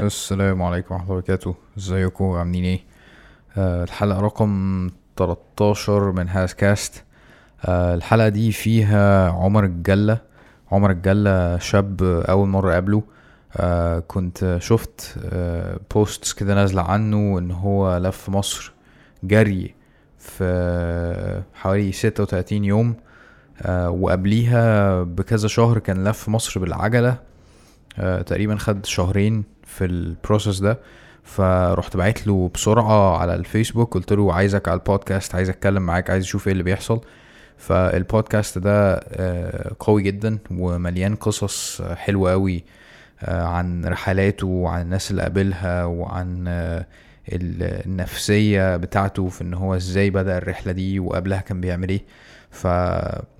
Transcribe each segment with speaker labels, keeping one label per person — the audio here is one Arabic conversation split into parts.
Speaker 1: السلام عليكم ورحمة الله وبركاته. ازيكم عاملين إيه؟ آه الحلقة رقم 13 من هاز كاست. آه الحلقة دي فيها عمر الجلة. عمر الجلة شاب أول مرة أقابله آه كنت شفت آه posts كده نازلة عنه إن هو لف مصر جري في حوالي 36 يوم. آه وقبليها بكذا شهر كان لف مصر بالعجلة. تقريبا خد شهرين في ال process ده. فرحت بعت له بسرعة على الفيسبوك قلت له عايزك على البودكاست عايز أتكلم معاك عايز أشوف إيه اللي بيحصل. فالبودكاست ده آه، قوي جدا ومليان قصص حلوة قوي آه، عن رحلاته وعن الناس اللي قابلها وعن آه، ال- النفسية بتاعته في إن هو إزاي بدأ الرحلة دي وقبلها كان بيعمل إيه. ف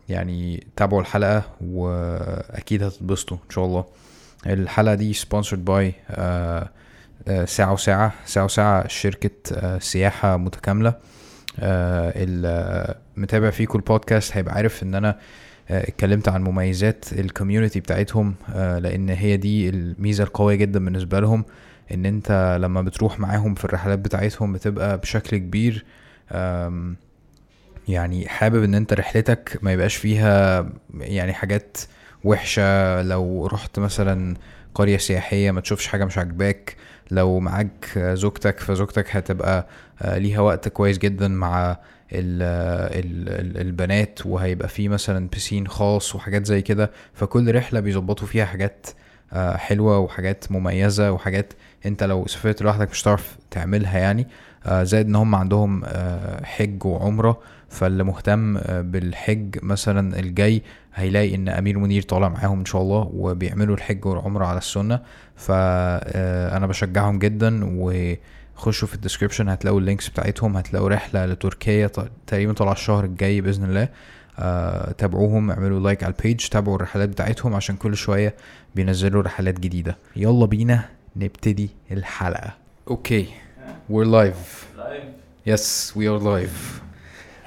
Speaker 1: يعني تابعوا الحلقة وأكيد هتتبسطوا إن شاء الله. الحلقة دي sponsored by آه، آه، ساعة وساعة. ساعة وساعة شركة آه، سياحة متكاملة. آه، اللي متابع فيكم البودكاست هيبقى عارف إن أنا آه، اتكلمت عن مميزات الكوميونتي بتاعتهم آه، لأن هي دي الميزة القوية جدا بالنسبة لهم إن أنت لما بتروح معاهم في الرحلات بتاعتهم بتبقى بشكل كبير يعني حابب إن أنت رحلتك ما يبقاش فيها يعني حاجات وحشة. لو رحت مثلا قرية سياحية ما تشوفش حاجة مش عاجباك لو معاك زوجتك فزوجتك هتبقى آه، ليها وقت كويس جدا مع ال ال ال البنات وهيبقى في مثلا بسين خاص وحاجات زي كده. فكل رحلة بيظبطوا فيها حاجات آه، حلوة وحاجات مميزة وحاجات انت لو سافرت لوحدك مش هتعرف تعملها يعني. آه، زائد ان هم عندهم حج وعمرة فاللي مهتم آه، بالحج مثلا الجاي هيلاقي إن أمير منير طالع معاهم إن شاء الله وبيعملوا الحج والعمرة على السنة. فانا بشجعهم جدا وخشوا في ال description هتلاقوا ال links بتاعتهم هتلاقوا رحلة لتركيا تقريبا طالعة الشهر الجاي بإذن الله. آه، تابعوهم اعملوا like على ال page تابعوا الرحلات بتاعتهم عشان كل شوية بينزلوا رحلات جديدة. يلا بينا نبتدي الحلقة. okay we're live. Yes we are live.
Speaker 2: حلو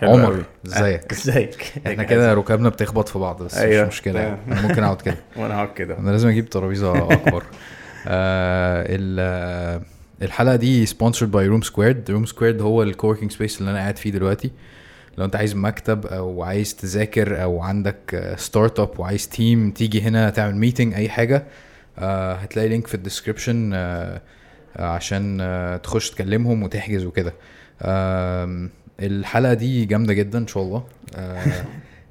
Speaker 1: عمر. ازيك
Speaker 2: ازيك
Speaker 1: إحنا كده ركابنا بتخبط في بعض بس
Speaker 2: أيوة.
Speaker 1: مش يعني.
Speaker 2: أيوة.
Speaker 1: أنا ممكن أقعد كده
Speaker 2: وأنا هقعد كده
Speaker 1: أنا لازم أجيب ترابيزة أكبر آه ال- الحلقة دي sponsored by Room Squared Room Squared هو ال co-working space اللي أنا قاعد فيه دلوقتي لو أنت عايز مكتب أو عايز تذاكر أو عندك startup وعايز team تيجي هنا تعمل meeting أي حاجة آه هتلاقي link في ال description آه عشان آه تخش تكلمهم وتحجز وكده الحلقة دي جامدة جدا إن شاء الله آه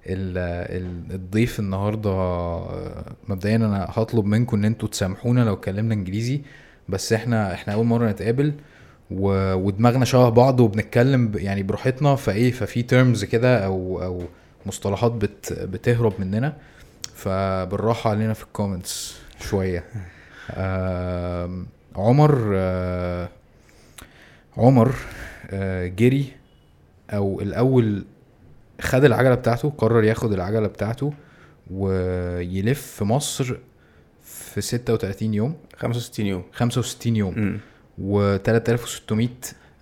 Speaker 1: ال- ال- الضيف النهارده آه، مبدئيا أنا هطلب منكم إن أنتوا تسامحونا لو اتكلمنا إنجليزي بس إحنا إحنا أول مرة نتقابل. ودماغنا شبه بعض وبنتكلم. يعني براحتنا فإيه ففي terms كده أو أو مصطلحات بت... بتهرب مننا فبالراحة علينا في ال comments شوية آم، عمر آه، عمر آه، جري أو الأول خد العجلة بتاعته قرر ياخد العجلة بتاعته ويلف في مصر في 36 يوم.
Speaker 2: 65 يوم.
Speaker 1: 65 يوم. و 3600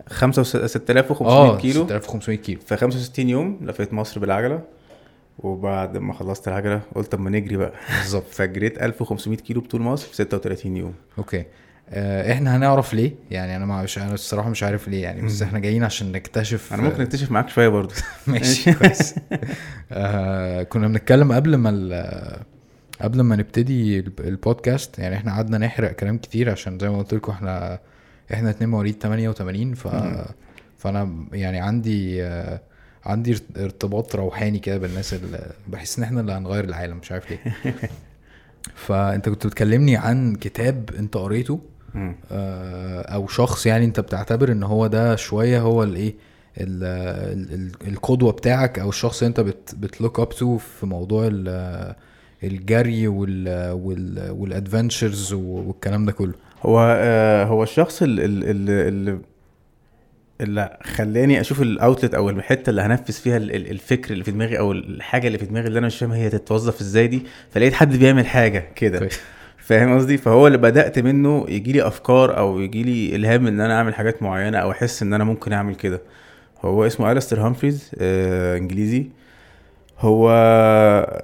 Speaker 2: 6500
Speaker 1: آه
Speaker 2: كيلو.
Speaker 1: 6500 كيلو.
Speaker 2: في 65 يوم لفيت مصر بالعجلة وبعد ما خلصت العجلة قلت اما نجري بقى.
Speaker 1: بالظبط.
Speaker 2: فجريت 1500 كيلو بطول مصر في 36 يوم.
Speaker 1: أوكي. آه إحنا هنعرف ليه؟ يعني أنا مش أنا الصراحة مش عارف ليه يعني بس إحنا جايين عشان نكتشف
Speaker 2: أنا ممكن اكتشف معاك شوية برضو
Speaker 1: ماشي كويس. آه كنا بنتكلم قبل ما ال- قبل ما نبتدي الب- البودكاست يعني إحنا قعدنا نحرق كلام كتير عشان زي ما قلت لكم إحنا إحنا اتنين مواليد 88 ف فأنا يعني عندي آه عندي ارت- ارتباط روحاني كده بالناس اللي بحس إن إحنا اللي هنغير العالم مش عارف ليه. فأنت كنت بتكلمني عن كتاب أنت قريته. آه، أو شخص يعني انت بتعتبر ان هو ده شوية هو الايه ال- ال- ال- القدوة بتاعك أو الشخص اللي انت بت بت look up to في موضوع ال- الجري وال وال وال adventures والكلام ده كله
Speaker 2: هو آه هو الشخص اللي اللي اللي, خلاني أشوف ال outlet أو الحتة اللي هنفذ فيها ال- ال- الفكر اللي في دماغي أو الحاجة اللي في دماغي اللي أنا مش فاهم هي تتوظف إزاي دي فلقيت حد بيعمل حاجة كده. فاهم قصدي؟ فهو اللي بدأت منه يجي لي أفكار أو يجي لي إلهام إن أنا أعمل حاجات معينة أو أحس إن أنا ممكن أعمل كده. هو اسمه Alastair Humphreys آه إنجليزي. هو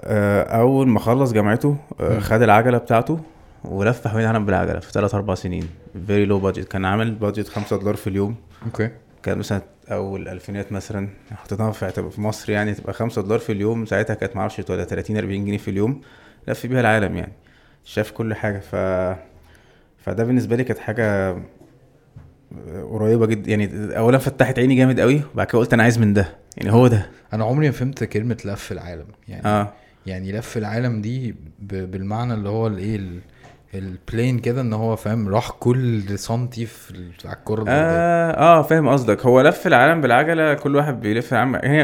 Speaker 2: آه أول ما خلص جامعته آه. خد العجلة بتاعته ولف حوالين العالم بالعجلة في ثلاث أربع سنين. very low budget كان عامل budget 5 دولار في اليوم.
Speaker 1: okay.
Speaker 2: كان مثلا أول الالفينات مثلا حطيناها في في مصر يعني تبقى 5 دولار في اليوم ساعتها كانت معرفش ولا 30 40 جنيه في اليوم. لف بيها العالم يعني. شاف كل حاجة. ف فده بالنسبة لي كانت حاجة قريبة جدا يعني اولا فتحت عيني جامد قوي وبعد كده قلت أنا عايز من ده. يعني هو ده.
Speaker 1: أنا عمري ما فهمت كلمة لف العالم. يعني
Speaker 2: آه.
Speaker 1: يعني لف العالم دي ب... بالمعنى اللي هو الايه ال- البلين كده إن هو فاهم راح كل سنتي في على الكرة
Speaker 2: آه آه فاهم قصدك. هو لف العالم بالعجلة كل واحد بيلف العالم. هي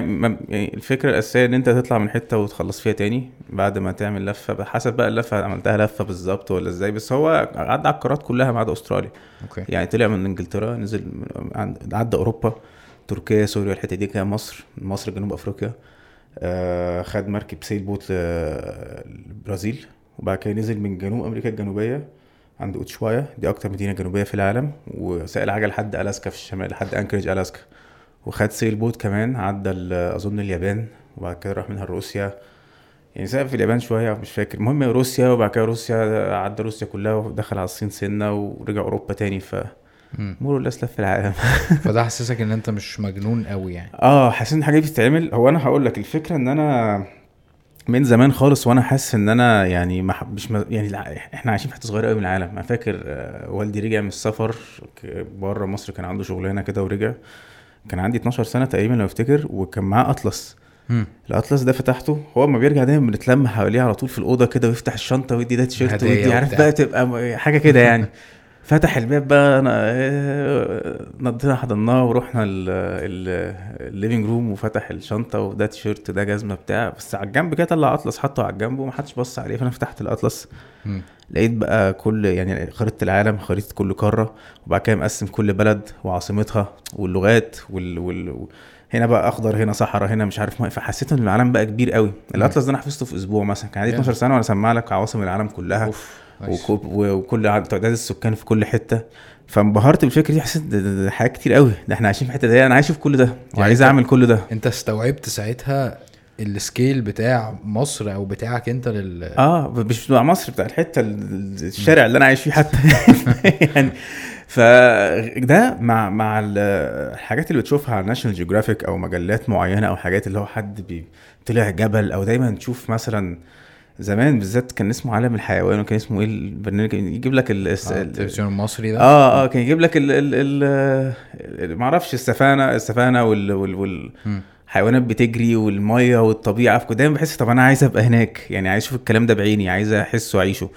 Speaker 2: يعني الفكرة الأساسية إن أنت تطلع من حتة وتخلص فيها تاني بعد ما تعمل لفة حسب بقى اللفة عملتها لفة بالظبط ولا إزاي. بس هو عدى على القارات كلها ما عدا أستراليا.
Speaker 1: أوكي.
Speaker 2: يعني طلع من إنجلترا نزل عدى أوروبا تركيا سوريا الحتة دي كان مصر مصر جنوب أفريقيا. آه خد مركب sail boat للبرازيل وبعد كده نزل من جنوب أمريكا الجنوبية عند اوتشوايا دي أكتر مدينة جنوبية في العالم وساق العجل لحد ألاسكا في الشمال لحد أنكوريج ألاسكا. وخد sail boat كمان عدى أظن اليابان وبعد كده راح منها لروسيا يعني سافر في اليابان شوية مش فاكر. المهم روسيا وبعد كده روسيا عدى روسيا كلها ودخل على الصين سنة ورجع أوروبا تاني ف
Speaker 1: مم.
Speaker 2: مور لف في العالم.
Speaker 1: فده حسسك إن أنت مش مجنون قوي يعني.
Speaker 2: آه حاسس إن الحاجة دي بتتعمل. هو أنا هقول لك الفكرة إن أنا من زمان خالص وأنا حاسس إن أنا يعني ما مش م- يعني إحنا عايشين في حتة صغيرة قوي من العالم أنا فاكر آه، والدي رجع من السفر بره مصر كان عنده شغلانة كده ورجع كان عندي 12 سنة تقريبا لو أفتكر وكان معاه أطلس
Speaker 1: مم.
Speaker 2: الأطلس ده فتحته هو ما بيرجع دايما بنتلم حواليه على طول في الأوضة كده ويفتح الشنطة ويدي ده تيشيرت ويدي عارف. بقى تبقى حاجة كده يعني فتح الباب بقى أنا آه، نضينا حضناه ورحنا ال living room وفتح الشنطة وده تيشيرت ده جزمة بتاع بس على الجنب كده طلع أطلس حطه على الجنب ومحدش بص عليه فأنا فتحت
Speaker 1: الأطلس.
Speaker 2: لقيت بقى كل يعني خريطة العالم خريطة كل قارة وبعد كده مقسم كل بلد وعاصمتها واللغات وال, وال... هنا بقى أخضر هنا صحراء هنا مش عارف ما فحسيت إن العالم بقى كبير قوي الاطلس ده أنا حفظته في أسبوع مثلا كان عندي
Speaker 1: Yeah.
Speaker 2: 12 سنة وأنا اسمع لك عواصم العالم كلها. وكو- وكل عدد تعداد السكان في كل حتة. فانبهرت بالفكرة دي حسيت ده, ده, ده حاجات كتير قوي. ده إحنا عايشين في حتة دي أنا عايش في كل ده وعايز
Speaker 1: أنت-
Speaker 2: اعمل كل ده.
Speaker 1: انت استوعبت ساعتها ال scale بتاع مصر أو بتاعك انت لل
Speaker 2: آه مش بتاع مصر بتاع الحتة ال- الشارع اللي أنا عايش فيه حتى. يعني فده مع مع ال- الحاجات اللي بتشوفها على ناشونال جيوغرافيك أو مجلات معينة أو حاجات اللي هو حد بي- طلع جبل أو دايما تشوف مثلا زمان بالذات كان اسمه عالم الحيوان وكان اسمه إيه البرنامج؟ كان يجيب لك
Speaker 1: آه،
Speaker 2: ال-
Speaker 1: التلفزيون المصري ده؟
Speaker 2: آه آه كان يجيب لك ال ال ال معرفش السفانة السفانة وال وال وال. حيوانات بتجري والمية والطبيعة. فكنت دايما بحس طب أنا عايز أبقى هناك يعني عايز أشوف الكلام ده بعيني عايز أحسه واعيشه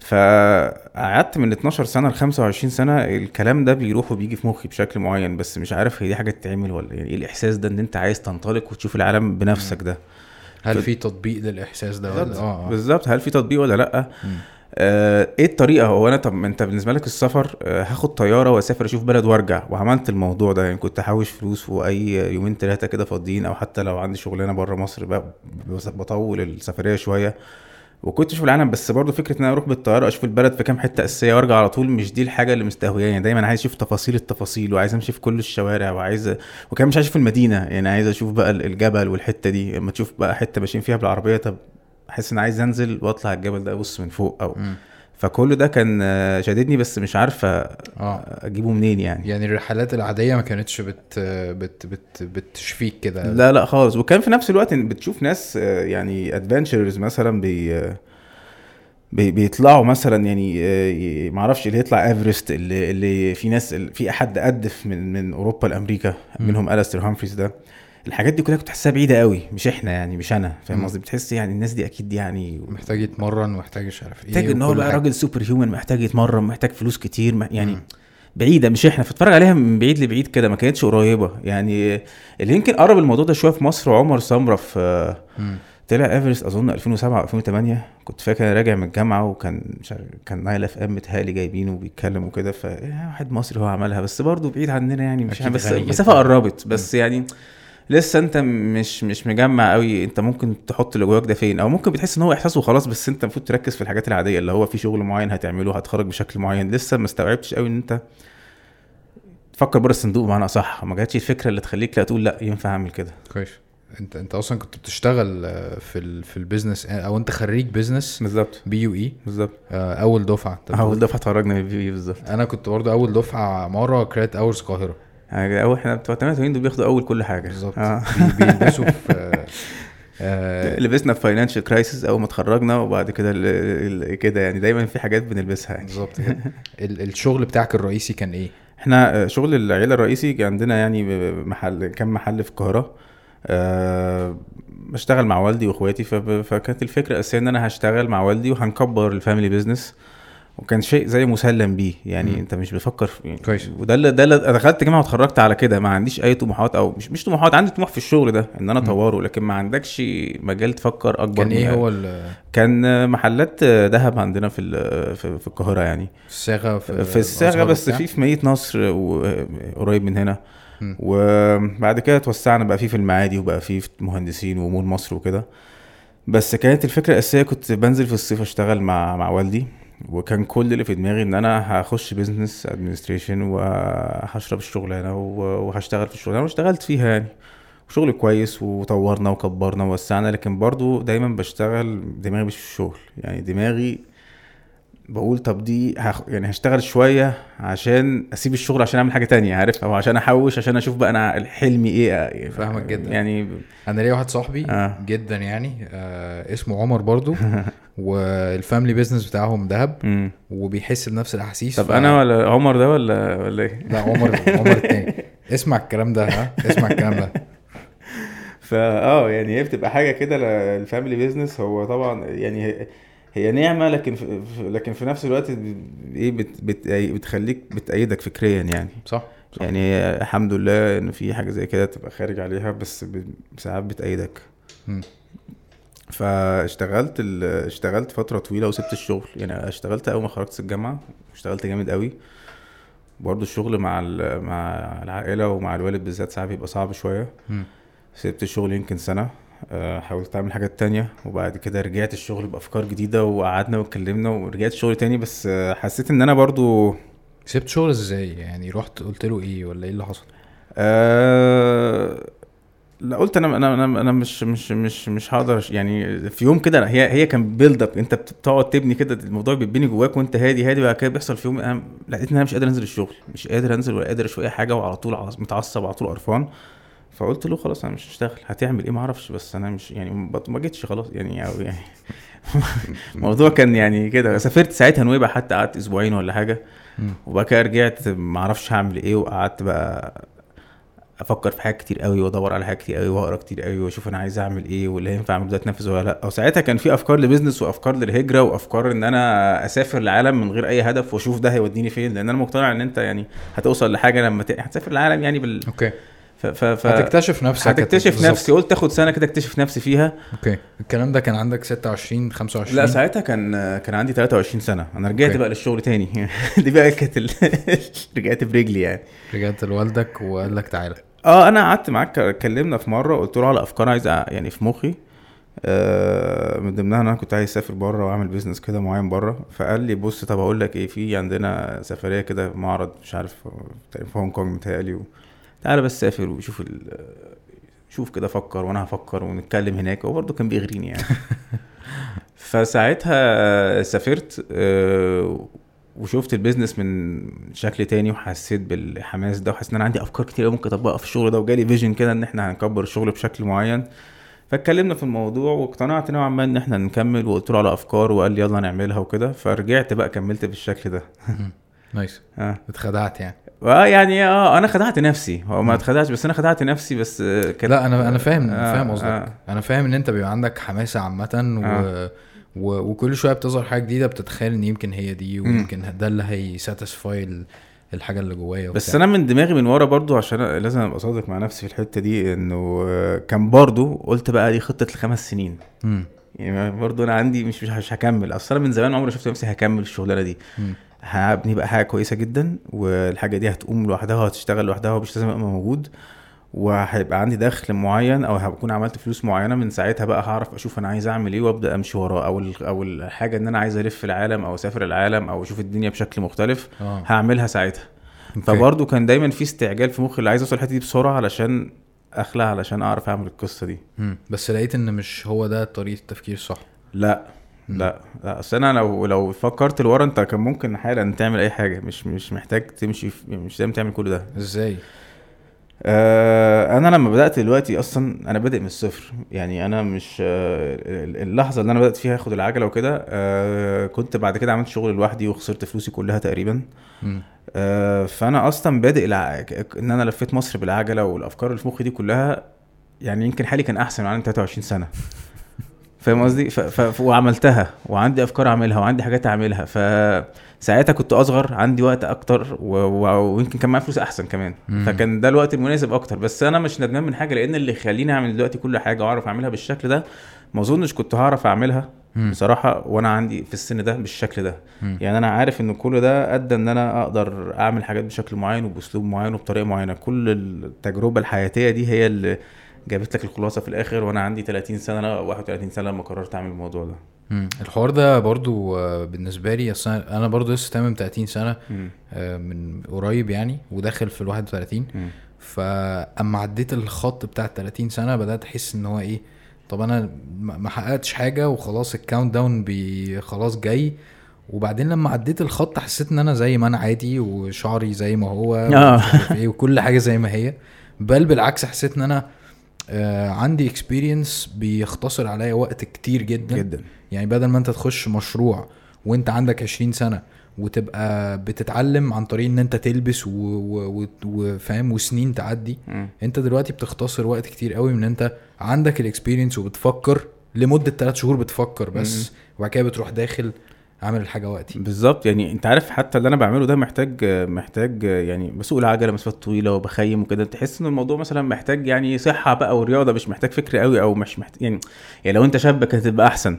Speaker 2: فقعدت من 12 سنة ل 25 سنة الكلام ده بيروح وبيجي في مخي بشكل معين بس مش عارف هي دي حاجة تتعمل ولا يعني إيه الإحساس ده إن أنت عايز تنطلق وتشوف العالم بنفسك ده.
Speaker 1: هل في تطبيق للإحساس ده ولا
Speaker 2: بالظبط.
Speaker 1: آه
Speaker 2: بالظبط. هل في تطبيق ولا
Speaker 1: لأ.
Speaker 2: آه إيه الطريقة؟ هو أنا طب أنت بالنسبة لك السفر آه هاخد طيارة وأسافر أشوف بلد وأرجع وعملت الموضوع ده؟ يعني كنت احوش فلوس واي يومين ثلاثة كده فاضيين أو حتى لو عندي شغلانة بره مصر بطول السفرية شوية. وكنت أشوف العالم بس برضه فكرة إن أنا أروح بالطيارة أشوف البلد في كام حتة أساسية وأرجع على طول مش دي الحاجة اللي مستهوياني. يعني دايما عايز أشوف تفاصيل التفاصيل وعايز أمشي في كل الشوارع وعايز وكمان مش عايز أشوف المدينة. يعني عايز أشوف بقى الجبل والحتة دي. لما تشوف بقى حتة ماشيين فيها بالعربية طب أحس إن عايز أنزل وأطلع الجبل ده أبص من فوق أو
Speaker 1: مم.
Speaker 2: فكل ده كان آه، شاددني بس مش عارف
Speaker 1: آه.
Speaker 2: أجيبه منين يعني.
Speaker 1: يعني الرحلات العادية ما كانتش بت بت بت بتشفيك كده.
Speaker 2: لا لا خالص. وكان في نفس الوقت بتشوف ناس آه، يعني adventurers مثلا بي آه، بي بيطلعوا مثلا يعني آه، ي- معرفش اللي يطلع ايفرست اللي اللي في ناس في حد قدّف من من أوروبا
Speaker 1: لأمريكا.
Speaker 2: منهم أليستر هامفريز ده. الحاجات دي كلها كنت تحسها بعيدة قوي مش إحنا يعني مش أنا فاهم. قصدي بتحس يعني الناس دي أكيد يعني
Speaker 1: محتاج يتمرن محتاج مش عارف إيه
Speaker 2: محتاج إن هو بقى. راجل super human محتاج يتمرن محتاج فلوس كتير م- يعني
Speaker 1: مم.
Speaker 2: بعيدة مش إحنا فاتفرج عليها من بعيد لبعيد كده ما كانتش قريبة يعني اللي يمكن قرب الموضوع ده شوية في مصر عمر سمرة في
Speaker 1: مم.
Speaker 2: طلع إيفرست أظن 2007 أو 2008 كنت فاكر راجع من الجامعة وكان كان نايل إف إم متهيألي جايبينه وبيتكلم وكده ف إيه، واحد مصري هو عملها بس برضه بعيد عننا يعني مش بس. مسافه قربت بس يعني لسه انت مش مش مجمع قوي انت ممكن تحط اللي جواك ده فين؟ أو ممكن بتحس إن هو احساس وخلاص بس أنت المفروض تركز في الحاجات العادية اللي هو في شغل معين هتعمله هتخرج بشكل معين. لسه ما استوعبتش قوي إن أنت تفكر بره الصندوق بمعنى أصح. ما جاتش الفكرة اللي تخليك لا تقول لا ينفع أعمل كده.
Speaker 1: كويس. انت أنت أصلا كنت بتشتغل آه، في ال في ال business أو أنت خريج بيزنس؟
Speaker 2: بالظبط.
Speaker 1: BUE؟
Speaker 2: بالظبط.
Speaker 1: أول
Speaker 2: دفعة.
Speaker 1: أول.
Speaker 2: دفعة اتخرجنا من البي بي بالظبط.
Speaker 1: أنا كنت برضه أول دفعة مرة كريت اورز القاهرة.
Speaker 2: يعني اول إحنا بتوع 88 دول بياخدوا أول كل حاجة.
Speaker 1: بالظبط.
Speaker 2: آه.
Speaker 1: بي- بيلبسوا في آه، آه،
Speaker 2: لبسنا في فاينانشال كرايسيس أول ما اتخرجنا وبعد كده كده يعني دايما في حاجات بنلبسها يعني.
Speaker 1: بالظبط كده. ال- الشغل بتاعك الرئيسي كان إيه؟
Speaker 2: إحنا آه، شغل العيلة الرئيسي كان عندنا يعني محل كام محل في القاهرة. أه بشتغل مع والدي وإخواتي فكانت الفكرة الاساسيه إن أنا هشتغل مع والدي وهنكبر الفاميلي بيزنس وكان شيء زي مسلم بيه يعني
Speaker 1: مم.
Speaker 2: انت مش بتفكر في يعني
Speaker 1: كويس.
Speaker 2: وده اللي ده اللي دخلت جامعه واتخرجت على كده ما عنديش أي طموحات أو مش مش طموحات عندي طموح في الشغل ده إن
Speaker 1: أنا.
Speaker 2: أطوره لكن ما عندكش مجال تفكر أكبر
Speaker 1: كان إيه هو ال-
Speaker 2: كان محلات ذهب عندنا في في في القاهرة يعني
Speaker 1: الصاغه في
Speaker 2: في الصاغه بس؟ في في مدينة نصر و- قريب من هنا
Speaker 1: مم.
Speaker 2: وبعد كده توسعنا بقى في في المعادي وبقى في في مهندسين ومول مصر وكده بس كانت الفكرة الأساسية كنت بنزل في الصيف أشتغل مع مع والدي وكان كل اللي في دماغي إن أنا هخش business administration وهشرب الشغلانة وهشتغل في الشغلانة. واشتغلت فيها يعني. شغل كويس وطورنا وكبرنا ووسعنا لكن برضو دايما بشتغل دماغي مش في الشغل. يعني دماغي بقول طب دي هخ... يعني هشتغل شوية عشان أسيب الشغل عشان أعمل حاجة تانية عارف أو عشان أحوش عشان أشوف بقى أنا حلمي إيه
Speaker 1: فاهمك جدا.
Speaker 2: يعني
Speaker 1: أنا ليا واحد صاحبي
Speaker 2: آه.
Speaker 1: جدا يعني آه اسمه عمر برضو وال family business بتاعهم دهب
Speaker 2: مم.
Speaker 1: وبيحس بنفس الأحاسيس
Speaker 2: طب
Speaker 1: ف-
Speaker 2: أنا ولا عمر ده ولا ولا إيه
Speaker 1: لا عمر عمر التاني اسمع الكلام ده ها اسمع الكلام ده
Speaker 2: فا آه يعني هي بتبقى حاجة كده ال family business هو طبعا يعني هي, نعمة لكن في لكن في نفس الوقت إيه بت بت بتخليك بتقيدك فكريا يعني
Speaker 1: صح صح.
Speaker 2: يعني الحمد لله إن في حاجة زي كده تبقى خارج عليها بس ساعات بتأيدك
Speaker 1: مم.
Speaker 2: فاشتغلت ال... اشتغلت فترة طويلة وسبت الشغل يعني اشتغلت أول ما خرجت الجامعة اشتغلت جامد قوي برضه الشغل مع ال... مع العائلة ومع الوالد بالذات ساعات بيبقى صعب شوية
Speaker 1: مم.
Speaker 2: سبت الشغل يمكن سنة حاولت أعمل حاجات تانية وبعد كده رجعت الشغل بأفكار جديدة وقعدنا واتكلمنا ورجعت شغل تاني بس آه، حسيت إن أنا برضو
Speaker 1: سبت شغل إزاي؟ يعني رحت قلت له إيه ولا إيه اللي حصل؟
Speaker 2: آه لا قلت أنا أنا أنا, مش مش مش مش هقدر يعني في يوم كده هي هي كان بيلد اب أنت بتقعد تبني كده الموضوع بيتبني جواك وأنت هادي هادي بعد كده بيحصل في يوم أنا لقيت إن أنا مش قادر أنزل الشغل مش قادر أنزل ولا قادر أشوف أي حاجة وعلى طول عص- متعصب على طول قرفان. فقلت له خلاص أنا مش هشتغل هتعمل إيه؟ ما أعرفش بس أنا مش يعني ما- جيتش خلاص يعني أو يعني الموضوع كان يعني كده. سافرت ساعتها نويبع حتى قعدت أسبوعين ولا
Speaker 1: حاجة.
Speaker 2: وبعد كده رجعت ما أعرفش هعمل إيه وقعدت بقى أفكر في حاجات كتير قوي وأدور على حاجات كتير قوي وأقرأ كتير قوي وأشوف أنا عايز أعمل إيه واللي ينفع أعمله ده اتنفذ ولا لأ. وساعتها كان في أفكار ل business وأفكار للهجرة وأفكار إن أنا أسافر العالم من غير أي هدف وأشوف ده هيوديني فين. لأن أنا مقتنع إن أنت يعني هتوصل لحاجة لما ت... هتسافر العالم يعني بال
Speaker 1: okay.
Speaker 2: ف... ف... ف...
Speaker 1: هتكتشف نفسك
Speaker 2: هتكتشف. نفسي قلت اخد سنة كده اكتشف نفسي فيها.
Speaker 1: okay. الكلام ده كان عندك 26 25
Speaker 2: لا ساعتها كان كان عندي 23 سنة. أنا رجعت
Speaker 1: okay.
Speaker 2: بقى للشغل تاني. دي بقى كانت ال... رجعت برجلي يعني.
Speaker 1: رجعت لوالدك وقال لك تعالى.
Speaker 2: آه أنا قعدت معاك اتكلمنا في مرة قلت له على أفكار عايز يعني في مخي. آه من ضمنها إن أنا كنت عايز أسافر بره وأعمل business كده معين بره. فقال لي بص طب أقول لك إيه في عندنا سفرية كده معرض مش عارف في هونج كونج متهيألي تعالى بس سافر وشوف ال شوف كده فكر وأنا هفكر ونتكلم هناك. هو برضه كان بيغريني يعني. فساعتها سافرت آه، وشفت ال business من شكل تاني وحسيت بالحماس ده وحسيت إن أنا عندي أفكار كتير ممكن أطبقها في الشغل ده وجالي vision كده إن إحنا هنكبر الشغل بشكل معين. فاتكلمنا في الموضوع واقتنعت نوعا ما إن إحنا نكمل وقلت له على أفكار وقال لي يلا نعملها وكده. فرجعت بقى كملت بالشكل ده.
Speaker 1: nice
Speaker 2: آه.
Speaker 1: اتخدعت يعني.
Speaker 2: آه يعني آه أنا خدعت نفسي هو. ما اتخدعش بس أنا خدعت نفسي بس آه، كانت
Speaker 1: لا أنا أنا فاهم
Speaker 2: آه،
Speaker 1: فاهم قصدك
Speaker 2: آه.
Speaker 1: أنا فاهم إن أنت بيبقى عندك حماسة عامة و...
Speaker 2: آه.
Speaker 1: و... وكل شوية بتظهر حاجة جديدة بتتخيل إن يمكن هي دي. ويمكن ده اللي هيساتسفاي ال... الحاجة اللي جوايا
Speaker 2: بس. أنا من دماغي من ورا برضو عشان لازم أبقى صادق مع نفسي في الحتة دي إنه آه، كان برضو قلت بقى دي خطة الخمس سنين
Speaker 1: مم.
Speaker 2: يعني برضو أنا عندي مش مش هكمل أصل أنا من زمان عمري شفت نفسي هكمل الشغلانة دي
Speaker 1: مم.
Speaker 2: هبني بقى حاجة كويسة جدا والحاجة دي هتقوم لوحدها وهتشتغل لوحدها ومش لازم أبقى موجود وهيبقى عندي دخل معين أو هكون عملت فلوس معينة من ساعتها بقى هعرف أشوف أنا عايز أعمل إيه وأبدأ أمشي وراه أو أو الحاجة إن أنا عايز ألف العالم أو أسافر العالم أو أشوف الدنيا بشكل مختلف
Speaker 1: آه
Speaker 2: هعملها ساعتها. فبرضه كان دايما في استعجال في مخي اللي عايز أوصل الحتة دي بسرعة علشان أخلع علشان أعرف أعمل القصة دي
Speaker 1: مم. بس لقيت إن مش هو ده طريقة التفكير صح
Speaker 2: لا. لا لا أصل أنا لو لو فكرت لورا أنت كان ممكن حالا تعمل أي حاجة. مش مش محتاج تمشي مش لازم تعمل كل ده.
Speaker 1: إزاي؟
Speaker 2: آه أنا لما بدأت دلوقتي أصلا أنا بادئ من الصفر. يعني أنا مش آه اللحظة اللي أنا بدأت فيها أخد العجلة وكده آه كنت بعد كده عملت شغل لوحدي وخسرت فلوسي كلها تقريبا. آه فأنا أصلا بادئ الع... إن أنا لفيت مصر بالعجلة والأفكار اللي في مخي دي كلها يعني يمكن حالي كان أحسن وأنا عندي 23 سنة. فاهم قصدي ف... ف... وعملتها وعندي أفكار أعملها وعندي حاجات أعملها فساعتها كنت أصغر عندي وقت أكتر و... و... ويمكن كان معايا فلوس أحسن كمان
Speaker 1: مم.
Speaker 2: فكان ده الوقت المناسب أكتر بس أنا مش ندمان من حاجة لأن اللي يخليني أعمل دلوقتي كل حاجة وأعرف أعملها بالشكل ده ما أظنش كنت هعرف أعملها
Speaker 1: مم.
Speaker 2: بصراحة وأنا عندي في السن ده بالشكل ده
Speaker 1: مم.
Speaker 2: يعني أنا عارف إن كل ده أدى إن أنا أقدر أعمل حاجات بشكل معين وبأسلوب معين وبطريقة معينة كل التجربة الحياتية دي هي اللي جابت لك الخلاصة في الآخر وأنا عندي 30 سنة أو 31 سنة لما قررت أعمل الموضوع ده.
Speaker 1: الحوار ده برضو آه، بالنسبة لي أصل أنا- أنا برضو لسه تمام 30
Speaker 2: سنة.
Speaker 1: آه، من قريب يعني وداخل في ال 31
Speaker 2: مم.
Speaker 1: فأما عديت الخط بتاع ال 30 سنة بدأت أحس إن هو إيه طب أنا ما حققتش حاجة وخلاص ال countdown بي خلاص جاي وبعدين لما عديت الخط حسيت إن أنا زي ما أنا عادي وشعري زي ما هو
Speaker 2: آه.
Speaker 1: إيه وكل حاجة زي ما هي بل بالعكس حسيت إن أنا آه عندي experience بيختصر عليا وقت كتير جدا.
Speaker 2: جدا.
Speaker 1: يعني بدل ما انت تخش مشروع وانت عندك 20 سنة وتبقى بتتعلم عن طريق ان انت تلبس وفاهم وسنين تعدي
Speaker 2: مم.
Speaker 1: انت دلوقتي بتختصر وقت كتير قوي من ان انت عندك ال experience وبتفكر لمدة 3 شهور بتفكر بس وبعد كده بتروح داخل عامل الحاجة وقتي.
Speaker 2: بالظبط. يعني انت عارف حتى اللي أنا بعمله ده محتاج محتاج يعني بسوق العجلة مسافات طويلة وبخيم وكده. تحس ان الموضوع مثلا محتاج يعني صحة بقى ورياضة مش محتاج فكر قوي أو مش محتاج يعني يعني لو انت شاب كانت هتبقى أحسن.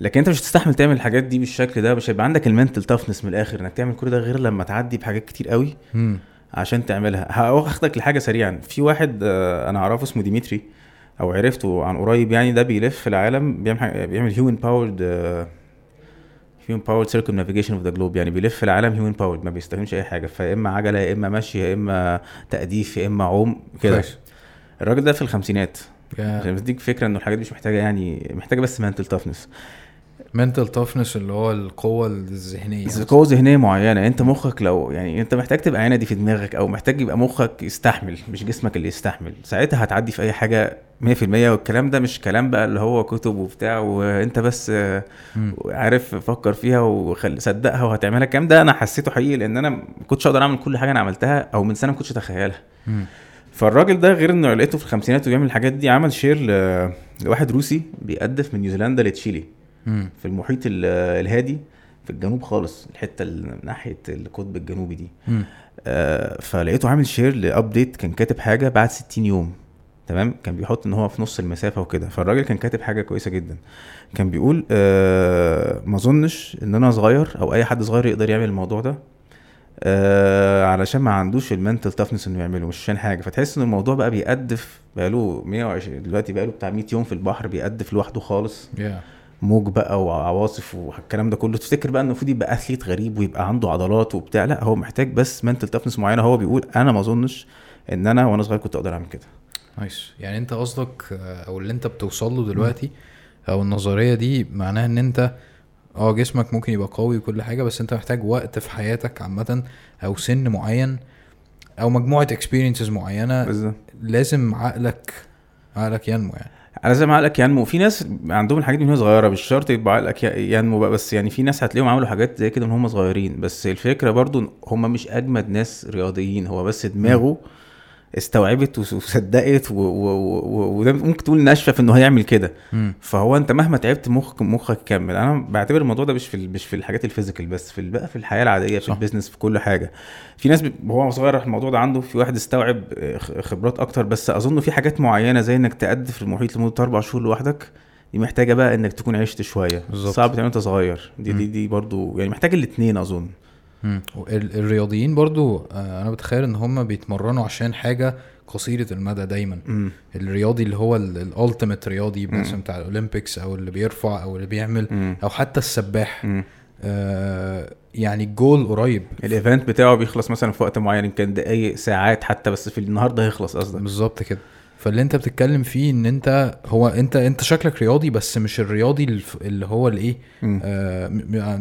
Speaker 2: لكن انت مش هتستحمل تعمل الحاجات دي بالشكل ده مش هيبقى عندك ال mental toughness من الآخر إنك تعمل كل ده غير لما تعدي بحاجات كتير قوي عشان تعملها. هاخدك لحاجة سريعة. في واحد آه، أنا أعرفه اسمه ديمتري أو عرفته عن قريب يعني ده بيلف في العالم بيعمل بيعمل human powered human powered circumnavigation of the globe يعني بيلف العالم human powered ما بيستخدمش أي حاجة. فيا إما عجلة يا إما مشي يا إما تقديف يا إما عوم كده. الراجل ده في الخمسينات. عشان بديك فكرة إنه الحاجات دي مش محتاجة يعني محتاجة بس mental toughness
Speaker 1: mental toughness اللي هو القوة الذهنية
Speaker 2: بس قوة ذهنية معينة. انت مخك لو يعني انت محتاج تبقى عينة دي في دماغك أو محتاج يبقى مخك يستحمل مش جسمك اللي يستحمل. ساعتها هتعدي في اي حاجة 100% والكلام ده مش كلام بقى اللي هو كتب وبتاع وانت بس. عارف فكر فيها وخلاص صدقها وهتعملها. الكلام ده أنا حسيته حقيقي لأن أنا ما كنتش أقدر اعمل كل حاجة أنا عملتها أو من سنة ما كنتش اتخيلها. فالراجل ده غير انه لقيته في الخمسينات وبيعمل الحاجات دي عمل share لواحد روسي بيقدف من نيوزيلندا لتشيلي.
Speaker 1: مم.
Speaker 2: في المحيط ال- الهادي في الجنوب خالص الحتة اللي ناحية القطب الجنوبي دي.
Speaker 1: مم.
Speaker 2: آه فلقيته عامل share ل update كان كاتب حاجة بعد 60 يوم تمام؟ كان بيحط إن هو في نص المسافة وكده. فالراجل كان كاتب حاجة كويسة جدا. كان بيقول آه ما أظنش إن أنا صغير أو أي حد صغير يقدر يعمل الموضوع ده آه علشان ما عندوش المنتل تافنس إنه يعمله مش عشان حاجة. فتحس إن الموضوع بقى بيقدف بقاله 120 دلوقتي بقاله بتاع 100 يوم في البحر بيقدف لوحده خالص.
Speaker 1: يا
Speaker 2: موج بقى وعواصف والكلام ده كله تفتكر بقى المفروض يبقى اثليت غريب ويبقى عنده عضلات وبتاع؟ لا هو محتاج بس منتل تافنس معينة. هو بيقول أنا ما أظنش إن أنا وأنا صغير كنت أقدر أعمل كده.
Speaker 1: nice يعني أنت قصدك آه، أو اللي أنت بتوصل له دلوقتي أو النظرية دي معناها إن أنت آه جسمك ممكن يبقى قوي وكل حاجة بس أنت محتاج وقت في حياتك عامة أو سن معين أو مجموعة experiences معينة
Speaker 2: بالظبط.
Speaker 1: لازم عقلك عقلك ينمو يعني.
Speaker 2: على زي ما عقلك ينمو. في ناس عندهم الحاجات دي من وهي صغيرة مش شرط يبقى عقلك ينمو بقى بس يعني في ناس هتلاقيهم عملوا حاجات زي كده من هم صغيرين. بس الفكرة برضو هم مش أجمد ناس رياضيين هو بس دماغه استوعبت وصدقت و- و- و- وده ممكن تقول ناشفة في إنه هيعمل كده. فهو أنت مهما تعبت مخك مخك يكمل أنا بعتبر الموضوع ده مش في مش في الحاجات ال physical بس في بقى في الحياة العادية في.
Speaker 1: ال
Speaker 2: business في كل حاجة في ناس وهو صغير الموضوع ده عنده في واحد استوعب آه، خبرات أكتر بس أظن في حاجات معينة زي إنك تقدف في المحيط لمدة أربع شهور لوحدك دي محتاجة بقى إنك تكون عشت شوية
Speaker 1: بالظبط.
Speaker 2: صعب تعمل وأنت صغير دي دي. دي برضو يعني محتاج الاثنين
Speaker 1: أظن الرياضيين برضو آه، أنا بتخيل إن هم بيتمرنوا عشان حاجة قصيرة المدى دايما
Speaker 2: مم.
Speaker 1: الرياضي اللي هو ال ultimate
Speaker 2: رياضي.
Speaker 1: مثلا بتاع ال Olympics أو اللي بيرفع أو اللي بيعمل
Speaker 2: مم.
Speaker 1: أو حتى السباح. آه يعني الجول قريب
Speaker 2: ال event بتاعه بيخلص مثلا في وقت معين يمكن دقايق ساعات حتى بس في النهارده هيخلص قصدك
Speaker 1: بالظبط كده فاللي انت بتتكلم فيه ان انت هو انت انت شكلك رياضي بس مش الرياضي اللي هو الايه.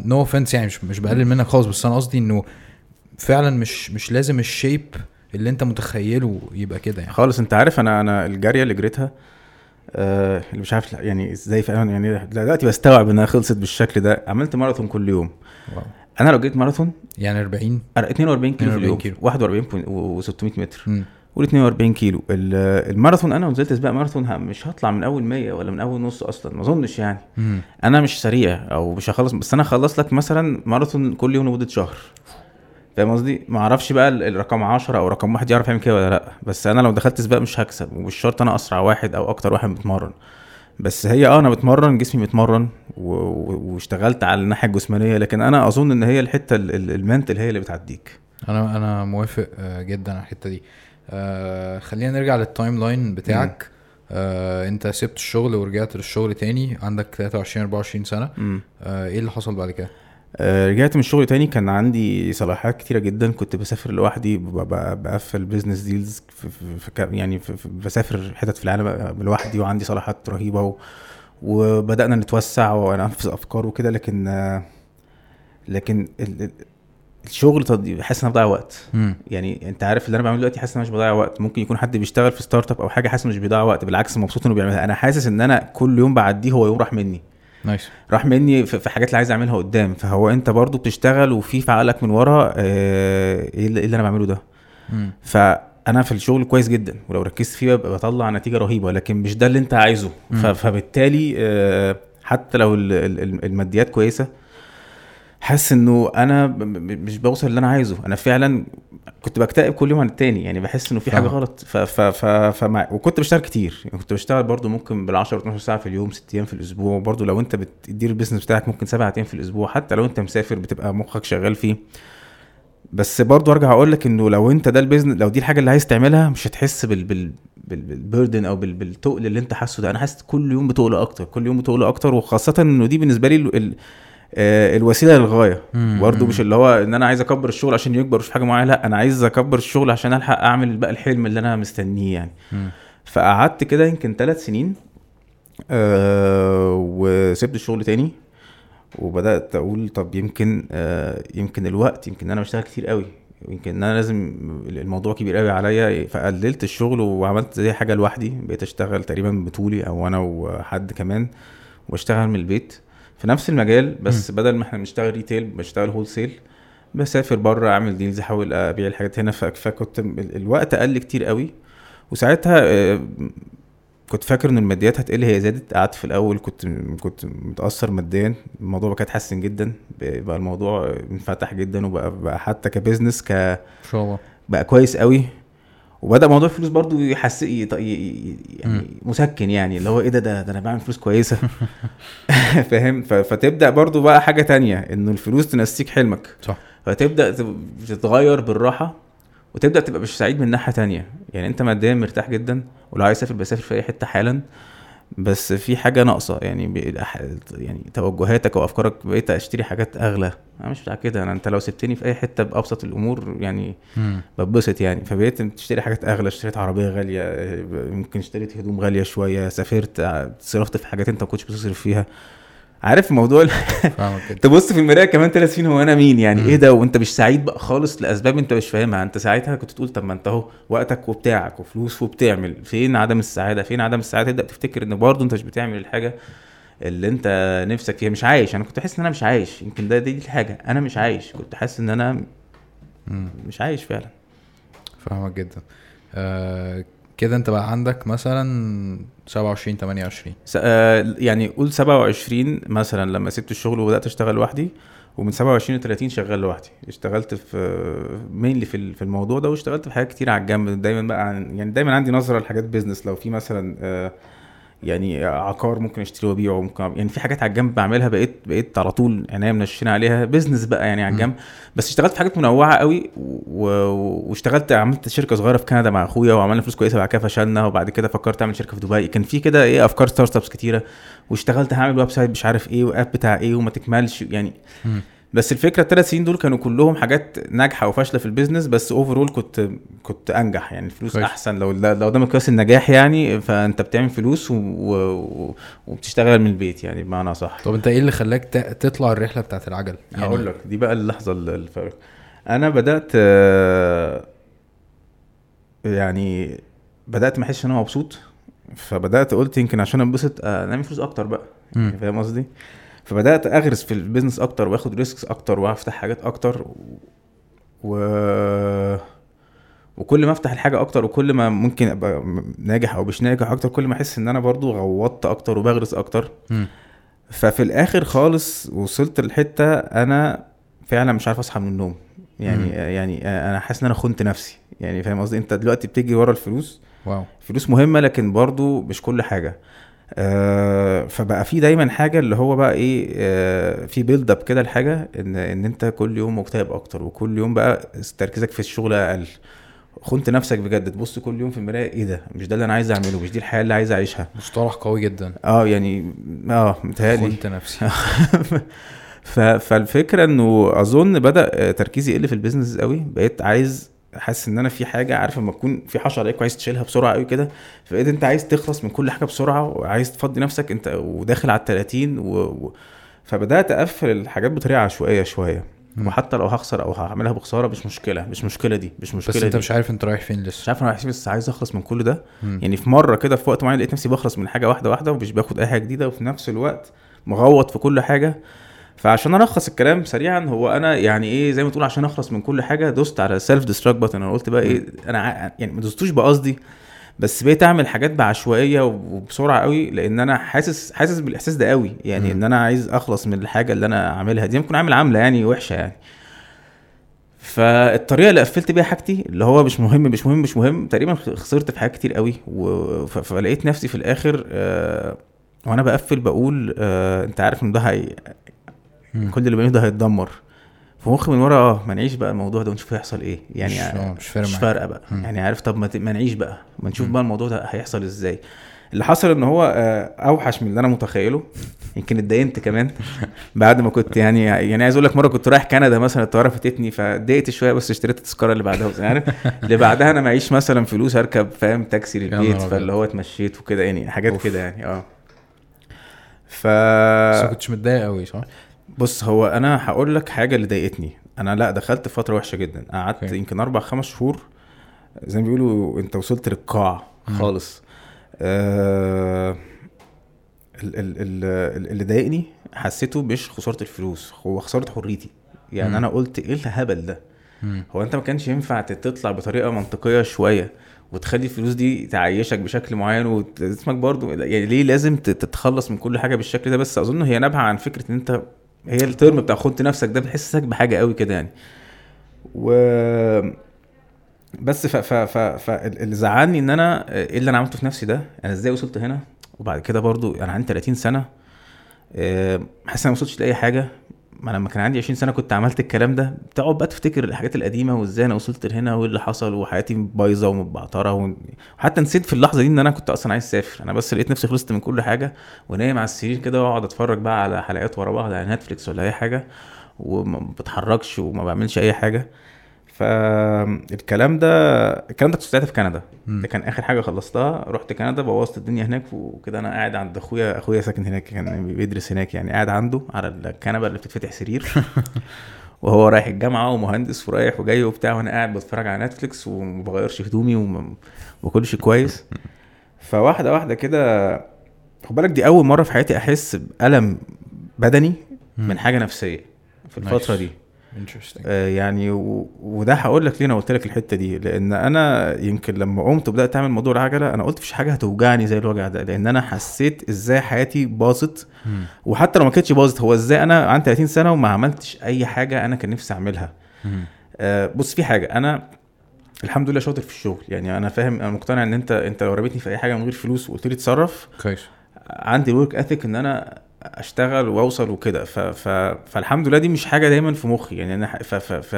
Speaker 1: no offense يعني مش مش بقلل منك خالص بس أنا قصدي انه فعلا مش مش لازم ال shape اللي انت متخيله يبقى كده يعني
Speaker 2: خالص انت عارف أنا أنا الجرية اللي جريتها آه اللي مش عارف يعني إزاي فعلا يعني دلوقتي بستوعب انها خلصت بالشكل ده عملت ماراثون كل يوم
Speaker 1: wow.
Speaker 2: أنا لو جيت ماراثون
Speaker 1: يعني 40
Speaker 2: أنا 42 كيلو في
Speaker 1: 42
Speaker 2: اليوم
Speaker 1: كيلو.
Speaker 2: 41 و600 متر
Speaker 1: مم.
Speaker 2: قول 42 كيلو. ال- الماراثون أنا ونزلت سباق ماراثون مش هطلع من أول 100 ولا من أول نص أصلا ما أظنش يعني.
Speaker 1: مم.
Speaker 2: أنا مش سريع أو مش هخلص بس أنا هخلص لك مثلا ماراثون كل يوم لمدة شهر. فاهم قصدي؟ ما أعرفش بقى ال- الرقم 10 أو رقم واحد يعرف يعمل كده ولا لأ. بس أنا لو دخلت سباق مش هكسب ومش شرط أنا أسرع واحد أو أكتر واحد بتمرن. بس هي آه أنا بتمرن جسمي متمرن و- و- واشتغلت على الناحية الجسمانية لكن أنا أظن إن هي الحتة ال- ال- ال mental هي اللي بتعديك.
Speaker 1: أنا أنا موافق آه، جدا على الحتة دي. آه خلينا نرجع لل timeline بتاعك آه انت سبت الشغل ورجعت للشغل تاني عندك 23 24
Speaker 2: سنة.
Speaker 1: آه إيه اللي حصل بعد كده؟
Speaker 2: آه، رجعت من الشغل تاني كان عندي صلاحيات كتيرة جدا. كنت بسافر لوحدي بقفل business deals في يعني في في بسافر حتت في العالم لوحدي وعندي صلاحيات رهيبة و وبدأنا نتوسع وننفذ أفكار وكده. لكن آه، لكن الشغل تض- حاسس ان أنا بضيع وقت.
Speaker 1: مم.
Speaker 2: يعني أنت عارف اللي أنا بعمله دلوقتي حاسس ان أنا مش بضيع وقت. ممكن يكون حد بيشتغل في startup أو حاجة حاسس مش بيضيع وقت. بالعكس مبسوط إنه بيعملها. أنا حاسس إن أنا كل يوم بعديه هو يوم راح مني.
Speaker 1: nice.
Speaker 2: راح مني في حاجات اللي عايز أعملها قدام. فهو أنت برضو بتشتغل وفي في عقلك من ورا آه، إيه اللي, إيه أنا بعمله ده.
Speaker 1: مم.
Speaker 2: فأنا في الشغل كويس جدا. ولو ركزت فيه ببقى بطلع نتيجة رهيبة. لكن مش ده اللي أنت عايزه.
Speaker 1: مم.
Speaker 2: فبالتالي آه، حتى لو ال- ال- الماديات كويسة حاسس انه أنا مش بوصل اللي أنا عايزه. أنا فعلا كنت بكتئب كل يوم عن التاني. يعني بحس انه في
Speaker 1: حاجة.
Speaker 2: غلط. ف ف ف فمع وكنت بشتغل كتير. يعني كنت بشتغل برضو ممكن بال 10 12 ساعة في اليوم 6 أيام في الأسبوع. وبرضو لو انت بتدير ال business بتاعك ممكن 7 أيام في الأسبوع. حتى لو انت مسافر بتبقى مخك شغال فيه. بس برضو ارجع أقول لك انه لو انت ده البيزنس لو دي الحاجة اللي عايز تعملها مش هتحس بال بال بال- بالبردن أو بال بالتقل اللي انت حاسه ده. أنا حاسس كل يوم بتقل أكتر كل يوم بتقل أكتر. وخاصة إنه دي بالنسبة لي ال- الوسيلة
Speaker 1: للغاية.
Speaker 2: برضه
Speaker 1: مم.
Speaker 2: مش اللي هو إن أنا عايز أكبر الشغل عشان يكبر في حاجة معينة لأ أنا عايز أكبر الشغل عشان ألحق أعمل بقى الحلم اللي أنا مستنيه يعني
Speaker 1: مم.
Speaker 2: فقعدت كده يمكن ثلاث سنين آه وسبت الشغل تاني وبدأت أقول طب يمكن آه يمكن الوقت يمكن أنا بشتغل كتير قوي يمكن إن أنا لازم الموضوع كبير قوي عليا فقللت الشغل وعملت زي حاجة لوحدي بقيت أشتغل تقريبا بطولي أو أنا وحد كمان وأشتغل من البيت في نفس المجال بس بدل ما إحنا بنشتغل retail بشتغل wholesale بسافر بره اعمل deals احاول ابيع الحاجات هنا. فكنت ال- الوقت قل كتير قوي. وساعتها آه، كنت فاكر إن الماديات هتقل هي زادت. قعدت في الأول كنت كنت متأثر ماديا. الموضوع بقى اتحسن جدا. بقى الموضوع انفتح جدا وبقى بقى حتى كبزنس ك
Speaker 1: ان شاء الله.
Speaker 2: بقى كويس قوي. وبدأ موضوع الفلوس برضو يحس يعني. مسكن يعني اللي هو إيه ده ده, ده أنا بعمل فلوس كويسة. فاهم؟ فتبدأ برضو بقى حاجة تانية إنه الفلوس تنسيك حلمك.
Speaker 1: صح.
Speaker 2: فتبدأ تب- تتغير بالراحة وتبدأ تبقى مش سعيد من ناحية تانية. يعني أنت ماديا مرتاح جدا ولو عايز تسافر بسافر في أي حتة حالا. بس في حاجة ناقصة يعني يعني توجهاتك وأفكارك بقيت أشتري حاجات أغلى. أنا مش بتاع كده أنا أنت لو سبتني في أي حتة بأبسط الأمور يعني. بتبسط يعني. فبقيت تشتري حاجات أغلى اشتريت عربية غالية يمكن اشتريت هدوم غالية شوية سافرت صرفت في حاجات أنت ما كنتش بتصرف فيها. عارف موضوع ال-
Speaker 1: فاهمك كده
Speaker 2: تبص في المراية كمان ثلاث سنين هو أنا مين يعني. إيه ده؟ وأنت مش سعيد بقى خالص لأسباب أنت مش فاهمها. أنت ساعتها كنت تقول طب ما أنت أهو وقتك وبتاعك وفلوس وبتعمل. فين عدم السعادة؟ فين عدم السعادة؟ تبدأ تفتكر إن برضه أنت مش بتعمل الحاجة اللي أنت نفسك فيها. مش عايش. أنا كنت حاسس إن أنا مش عايش. يمكن ده دي الحاجة. أنا مش عايش. كنت حاسس إن
Speaker 1: أنا.
Speaker 2: مش عايش فعلا.
Speaker 1: فاهمك جدا. آه كده انت بقى عندك مثلا 27 28
Speaker 2: س- آه، يعني قول 27 مثلا لما سبت الشغل وبدأت أشتغل لوحدي ومن 27 ل 30 شغال لوحدي. اشتغلت في مينلي في في الموضوع ده واشتغلت في حاجات كتير على الجنب دايما بقى عن يعني دايما عندي نظرة لحاجات بيزنس لو في مثلا آه، يعني عقار ممكن اشتريه وابيعه ممكن يعني في حاجات على الجنب بعملها بقيت بقيت على طول عينيا منشنه عليها. business بقى يعني على. الجنب. بس اشتغلت في حاجات منوعة قوي و... واشتغلت عملت شركة صغيرة في كندا مع أخويا وعملنا فلوس كويسة بعد كده فشلنا وبعد كده فكرت أعمل شركة في دبي. كان في كده إيه أفكار startups كتيرة. واشتغلت هعمل website مش عارف إيه و app بتاع إيه وما تكملش. يعني. بس الفكرة الثلاث سنين دول كانوا كلهم حاجات ناجحة وفاشلة في ال business بس overall كنت كنت أنجح. يعني الفلوس
Speaker 1: كويس.
Speaker 2: أحسن. لو لو ده مقياس النجاح يعني فأنت بتعمل فلوس و... و... وبتشتغل من البيت يعني بمعنى صح.
Speaker 1: طب أنت إيه اللي خلاك ت- تطلع الرحلة بتاعت العجل؟ يعني
Speaker 2: هقول لك دي بقى اللحظة ال- الفارق. أنا بدأت يعني بدأت ما أحسش إن أنا مبسوط. فبدأت قلت يمكن عشان أنبسط نعمل فلوس أكتر بقى. يعني فاهم قصدي؟ فبدأت أغرس في ال business أكتر وآخد risks أكتر وأفتح حاجات أكتر و وكل ما أفتح الحاجة أكتر وكل ما ممكن أبقى م- ناجح أو مش ناجح أكتر كل ما أحس إن أنا برضو غوطت أكتر وبغرس أكتر.
Speaker 1: مم.
Speaker 2: ففي الآخر خالص وصلت لحتة أنا فعلا مش عارف أصحى من النوم. يعني
Speaker 1: مم.
Speaker 2: يعني أنا حاسس إن أنا خنت نفسي. يعني فاهم قصدي؟ أنت دلوقتي بتجري ورا الفلوس.
Speaker 1: wow.
Speaker 2: فلوس مهمة لكن برضو مش كل حاجة. آه فبقى في دايما حاجة اللي هو بقى إيه آه في build up كده الحاجة إن إن أنت كل يوم مكتئب أكتر وكل يوم بقى تركيزك في الشغل أقل. خنت نفسك بجد تبص كل يوم في المراية إيه ده؟ مش ده اللي أنا عايز أعمله مش دي الحياة اللي عايز أعيشها.
Speaker 1: مصطلح قوي جدا.
Speaker 2: آه يعني آه متهيألي.
Speaker 1: خنت نفسي.
Speaker 2: فالفكرة إنه أظن بدأ تركيزي يقل في البيزنس قوي بقيت عايز حاسس إن أنا في حاجة عارف لما تكون في حشرة عليك وعايز تشيلها بسرعة قوي كده فبقيت أنت عايز تخلص من كل حاجة بسرعة وعايز تفضي نفسك أنت وداخل على ال 30 و... و... فبدأت أقفل الحاجات بطريقة عشوائية
Speaker 1: شوية.
Speaker 2: وحتى لو هخسر أو هعملها بخسارة مش مشكلة مش مشكلة دي مش مشكلة
Speaker 1: بس أنت
Speaker 2: دي.
Speaker 1: مش عارف أنت رايح فين
Speaker 2: مش
Speaker 1: لسه
Speaker 2: عارف أنا رايح فين، بس عايز أخلص من كل ده
Speaker 1: مم.
Speaker 2: يعني في مرة كده في وقت معين لقيت نفسي بخلص من حاجة واحدة واحدة ومش باخد أي حاجة جديدة وفي نفس الوقت مغوط في كل حاجة فعشان ألخص الكلام سريعا هو أنا يعني إيه زي ما تقول عشان أخلص من كل حاجة دوست على self destruct button أنا قلت بقى إيه أنا يعني ما دوستوش بقصدي بس بقيت أعمل حاجات بعشوائية وبسرعة قوي لأن أنا حاسس حاسس بالإحساس ده قوي. يعني
Speaker 1: مم.
Speaker 2: إن أنا عايز أخلص من الحاجة اللي أنا عاملها دي. ممكن اعمل عامله يعني وحشة يعني. فالطريقة اللي قفلت بيها حاجتي اللي هو مش مهم مش مهم مش مهم تقريبا خسرت في حاجات كتير قوي. فلقيت نفسي في الآخر آه وأنا بقفل بقول آه أنت عارف إن ده
Speaker 1: مم.
Speaker 2: كل اللي بعمله ده هيتدمر في مخي من ورا آه ما نعيش بقى الموضوع ده ونشوف هيحصل إيه يعني
Speaker 1: مش- آه، مش فارق
Speaker 2: مش. فارقة بقى
Speaker 1: مم.
Speaker 2: يعني عارف طب ما, ت- ما نعيش بقى ما نشوف
Speaker 1: مم.
Speaker 2: بقى الموضوع ده هيحصل إزاي اللي حصل إن هو آه، أوحش من اللي أنا متخيله يمكن اتضايقت كمان بعد ما كنت يعني يعني عايز أقول لك مرة كنت رايح كندا مثلا الطيارة فاتتني فاتضايقت شوية بس اشتريت التذكرة اللي بعدها يعني عارف اللي بعدها أنا معيش مثلا فلوس أركب فاهم تاكسي للبيت فاللي هو اتمشيت وكده يعني حاجات. كده يعني آه ف
Speaker 1: بس ما كنتش متضايق قوي صح؟
Speaker 2: بص هو أنا هقول لك حاجة اللي ضايقتني أنا لأ دخلت في فترة وحشة جدا قعدت
Speaker 1: okay.
Speaker 2: يمكن أربع خمس شهور زي ما بيقولوا أنت وصلت للقاع. خالص آه ال- ال- ال- اللي ضايقني حسيته مش خسارة الفلوس هو خسارة حريتي يعني. أنا قلت إيه الهبل ده. هو أنت ما كانش ينفع تطلع بطريقة منطقية شوية وتخلي الفلوس دي تعيشك بشكل معين واسمك برضو يعني ليه لازم تتخلص من كل حاجة بالشكل ده بس أظن هي نابعة عن فكرة إن أنت هي الترم بتاع خنت نفسك ده بتحسسك بحاجة قوي كده يعني. و بس ف ف ف فاللي زعلني إن أنا إيه اللي أنا عملته في نفسي ده؟ أنا إزاي وصلت هنا؟ وبعد كده برضو أنا عندي 30 سنة آه، حاسس أنا ما وصلتش لأي حاجة. ما لما كان عندي 20 سنة كنت عملت الكلام ده بتقعد بقى تفتكر الحاجات القديمة وإزاي أنا وصلت لهنا وإيه اللي حصل وحياتي بايظة ومتبعترة. وحتى نسيت في اللحظة دي إن أنا كنت أصلا عايز أسافر أنا بس لقيت نفسي خلصت من كل حاجة ونايم على السرير كده وأقعد أتفرج بقى على حلقات ورا بعض على نتفليكس ولا أي حاجة وما بتحركش وما بعملش أي حاجة فالكلام ده الكلام ده كنت ساعتها في كندا. ده كان آخر حاجة خلصتها. رحت كندا بوظت الدنيا هناك وكده. أنا قاعد عند أخويا أخويا ساكن هناك كان بيدرس هناك يعني. قاعد عنده على الكنبة اللي بتتفتح سرير. وهو رايح الجامعة ومهندس ورايح وجاي وبتاع وأنا قاعد بتفرج على نتفليكس وما بغيرش هدومي وما باكلش كويس. فواحدة واحدة كده خد بالك دي أول مرة في حياتي أحس بألم بدني من حاجة نفسية في
Speaker 1: الفترة.
Speaker 2: دي. يعني و... وده هقول لك ليه أنا قلت لك الحتة دي. لأن أنا يمكن لما قمت وبدأت أعمل موضوع العجلة أنا قلت مفيش حاجة هتوجعني زي الوجع ده لأن أنا حسيت إزاي حياتي باظت. وحتى لو ما كانتش باظت هو إزاي أنا عندي 30 سنة وما عملتش أي حاجة أنا كان نفسي
Speaker 1: أعملها.
Speaker 2: آه، بص في حاجة. أنا الحمد لله شاطر في الشغل. يعني أنا فاهم أنا مقتنع إن أنت أنت لو رميتني في أي حاجة من غير فلوس وقلت لي اتصرف
Speaker 1: كويس.
Speaker 2: عندي الورك اثيك إن أنا أشتغل وأوصل وكده. ف... ف... فالحمد لله دي مش حاجة دايما في مخي. يعني أنا ف... ف... ف...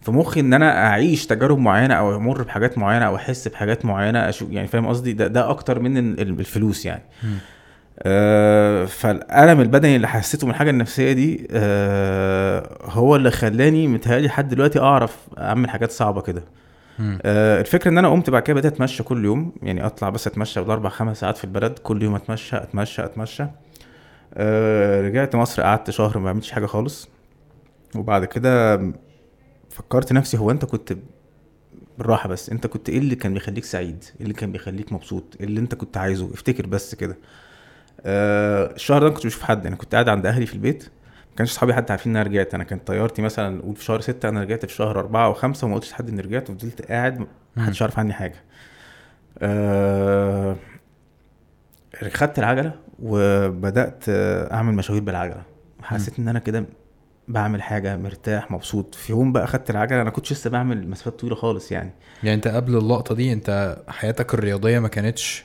Speaker 2: في مخي إن أنا أعيش تجارب معينة أو أمر بحاجات معينة أو أحس بحاجات معينة أشوف يعني فاهم قصدي؟ ده ده أكتر من ال- الفلوس يعني. آه فالألم البدني اللي حسيته من الحاجة النفسية دي آه هو اللي خلاني متهيألي لحد دلوقتي أعرف أعمل حاجات صعبة كده. آه الفكرة إن أنا قمت بعد كده بدات أتمشى كل يوم. يعني أطلع بس أتمشى بالأربع خمس ساعات في البلد. كل يوم أتمشى أتمشى أتمشى. آه رجعت مصر قعدت شهر ما بعملش حاجة خالص. وبعد كده فكرت نفسي هو أنت كنت بالراحة بس أنت كنت إيه اللي كان بيخليك سعيد؟ إيه اللي كان بيخليك مبسوط؟ إيه اللي أنت كنت عايزه؟ افتكر بس كده. آه الشهر ده ما كنتش بشوف حد أنا كنت قاعد عند أهلي في البيت ما كانش صحابي حتى عارفين إن أنا رجعت. أنا كانت طيارتي مثلا نقول في شهر ستة أنا رجعت في شهر أربعة أو خمسة وما قلتش لحد إني رجعت وفضلت قاعد محدش عارف عني حاجة. آه خدت العجلة وبدأت أعمل مشاوير بالعجلة. حسيت إن أنا كده بعمل حاجة مرتاح مبسوط. في يوم بقى خدت العجلة أنا كنتش لسه بعمل مسافات طويلة خالص يعني.
Speaker 1: يعني أنت قبل اللقطة دي أنت حياتك الرياضية ما كانتش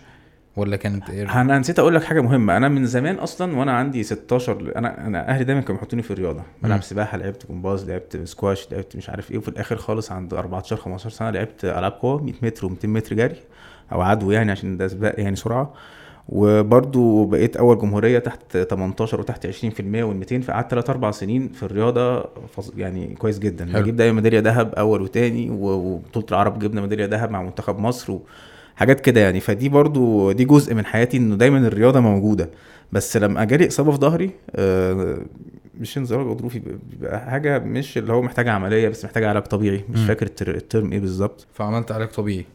Speaker 1: ولا كانت إيه؟
Speaker 2: أنا نسيت أقول لك حاجة مهمة. أنا من زمان أصلا وأنا عندي 16 أنا أنا أهلي دايما كانوا بيحطوني في الرياضة. بلعب. سباحة لعبت جمباز لعبت سكواش لعبت مش عارف إيه. وفي الآخر خالص عند 14 15 سنة لعبت ألعاب قوة 100 متر و200 متر جري أو عدو يعني عشان ده سباق يعني سرعة. وبرضو بقيت أول جمهورية تحت 18 وتحت 20% وال200 فقعدت 3 4 سنين في الرياضة يعني كويس جدا.
Speaker 1: حلو.
Speaker 2: بجيب دايما ميدالية ذهب أول وتاني وبطولة العرب جبنا ميدالية ذهب مع منتخب مصر وحاجات كده يعني. فدي برضو دي جزء من حياتي إنه دايما الرياضة موجودة. بس لما جالي إصابة في ظهري آه، مش انزلاق غضروفي بيبقى حاجة مش اللي هو محتاجة عملية بس محتاجة علاج طبيعي. مش
Speaker 1: مم.
Speaker 2: فاكر التر- الترم إيه بالظبط.
Speaker 1: فعملت علاج طبيعي.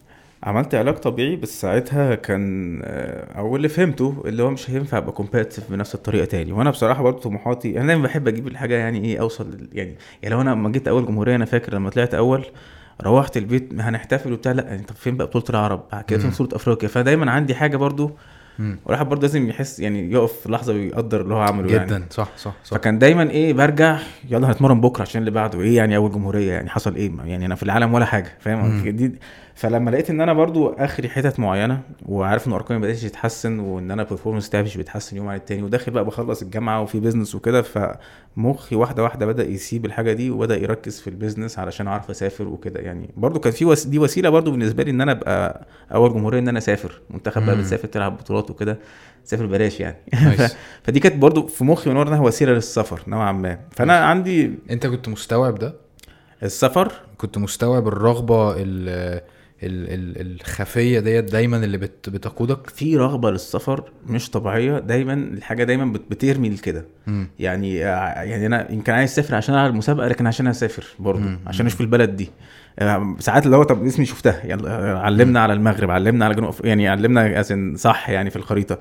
Speaker 2: عملت علاج طبيعي بس ساعتها كان آه، أو اللي فهمته اللي هو مش هينفع أبقى كومباتيف بنفس الطريقة تاني. وأنا بصراحة برضه طموحاتي أنا دايما بحب أجيب الحاجة يعني إيه أوصل يعني يعني لو أنا لما جيت أول جمهورية أنا فاكر لما طلعت أول روحت البيت هنحتفل وبتاع لأ أنت فين بقى بطولة العرب؟ بعد كده فين. بطوله أفريقيا. فدايما عندي حاجة برضه
Speaker 1: مم.
Speaker 2: والواحد برضه لازم يحس يعني يقف في لحظة ويقدر اللي هو عمله يعني.
Speaker 1: جدا. صح صح صح.
Speaker 2: فكان دايما إيه برجع يلا هنتمرن بكرة عشان اللي بعده. إيه يعني أول جمهورية يعني حصل إيه؟ يعني أنا في العالم ولا حاجة فاهم. دي فلما لقيت إن أنا برضو آخري حتت معينة وعارف إن ارقامي بدات تتحسن وإن أنا ال performance بتاعي مش بيتحسن يوم عن التاني وداخل بقى بخلص الجامعة وفي business وكده فمخي واحدة واحدة بدأ يسيب الحاجة دي وبدأ يركز في ال business علشان أعرف أسافر وكده. يعني برضو كان في وس... دي وسيلة برضو بالنسبة لي إن أنا أبقى أول جمهورية إن أنا أسافر. منتخب بقى. بتسافر تلعب بطولات وكده. تسافر بلاش يعني. فدي كانت برضو في مخي من إنها وسيلة للسفر نوعا ما. فأنا عندي
Speaker 1: أنت كنت مستوعب ده؟
Speaker 2: السفر؟
Speaker 1: كنت مستوعب الرغبة ال ال ال الخفية ديت دايما اللي بت بتقودك.
Speaker 2: في رغبة للسفر مش طبيعية دايما الحاجة دايما بت- بترمي لكده. يعني يعني أنا يمكن عايز أسافر عشان ألعب المسابقة لكن عشان أسافر برضه
Speaker 1: مم.
Speaker 2: عشان أشوف البلد دي. آه، ساعات اللي هو طب اسمي شفتها يعني آه، علمنا على المغرب علمنا على جنوب يعني علمنا صح يعني في الخريطة.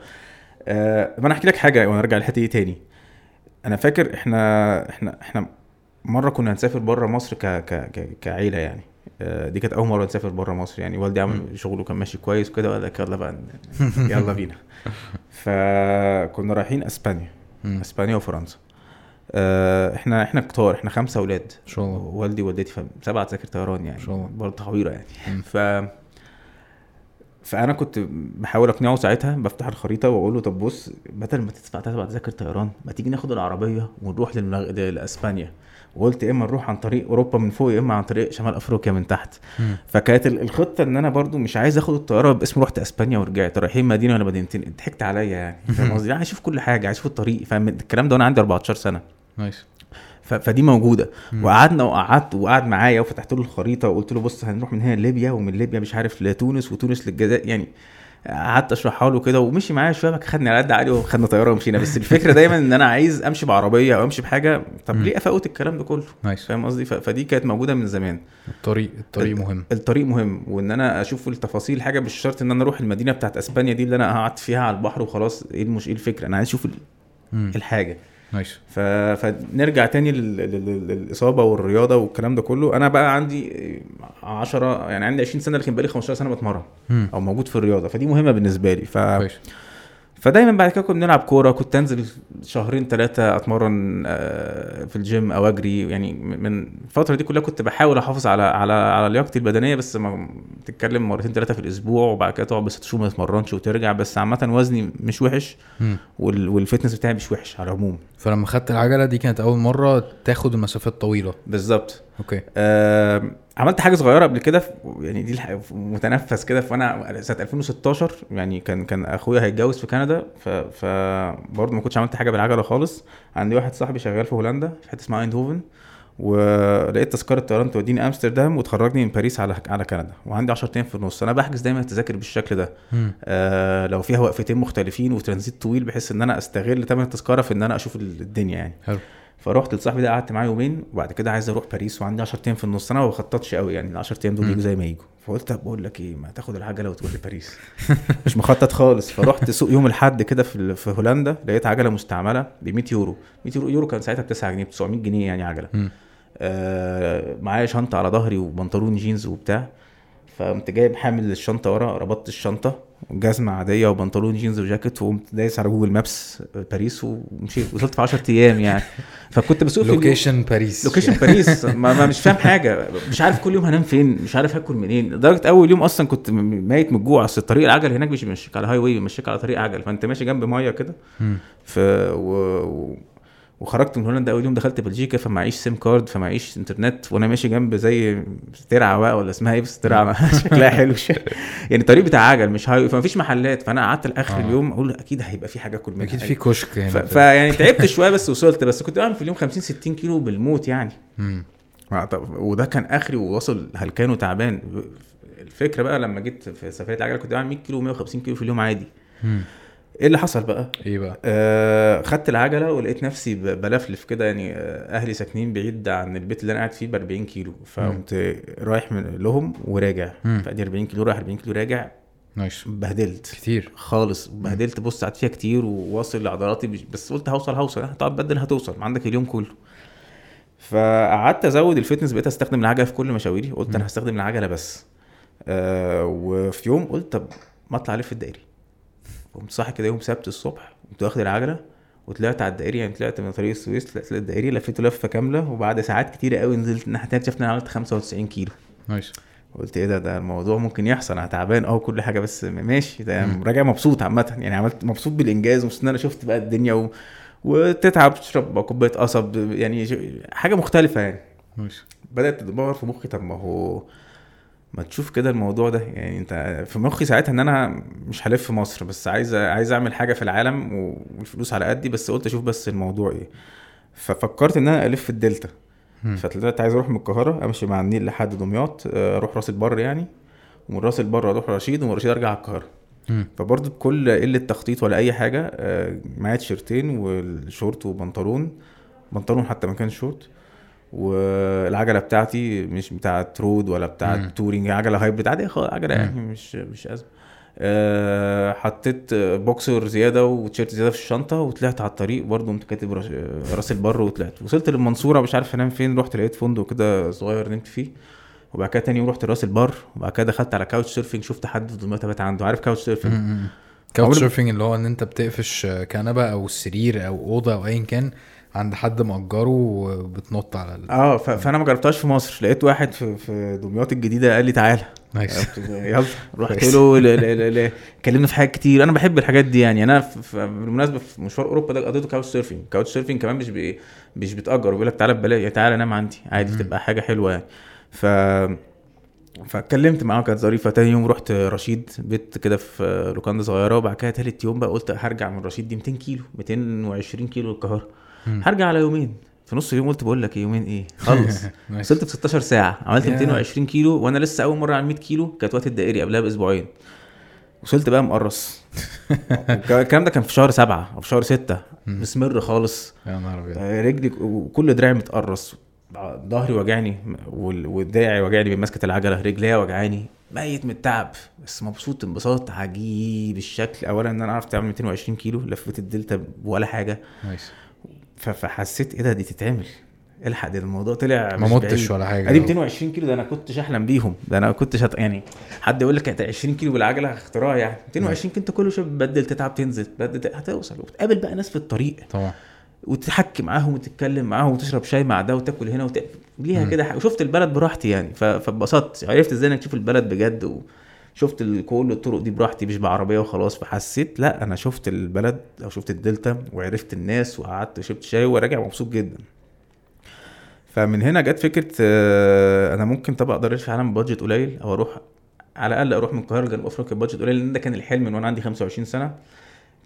Speaker 2: آه، ما أنا أحكي لك حاجة وأنا ارجع للحته دي تاني. أنا فاكر إحنا إحنا إحنا مرة كنا هنسافر بره مصر ك ك كعيلة يعني. آه، دي كانت أول مرة نسافر بره مصر. يعني والدي عمل شغله كان ماشي كويس وكده وقال لك يلا بقى يلا بينا. فكنا رايحين
Speaker 1: إسبانيا.
Speaker 2: إسبانيا وفرنسا. آه، إحنا إحنا كتار إحنا خمسة أولاد
Speaker 1: إن شاء الله.
Speaker 2: والدي ووالدتي سبعة تذاكر طيران يعني.
Speaker 1: إن شاء الله.
Speaker 2: برضه تحويره يعني. ف فأنا كنت بحاول أقنعه ساعتها بفتح الخريطة وأقول له طب بص بدل ما تدفع تدفع تذاكر طيران ما تيجي ناخد العربية ونروح للمغ... لإسبانيا؟ وقلت يا إما نروح عن طريق أوروبا من فوق يا إما عن طريق شمال أفريقيا من تحت. فكانت ال- الخطة إن أنا برضو مش عايز آخد الطيارة باسم رحت إسبانيا ورجعت رايحين مدينة ولا مدينتين ضحكت عليا يعني فاهم قصدي؟ عايز أشوف كل حاجة عايز أشوف الطريق فاهم؟ الكلام ده وأنا عندي 14
Speaker 1: سنة.
Speaker 2: nice. فدي موجودة.
Speaker 1: مم.
Speaker 2: وقعدنا وقعدت وقعد معايا وفتحت له الخريطة وقلت له بص هنروح من هنا ليبيا ومن ليبيا مش عارف لتونس وتونس للجزائر يعني قعدت اشرحها له كده ومشي معايا شوية خدني على قد عالي وخدنا طيارة ومشينا. بس الفكرة دايما إن أنا عايز أمشي بعربية أو أمشي بحاجة طب. ليه أفوت الكلام ده كله؟
Speaker 1: نايس.
Speaker 2: فاهم قصدي؟ فدي كانت موجودة من زمان.
Speaker 1: الطريق الطريق مهم.
Speaker 2: الطريق مهم. وإن أنا أشوف التفاصيل حاجة مش شرط إن أنا أروح المدينة بتاعت إسبانيا دي اللي أنا قعدت فيها على البحر وخلاص. إيه المش إيه الفكرة؟ أنا عايز
Speaker 1: أشوف.
Speaker 2: الحاجة.
Speaker 1: nice.
Speaker 2: ف... فنرجع تاني لل... لل... للإصابة والرياضة والكلام ده كله. أنا بقى عندي 10 يعني عندي 20 سنة لكن بقالي 15 سنة بتمرن. أو موجود في الرياضة فدي مهمة بالنسبة لي. ف...
Speaker 1: كويس.
Speaker 2: فدايما بعد كده كنا بنلعب كورة كنت أنزل شهرين ثلاثة أتمرن آه، في الجيم أو أجري. يعني من الفترة دي كلها كنت بحاول أحافظ على على على لياقتي البدنية بس ما تتكلم مرتين ثلاثة في الأسبوع وبعد كده تقعد بست شهور ما تتمرنش وترجع. بس عامة وزني مش وحش. وال fitness بتاعي مش وحش على العموم.
Speaker 1: فلما خدت العجلة دي كانت أول مرة تاخد المسافات طويلة.
Speaker 2: بالظبط.
Speaker 1: okay.
Speaker 2: آه عملت حاجة صغيرة قبل كده يعني دي متنفس كده فأنا سنة 2016 يعني كان كان أخويا هيتجوز في كندا ف فبرضه ما كنتش عملت حاجة بالعجلة خالص. عندي واحد صاحبي شغال في هولندا في حتة اسمها ايندهوفن ولقيت تذكرة طيران توديني أمستردام وتخرجني من باريس على على كندا وعندي 10 أيام في النص. أنا بحجز دايما التذاكر بالشكل ده. آه لو فيها وقفتين مختلفين وترانزيت طويل بحيث إن أنا أستغل ثمن التذكرة في إن أنا أشوف الدنيا يعني.
Speaker 1: حلو.
Speaker 2: فرحت لصاحبي ده قعدت معاه يومين وبعد كده عايز أروح باريس وعندي 10 أيام في النص أنا ما بخططش قوي يعني ال 10 أيام دول. يجوا زي ما يجوا. فقلت طب بقول لك إيه ما تاخد العجله وتروح لباريس مش مخطط خالص. فرحت سوق يوم الأحد كده في في هولندا لقيت عجلة مستعملة ب 100 يورو. 100 يورو يورو كان ساعتها ب 9 جنيه ب 900 جنيه يعني
Speaker 1: عجلة.
Speaker 2: آه معايا شنطة على ظهري وبنطلون جينز وبتاع. فقمت جايب حامل الشنطة ورا ربطت الشنطة جزمة عادية وبنطلون جينز وجاكيت وقمت دايس على Google Maps باريس ومشيت وصلت في 10 أيام يعني. فكنت بسوق
Speaker 1: location باريس
Speaker 2: location باريس ما, ما مش فاهم حاجة. مش عارف كل يوم هنام فين مش عارف هاكل منين. لدرجة أول يوم أصلا كنت ميت من الجوع. أصل الطريق العجل هناك مش بيمشيك على highway بيمشيك على طريق عجل. فأنت ماشي جنب مية كده. ف و... و... وخرجت من هولندا أول يوم دخلت بلجيكا فمعيش SIM card فمعيش انترنت وأنا ماشي جنب زي ترعة بقى ولا اسمها إيه بس ترعة شكلها حلو يعني طريق بتاع عجل مش highway فما فيش محلات. فأنا قعدت لآخر
Speaker 1: آه.
Speaker 2: اليوم أقول أكيد هيبقى في حاجة أكل منها.
Speaker 1: أكيد في كشك
Speaker 2: ف... فيعني تعبت شوية بس وصلت. بس كنت بعمل في اليوم 50 60 كيلو بالموت يعني. وده كان آخري وواصل هلكان وتعبان. الفكرة بقى لما جيت في سفرية العجله كنت بعمل 100 كيلو 150 كيلو في اليوم عادي. إيه اللي حصل بقى؟
Speaker 1: إيه بقى؟
Speaker 2: آه خدت العجلة ولقيت نفسي بلفلف كده يعني آه، أهلي ساكنين بعيد عن البيت اللي أنا قاعد فيه ب 40 كيلو. فقمت رايح من لهم وراجع.
Speaker 1: مم.
Speaker 2: فآدي 40 كيلو رايح 40 كيلو راجع.
Speaker 1: nice.
Speaker 2: بهدلت.
Speaker 1: كتير.
Speaker 2: خالص. بهدلت. بص قعدت فيها كتير وواصل لعضلاتي بس قلت هوصل هوصل. هتقعد بدل هتوصل. عندك اليوم كله. فقعدت أزود ال fitness بقيت أستخدم العجلة في كل مشاويري. قلت أنا هستخدم العجلة بس. آه وفي يوم قلت طب ما أطلع ألف الدائري. قمت صاحي كده يوم سبت الصبح قمت واخد العجلة وطلعت على الدائري يعني طلعت من طريق السويس طلعت الدائري لفيته لفة كاملة وبعد ساعات كتيرة قوي نزلت الناحيه التانيه اكتشفت إن أنا عملت 95 كيلو.
Speaker 1: نايس.
Speaker 2: قلت إيه ده ده الموضوع ممكن يحصل أنا تعبان آه كل حاجة بس ماشي ده راجع مبسوط عامة يعني عملت مبسوط بالإنجاز ومبسوط إن أنا شفت بقى الدنيا و... وتتعب تشرب كوباية قصب يعني حاجة مختلفة يعني.
Speaker 1: nice.
Speaker 2: بدأت تدور في مخي طب ما هو ما تشوف كده الموضوع ده. يعني انت في مخي ساعتها ان أنا مش هلف في مصر بس عايز عايز اعمل حاجة في العالم والفلوس على قدي بس قلت أشوف بس الموضوع إيه. ففكرت إن أنا ألف الدلتا. فطلعت عايز أروح من القاهرة أمشي مع النيل لحد دمياط أروح راس البر يعني. ومن راس البر أروح رشيد ومن رشيد أرجع على
Speaker 1: القاهرة.
Speaker 2: فبرضه بكل قلة تخطيط ولا أي حاجة معايا تيشيرتين والشورت وبنطلون. بنطلون حتى ما كانش شورت. والعجلة بتاعتي مش بتاعت road ولا بتاعت
Speaker 1: مم.
Speaker 2: touring عجلة hybrid عاديه خالص عجلة يعني مش مش أزمة. أه حطيت بوكسر زيادة وتيشيرت زيادة في الشنطة وطلعت على الطريق برضه قمت كاتب راس- البر وطلعت. وصلت للمنصورة مش عارف انام فين رحت لقيت فندق كده صغير نمت فيه. وبعد كده تاني يوم رحت راس البر وبعد كده دخلت على Couchsurfing شفت حد في دمياط بات عنده. عارف Couchsurfing.
Speaker 1: Couchsurfing اللي هو إن أنت بتقفش كنبة أو سرير أو أوضة أو ايا كان عند حد مأجره وبتنط على ال...
Speaker 2: آه ف- فأنا ما جربتهاش في مصر. لقيت واحد في في دمياط الجديدة قال لي تعالى.
Speaker 1: nice
Speaker 2: يلا. رحت. له ل- ل- ل- اتكلمنا في حاجات كتير. أنا بحب الحاجات دي يعني. أنا في في- بالمناسبة في مشوار أوروبا ده قضيته Couchsurfing Couchsurfing كمان مش بي مش بتأجر. بيقول لك تعالى ببلاش. تعالى نام عندي. عادي بتبقى حاجة حلوة يعني. ف فاتكلمت معاه كانت ظريفة. تاني يوم رحت رشيد بيت كده في لوكاندا صغيرة. وبعد كده تالت يوم بقى قلت هرجع من رشيد دي 200 كيلو 220 كيلو القاهره. هرجع على يومين. في نص اليوم قلت بقول لك إيه يومين إيه؟ خلص. وصلت في 16 ساعة. عملت
Speaker 1: يا.
Speaker 2: 220 كيلو وأنا لسه أول مرة على 100 كيلو. كانت وقت الدائري قبلها بأسبوعين. وصلت بقى مقرص. الكلام ده كان في شهر سبعة أو في شهر ستة. مسمر خالص.
Speaker 1: يا نهار أبيض.
Speaker 2: آه، رجلي وكل دراعي متقرص. ظهري وجعني وال- ودراعي وجعني من مسكه العجلة رجليا وجعاني. ميت من التعب. بس مبسوط انبساط عجيب الشكل. اولا إن أنا عرفت أعمل 220 كيلو. لفيت الدلتا ولا
Speaker 1: حاجة.
Speaker 2: ف- فحسيت إيه ده دي تتعمل. الحق ده الموضوع طلع
Speaker 1: ما متش. ولا حاجة.
Speaker 2: ادي 220 كيلو ده أنا كنتش احلم بيهم. ده أنا كنتش هت... يعني حد يقول لك 20 كيلو بالعجلة اختراع يعني 220 كيلو انت كل شوية بتبدل تتعب تنزل تبدل هتوصل. وتقابل بقى ناس في الطريق.
Speaker 1: طبعا.
Speaker 2: وتحكي معاهم وتتكلم معاهم وتشرب شاي مع ده وتاكل هنا وت... ليها. كده وشفت البلد براحتي يعني. ف... فاتبسطت. عرفت إزاي انك تشوف البلد بجد وشفت ال- كل الطرق دي براحتي مش بعربية وخلاص فحسيت لا أنا شفت البلد أو شفت الدلتا وعرفت الناس وقعدت وشربت شاي وراجع مبسوط جدا. فمن هنا جت فكرة آه، أنا ممكن طب أقدر الف العالم ب budget قليل أو أروح على الأقل أروح من القاهرة لجنوب أفريقيا ب budget قليل لأن ده كان الحلم من وأنا عندي 25 سنة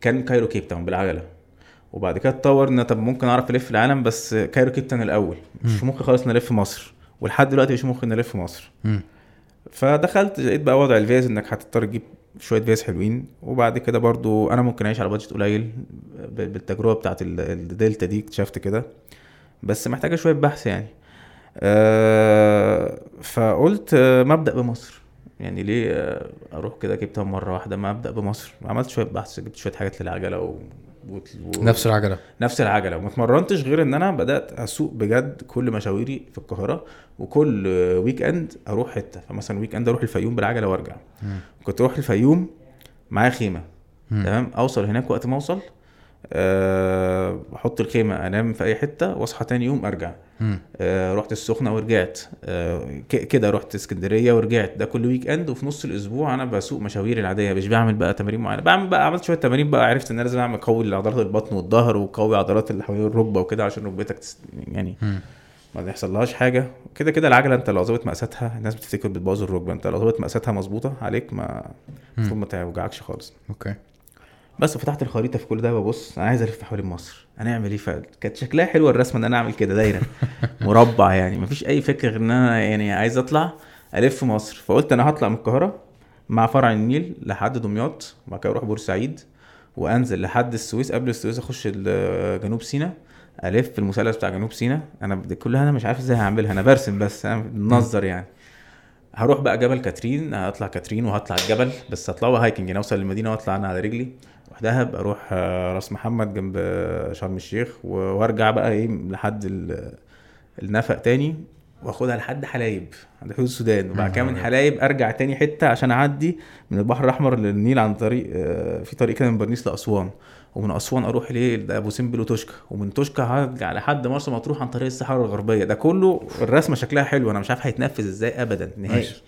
Speaker 2: كان Cairo Cape Town بالعجلة. وبعد كده اتطور إن طب ممكن أعرف ألف العالم بس Cairo Cape Town الأول. مش مخي خالص نلف مصر ولحد دلوقتي مش ممكن نلف مصر. فدخلت لقيت بقى وضع الفيز إنك هتضطر تجيب شوية فيز حلوين. وبعد كده برضو أنا ممكن أعيش على budget قليل بالتجربة بتاعت ال- الدلتا دي اكتشفت كده. بس محتاجة شوية بحث يعني. أه فقلت ما ابدا بمصر. يعني ليه أروح كده جبتها مرة واحدة؟ ما ابدا بمصر. عملت شوية بحث جبت شوية حاجات للعجلة و...
Speaker 1: نفس العجلة.
Speaker 2: نفس العجلة. وما اتمرنتش غير إن أنا بدأت أسوق بجد كل مشاويري في القاهرة وكل weekend أروح حتة. فمثلا weekend أروح الفيوم بالعجلة
Speaker 1: وأرجع.
Speaker 2: كنت أروح الفيوم معايا
Speaker 1: خيمة.
Speaker 2: تمام؟ أوصل هناك وقت ما أوصل أحط الخيمة أنام في أي حتة وأصحى تاني يوم
Speaker 1: أرجع.
Speaker 2: أه رحت السخنة ورجعت. أه كده رحت اسكندرية ورجعت. ده كل weekend وفي نص الأسبوع أنا بسوق مشاويري العادية. مش بعمل بقى تمارين معينة. بعمل بقى عملت شوية تمارين بقى عرفت إن أنا لازم أعمل قوي عضلات البطن والظهر وقوي عضلات اللي حوالين الركبة وكده عشان ركبتك تس... يعني. ما يحصلهاش حاجة. كده كده العجلة أنت لو ظبطت مقاساتها الناس بتفتكر بتبوظ الركبة. أنت لو ظبطت مقاساتها مظبوطة عليك ما المفروض ما توجعكش خالص.
Speaker 1: أوكي.
Speaker 2: بس فتحت الخريطة في كل ده ببص أنا عايز ألف حوالين مصر. هنعمل إيه؟ فعلا كانت شكلها حلوة الرسمة إن أنا أعمل كده دايره مربع يعني. مفيش أي فكره غير إن أنا يعني عايز أطلع ألف مصر. فقلت أنا هطلع من القاهرة مع فرع النيل لحد دمياط وبعد كده أروح بورسعيد وأنزل لحد السويس. قبل السويس أخش جنوب سيناء ألف المثلث بتاع جنوب سيناء. أنا كلها أنا مش عارف إزاي هعملها أنا برسم بس أنا بنظر يعني. هروح بقى جبل كاترين هطلع كاترين وهطلع الجبل بس هطلعه hiking يعني أوصل للمدينة وأطلع أنا على رجلي. دهب أروح آه، راس محمد جنب آه، شرم الشيخ وأرجع بقى إيه لحد ال- النفق تاني وآخدها لحد حلايب عند حدود السودان. وبعد كده من حلايب أرجع تاني حتة عشان أعدي من البحر الأحمر للنيل عن طريق آه، في طريق كده من برنيس لأسوان. ومن أسوان أروح ليه لأبو سمبل وتوشكا. ومن توشكا هرجع لحد مرسى مطروح عن طريق الصحراء الغربية. ده كله الرسمة شكلها حلو أنا مش عارف هيتنفذ إزاي ابدا نهائي.
Speaker 1: ماشي.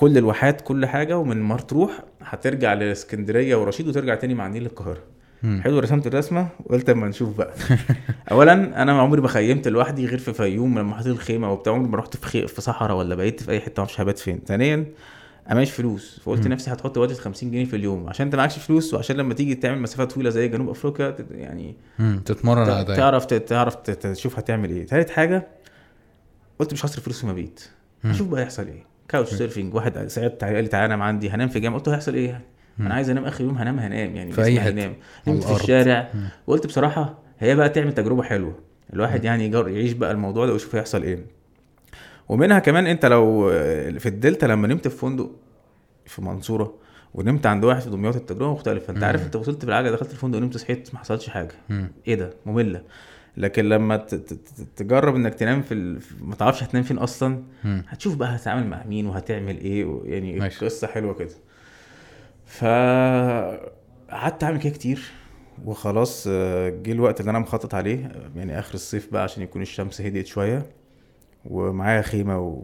Speaker 2: كل الواحات كل حاجة ومن مطروح هترجع لإسكندرية ورشيد وترجع تاني مع النيل
Speaker 1: القاهرة.
Speaker 2: حلو رسمت الرسمة وقلت أما نشوف بقى اولا أنا عمري ما خيمت لوحدي غير في فيوم لما حطيت الخيمة وبتاع عمري ما رحت في خي... في صحراء ولا بقيت في أي حتة ما أعرفش هبات فين ثانيا أنا معيش فلوس فقلت. نفسي هتحط بادجت 50 جنيه في اليوم عشان أنت معكش فلوس وعشان لما تيجي تعمل مسافات طويلة زي جنوب أفريقيا يعني.
Speaker 1: تتمرن على ده
Speaker 2: تعرف تعرف تشوف هتعمل إيه تالت حاجة قلت مش هصرف فلوس في مبيت. أشوف بقى هيحصل إيه Couchsurfing واحد تعالى قال لي تعالى أنام عندي هنام في جامع قلت له هيحصل إيه؟ يعني. أنا عايز أنام آخر يوم هنام هنام يعني.
Speaker 1: في.
Speaker 2: هينام.
Speaker 1: على
Speaker 2: نمت في. الشارع. وقلت بصراحة هي بقى تعمل تجربة حلوة. الواحد يعني يجرب يعيش بقى الموضوع ده ويشوف هيحصل إيه. ومنها كمان أنت لو في الدلتا لما نمت في فندق في منصورة ونمت عند واحد في دمياط التجربة مختلفة.
Speaker 1: أنت.
Speaker 2: عارف أنت وصلت بالعجله دخلت الفندق نمت صحيت ما حصلش
Speaker 1: حاجة.
Speaker 2: إيه ده؟ مملة. لكن لما تجرب إنك تنام في ال... ما تعرفش هتنام فين
Speaker 1: أصلا.
Speaker 2: هتشوف بقى هتتعامل مع مين وهتعمل إيه و- يعني
Speaker 1: ماشي.
Speaker 2: قصة حلوة كده ف قعدت أعمل كده كتير وخلاص آه، جه الوقت اللي أنا مخطط عليه آه، يعني آخر الصيف بقى عشان يكون الشمس هديت شوية ومعايا خيمة.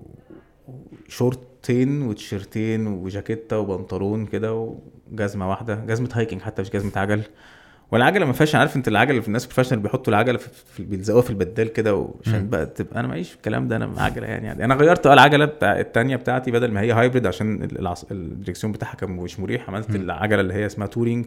Speaker 2: وشورتين وتيشرتين وجاكيتة وبنطلون كده وجزمة واحدة جزمة hiking حتى مش جزمة عجل والعجلة ما فيهاش عارف أنت العجلة في الناس professional بيحطوا العجلة في, بيلزقوها في البدال كده عشان. بقى تبقى أنا معيش الكلام ده أنا عجلة يعني, يعني أنا غيرت آه العجلة بتاع التانية بتاعتي بدل ما هي hybrid عشان. الدريكسيون بتاعها كان مش مريح عملت. العجلة اللي هي اسمها
Speaker 1: touring.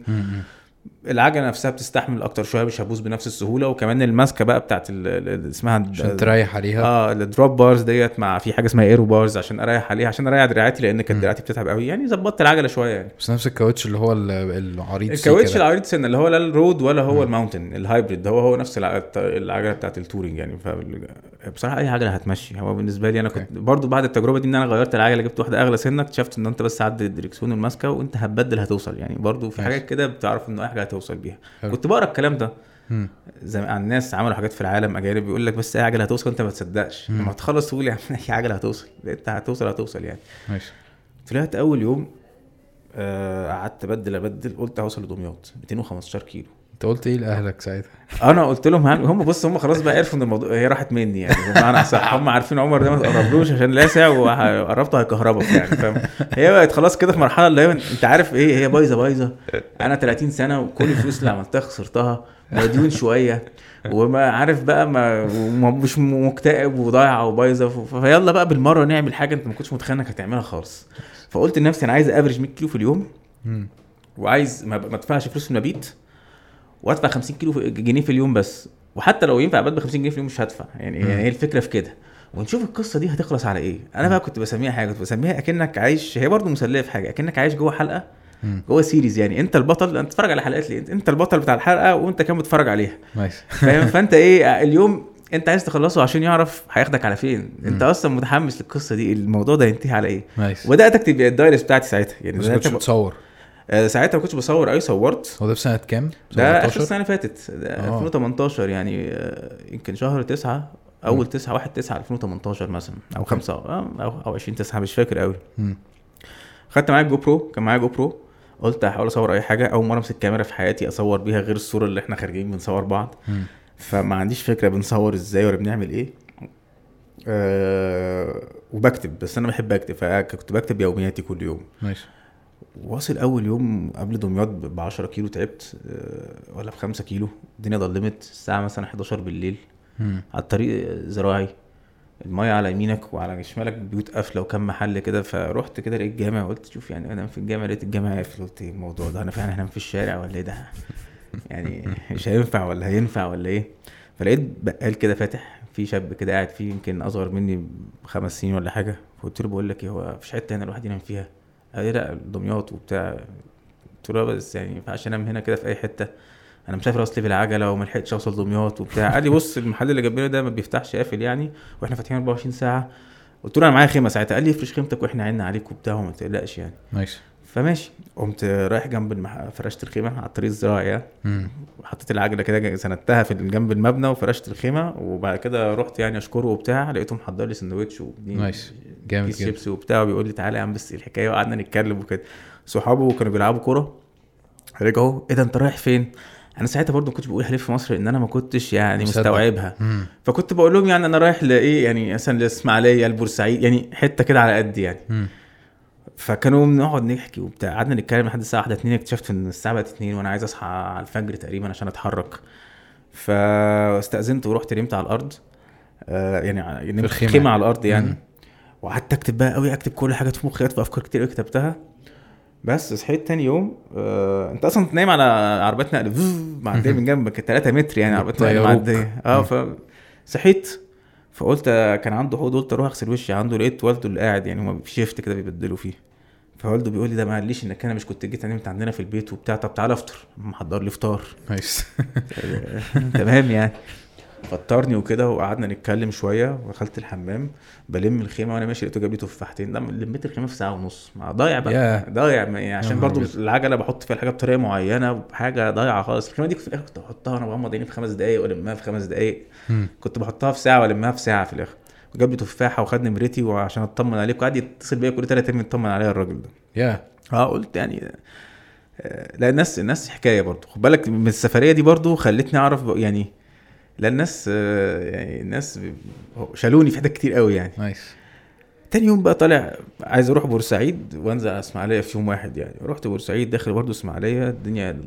Speaker 2: العجلة نفسها بتستحمل أكتر شوية مش هتبوظ بنفس السهولة. وكمان الماسكة بقى بتاعت اسمها
Speaker 1: عشان تريح عليها.
Speaker 2: آه ال drop bars ديت مع في حاجة اسمها aero bars عشان أريح عليها عشان أريح دراعاتي لأن كانت. دراعاتي بتتعب قوي. يعني ظبطت العجلة شوية يعني.
Speaker 1: بس نفس الكاوتش اللي هو ال- العريض
Speaker 2: الكاوتش. العريض سنه اللي هو لا ال road ولا هو
Speaker 1: مم.
Speaker 2: ال mountain ال hybrid هو هو نفس الع- العجلة بتاعت ال touring يعني. ف بصراحة أي عجلة هتمشي. هو بالنسبة لي أنا كنت برضو بعد التجربة دي إن أنا غيرت العجلة جبت واحدة أغلى سنة اكتشفت إن أنت بس عدل الدريكسيون والماسكة وأنت هتبدل هتوصل يعني. برضو في. حاجات كده بتعرف ان اي حاجة هتوصل بيها.
Speaker 1: حلو.
Speaker 2: كنت بقرأ الكلام ده. زي عن ناس عملوا حاجات في العالم أجانب بيقول لك بس أي عجلة هتوصل أنت ما تصدقش. لما تخلص تقول يا عم أي عجلة هتوصل. أنت هتوصل هتوصل يعني.
Speaker 1: ماشي.
Speaker 2: طلعت أول يوم آه، قعدت أبدل أبدل قلت هوصل لدمياط. 215 كيلو.
Speaker 1: انت قلت إيه لأهلك ساعتها؟
Speaker 2: أنا قلت لهم هم بص هم خلاص بقى عرفوا ان الموضوع هي راحت مني يعني بمعنى صح هم عارفين عمر ده ما تقربلوش عشان لاسع وقربته هيكهربك يعني فاهم؟ هي بقت خلاص كده في مرحلة اللي هي انت عارف إيه هي بايظة بايظة. أنا 30 سنة وكل الفلوس اللي عملتها خسرتها مديون شوية وما عارف بقى ما مش مكتئب وضايعة وبايظة فيلا بقى بالمرة نعمل حاجة انت ما كنتش متخيل انك هتعملها خالص. فقلت لنفسي أنا عايز average 100 كيلو في اليوم وعايز ما ادفعش فلوس المبيت وادفع 50 كيلو جنيه في اليوم بس. وحتى لو ينفع ابات ب 50 جنيه في اليوم مش هدفع. يعني هي يعني الفكرة في كده. ونشوف القصة دي هتخلص على إيه. أنا بقى كنت بسميها حاجة كنت بسميها أكنك عايش هي برضه مسلية في حاجة أكنك عايش جوه حلقة جوه series يعني أنت البطل أنت تتفرج على حلقات ليه؟ انت البطل بتاع الحلقة وأنت كمان بتتفرج عليها. فاهم؟ فأنت إيه اليوم أنت عايز تخلصه عشان يعرف هياخدك على فين. أنت أصلا متحمس للقصة دي. الموضوع ده ينتهي على إيه؟
Speaker 1: nice.
Speaker 2: وبدات اكتب ال diaries بتاعتي ساعتها.
Speaker 1: يعني بس كنتش
Speaker 2: ساعتها ما كنتش بصور قوي صورت.
Speaker 1: هو ده في سنة كام؟
Speaker 2: ده آخر السنة اللي فاتت. 2018 يعني آه، يمكن شهر 9 أول 9 1 9 2018 مثلا أو 5 أو أو 20 9 مش فاكر قوي خدت معايا GoPro كان معايا GoPro قلت هحاول أصور أي حاجة. أول مرة أمسك كاميرا في حياتي أصور بيها غير الصورة اللي إحنا خارجين بنصور بعض. فما عنديش فكرة بنصور إزاي ولا بنعمل إيه. أه وبكتب بس أنا بحب أكتب فكنت بكتب يومياتي كل يوم.
Speaker 1: ماشي.
Speaker 2: واصل أول يوم قبل دمياط ب 10 كيلو تعبت آه، ولا ب 5 كيلو. الدنيا ضلمت. الساعة مثلا 11 بالليل.
Speaker 1: مم.
Speaker 2: على الطريق زراعي. المايه على يمينك وعلى شمالك بيوت قافلة وكم محل كده. فرحت كده لقيت جامع قلت شوف يعني أنا في الجامع لقيت الجامع قافل. قلت إيه الموضوع ده؟ أنا فعلا هنام في الشارع ولا إيه ده؟ يعني مش هينفع ولا هينفع ولا إيه؟ فلقيت بقال كده فاتح في شاب كده قاعد فيه يمكن أصغر مني بخمس سنين ولا حاجة. فقلت له بقول لك إيه هو مفيش حتة هنا الواحد ينام فيها؟ لي لا دمياط وبتاع. قلت له بس يعني ما ينفعش انام هنا كده في أي حتة. أنا مسافر أصلي بالعجله وما لحقتش أوصل دمياط وبتاع. قال لي بص المحل اللي جنبنا ده ما بيفتحش قافل يعني وإحنا فاتحين 24 ساعة. قلت له أنا معايا خيمة ساعتها. قال لي افرش خيمتك وإحنا عيننا عليك وبتاع وما تقلقش يعني.
Speaker 1: ماشي.
Speaker 2: فماشي. قمت رايح جنب المح... فرشت الخيمة على الطريق الزراعي وحطيت العجلة كده سندتها في جنب المبنى وفرشت الخيمة وبعد كده رحت يعني أشكره وبتاع لقيته محضر لي سندوتش
Speaker 1: ماشي جامد
Speaker 2: كيس شيبسي وبتاع وبيقول لي تعالى يا عم بس الحكاية وقعدنا نتكلم وكده. صحابه كانوا بيلعبوا كورة. رجعوا إيه ده أنت رايح فين؟ أنا ساعتها برضو ما كنتش بقول هلف في مصر لأن أنا ما كنتش يعني مصدق. مستوعبها.
Speaker 1: مم.
Speaker 2: فكنت بقول لهم يعني أنا رايح لإيه؟ يعني مثلا الاسماعيليه البورسعيد يعني حتة كده على قد يعني.
Speaker 1: مم.
Speaker 2: فكانوا بنقعد نحكي وبتاع. قعدنا نتكلم لحد الساعة 1 2 اكتشفت إن الساعة بقت 2 وأنا عايز أصحى على الفجر تقريبا عشان أتحرك. فاستأذنت ورحت نمت على الأرض. آه يعني نمت في خيمة على الأرض يعني. وقعدت أكتب بقى قوي أكتب كل حاجة في مخي في أفكار كتير كتبتها. بس صحيت تاني يوم آه أنت أصلا نايم على عربيات نقل معديه من جنبك 3 متر يعني عربيات نقل معديه آه فصحيت فقلت كان عنده حوض قلت أروح أغسل وشي. عنده لقيت والده اللي قاعد يعني هما في shift كده بيبدلوا فيه. فوالده بيقول لي ده ما قاليش إنك أنا مش كنت جيت نمت عندنا في البيت وبتاع. طب تعالى أفطر. محضر لي فطار.
Speaker 1: nice
Speaker 2: تمام يعني. فطرني وكده وقعدنا نتكلم شوية ودخلت الحمام بلم الخيمة وأنا ماشي لقيته جاب لي تفاحتين. لميت الخيمة في ساعة ونص. ضايع بقى.
Speaker 1: yeah.
Speaker 2: ضايع يعني عشان برضو العجلة بحط فيها الحاجة بطريقة معينة بحاجه ضايعة خالص. الخيمة دي في الآخر كنت بحطها أنا بغمض عيني في خمس دقائق والمها في خمس دقائق كنت بحطها في ساعة والمها في ساعة في الآخر. وجاب لي تفاحة وخد نمرتي وعشان أطمن عليه. وقعد يتصل بيا كل ثلاث أيام يطمن عليا الراجل ده.
Speaker 1: يا
Speaker 2: yeah. آه قلت يعني آه، لا الناس الناس حكاية برضو. خد بالك من السفرية دي برضو خلتني أعرف يعني لا الناس يعني الناس شالوني في حتت كتير قوي يعني.
Speaker 1: نايس.
Speaker 2: تاني يوم بقى طالع عايز أروح بورسعيد وأنزل على إسماعيلية في يوم واحد يعني. رحت بورسعيد داخل برضه إسماعيلية الدنيا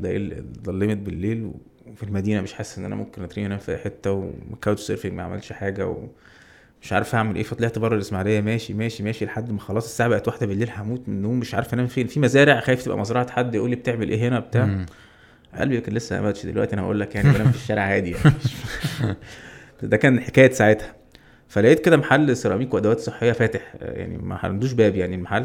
Speaker 2: ظلمت بالليل وفي المدينة. مش حاسس إن أنا ممكن أترمي انام في حتة و couch surfing ما عملش حاجة ومش عارف أعمل إيه. فطلعت بره الإسماعيلية ماشي ماشي ماشي لحد ما خلاص الساعة بقت واحدة بالليل هموت من النوم مش عارف أنام فين. في مزارع خايف تبقى مزرعة حد يقول لي بتعمل إيه هنا بتاع. قلبي كان لسه ما ماتش دلوقتي أنا هقول لك يعني بنام في الشارع عادي يعني. ده كان حكاية ساعتها. فلقيت كده محل سيراميك وأدوات صحية فاتح يعني ما عندوش باب يعني المحل.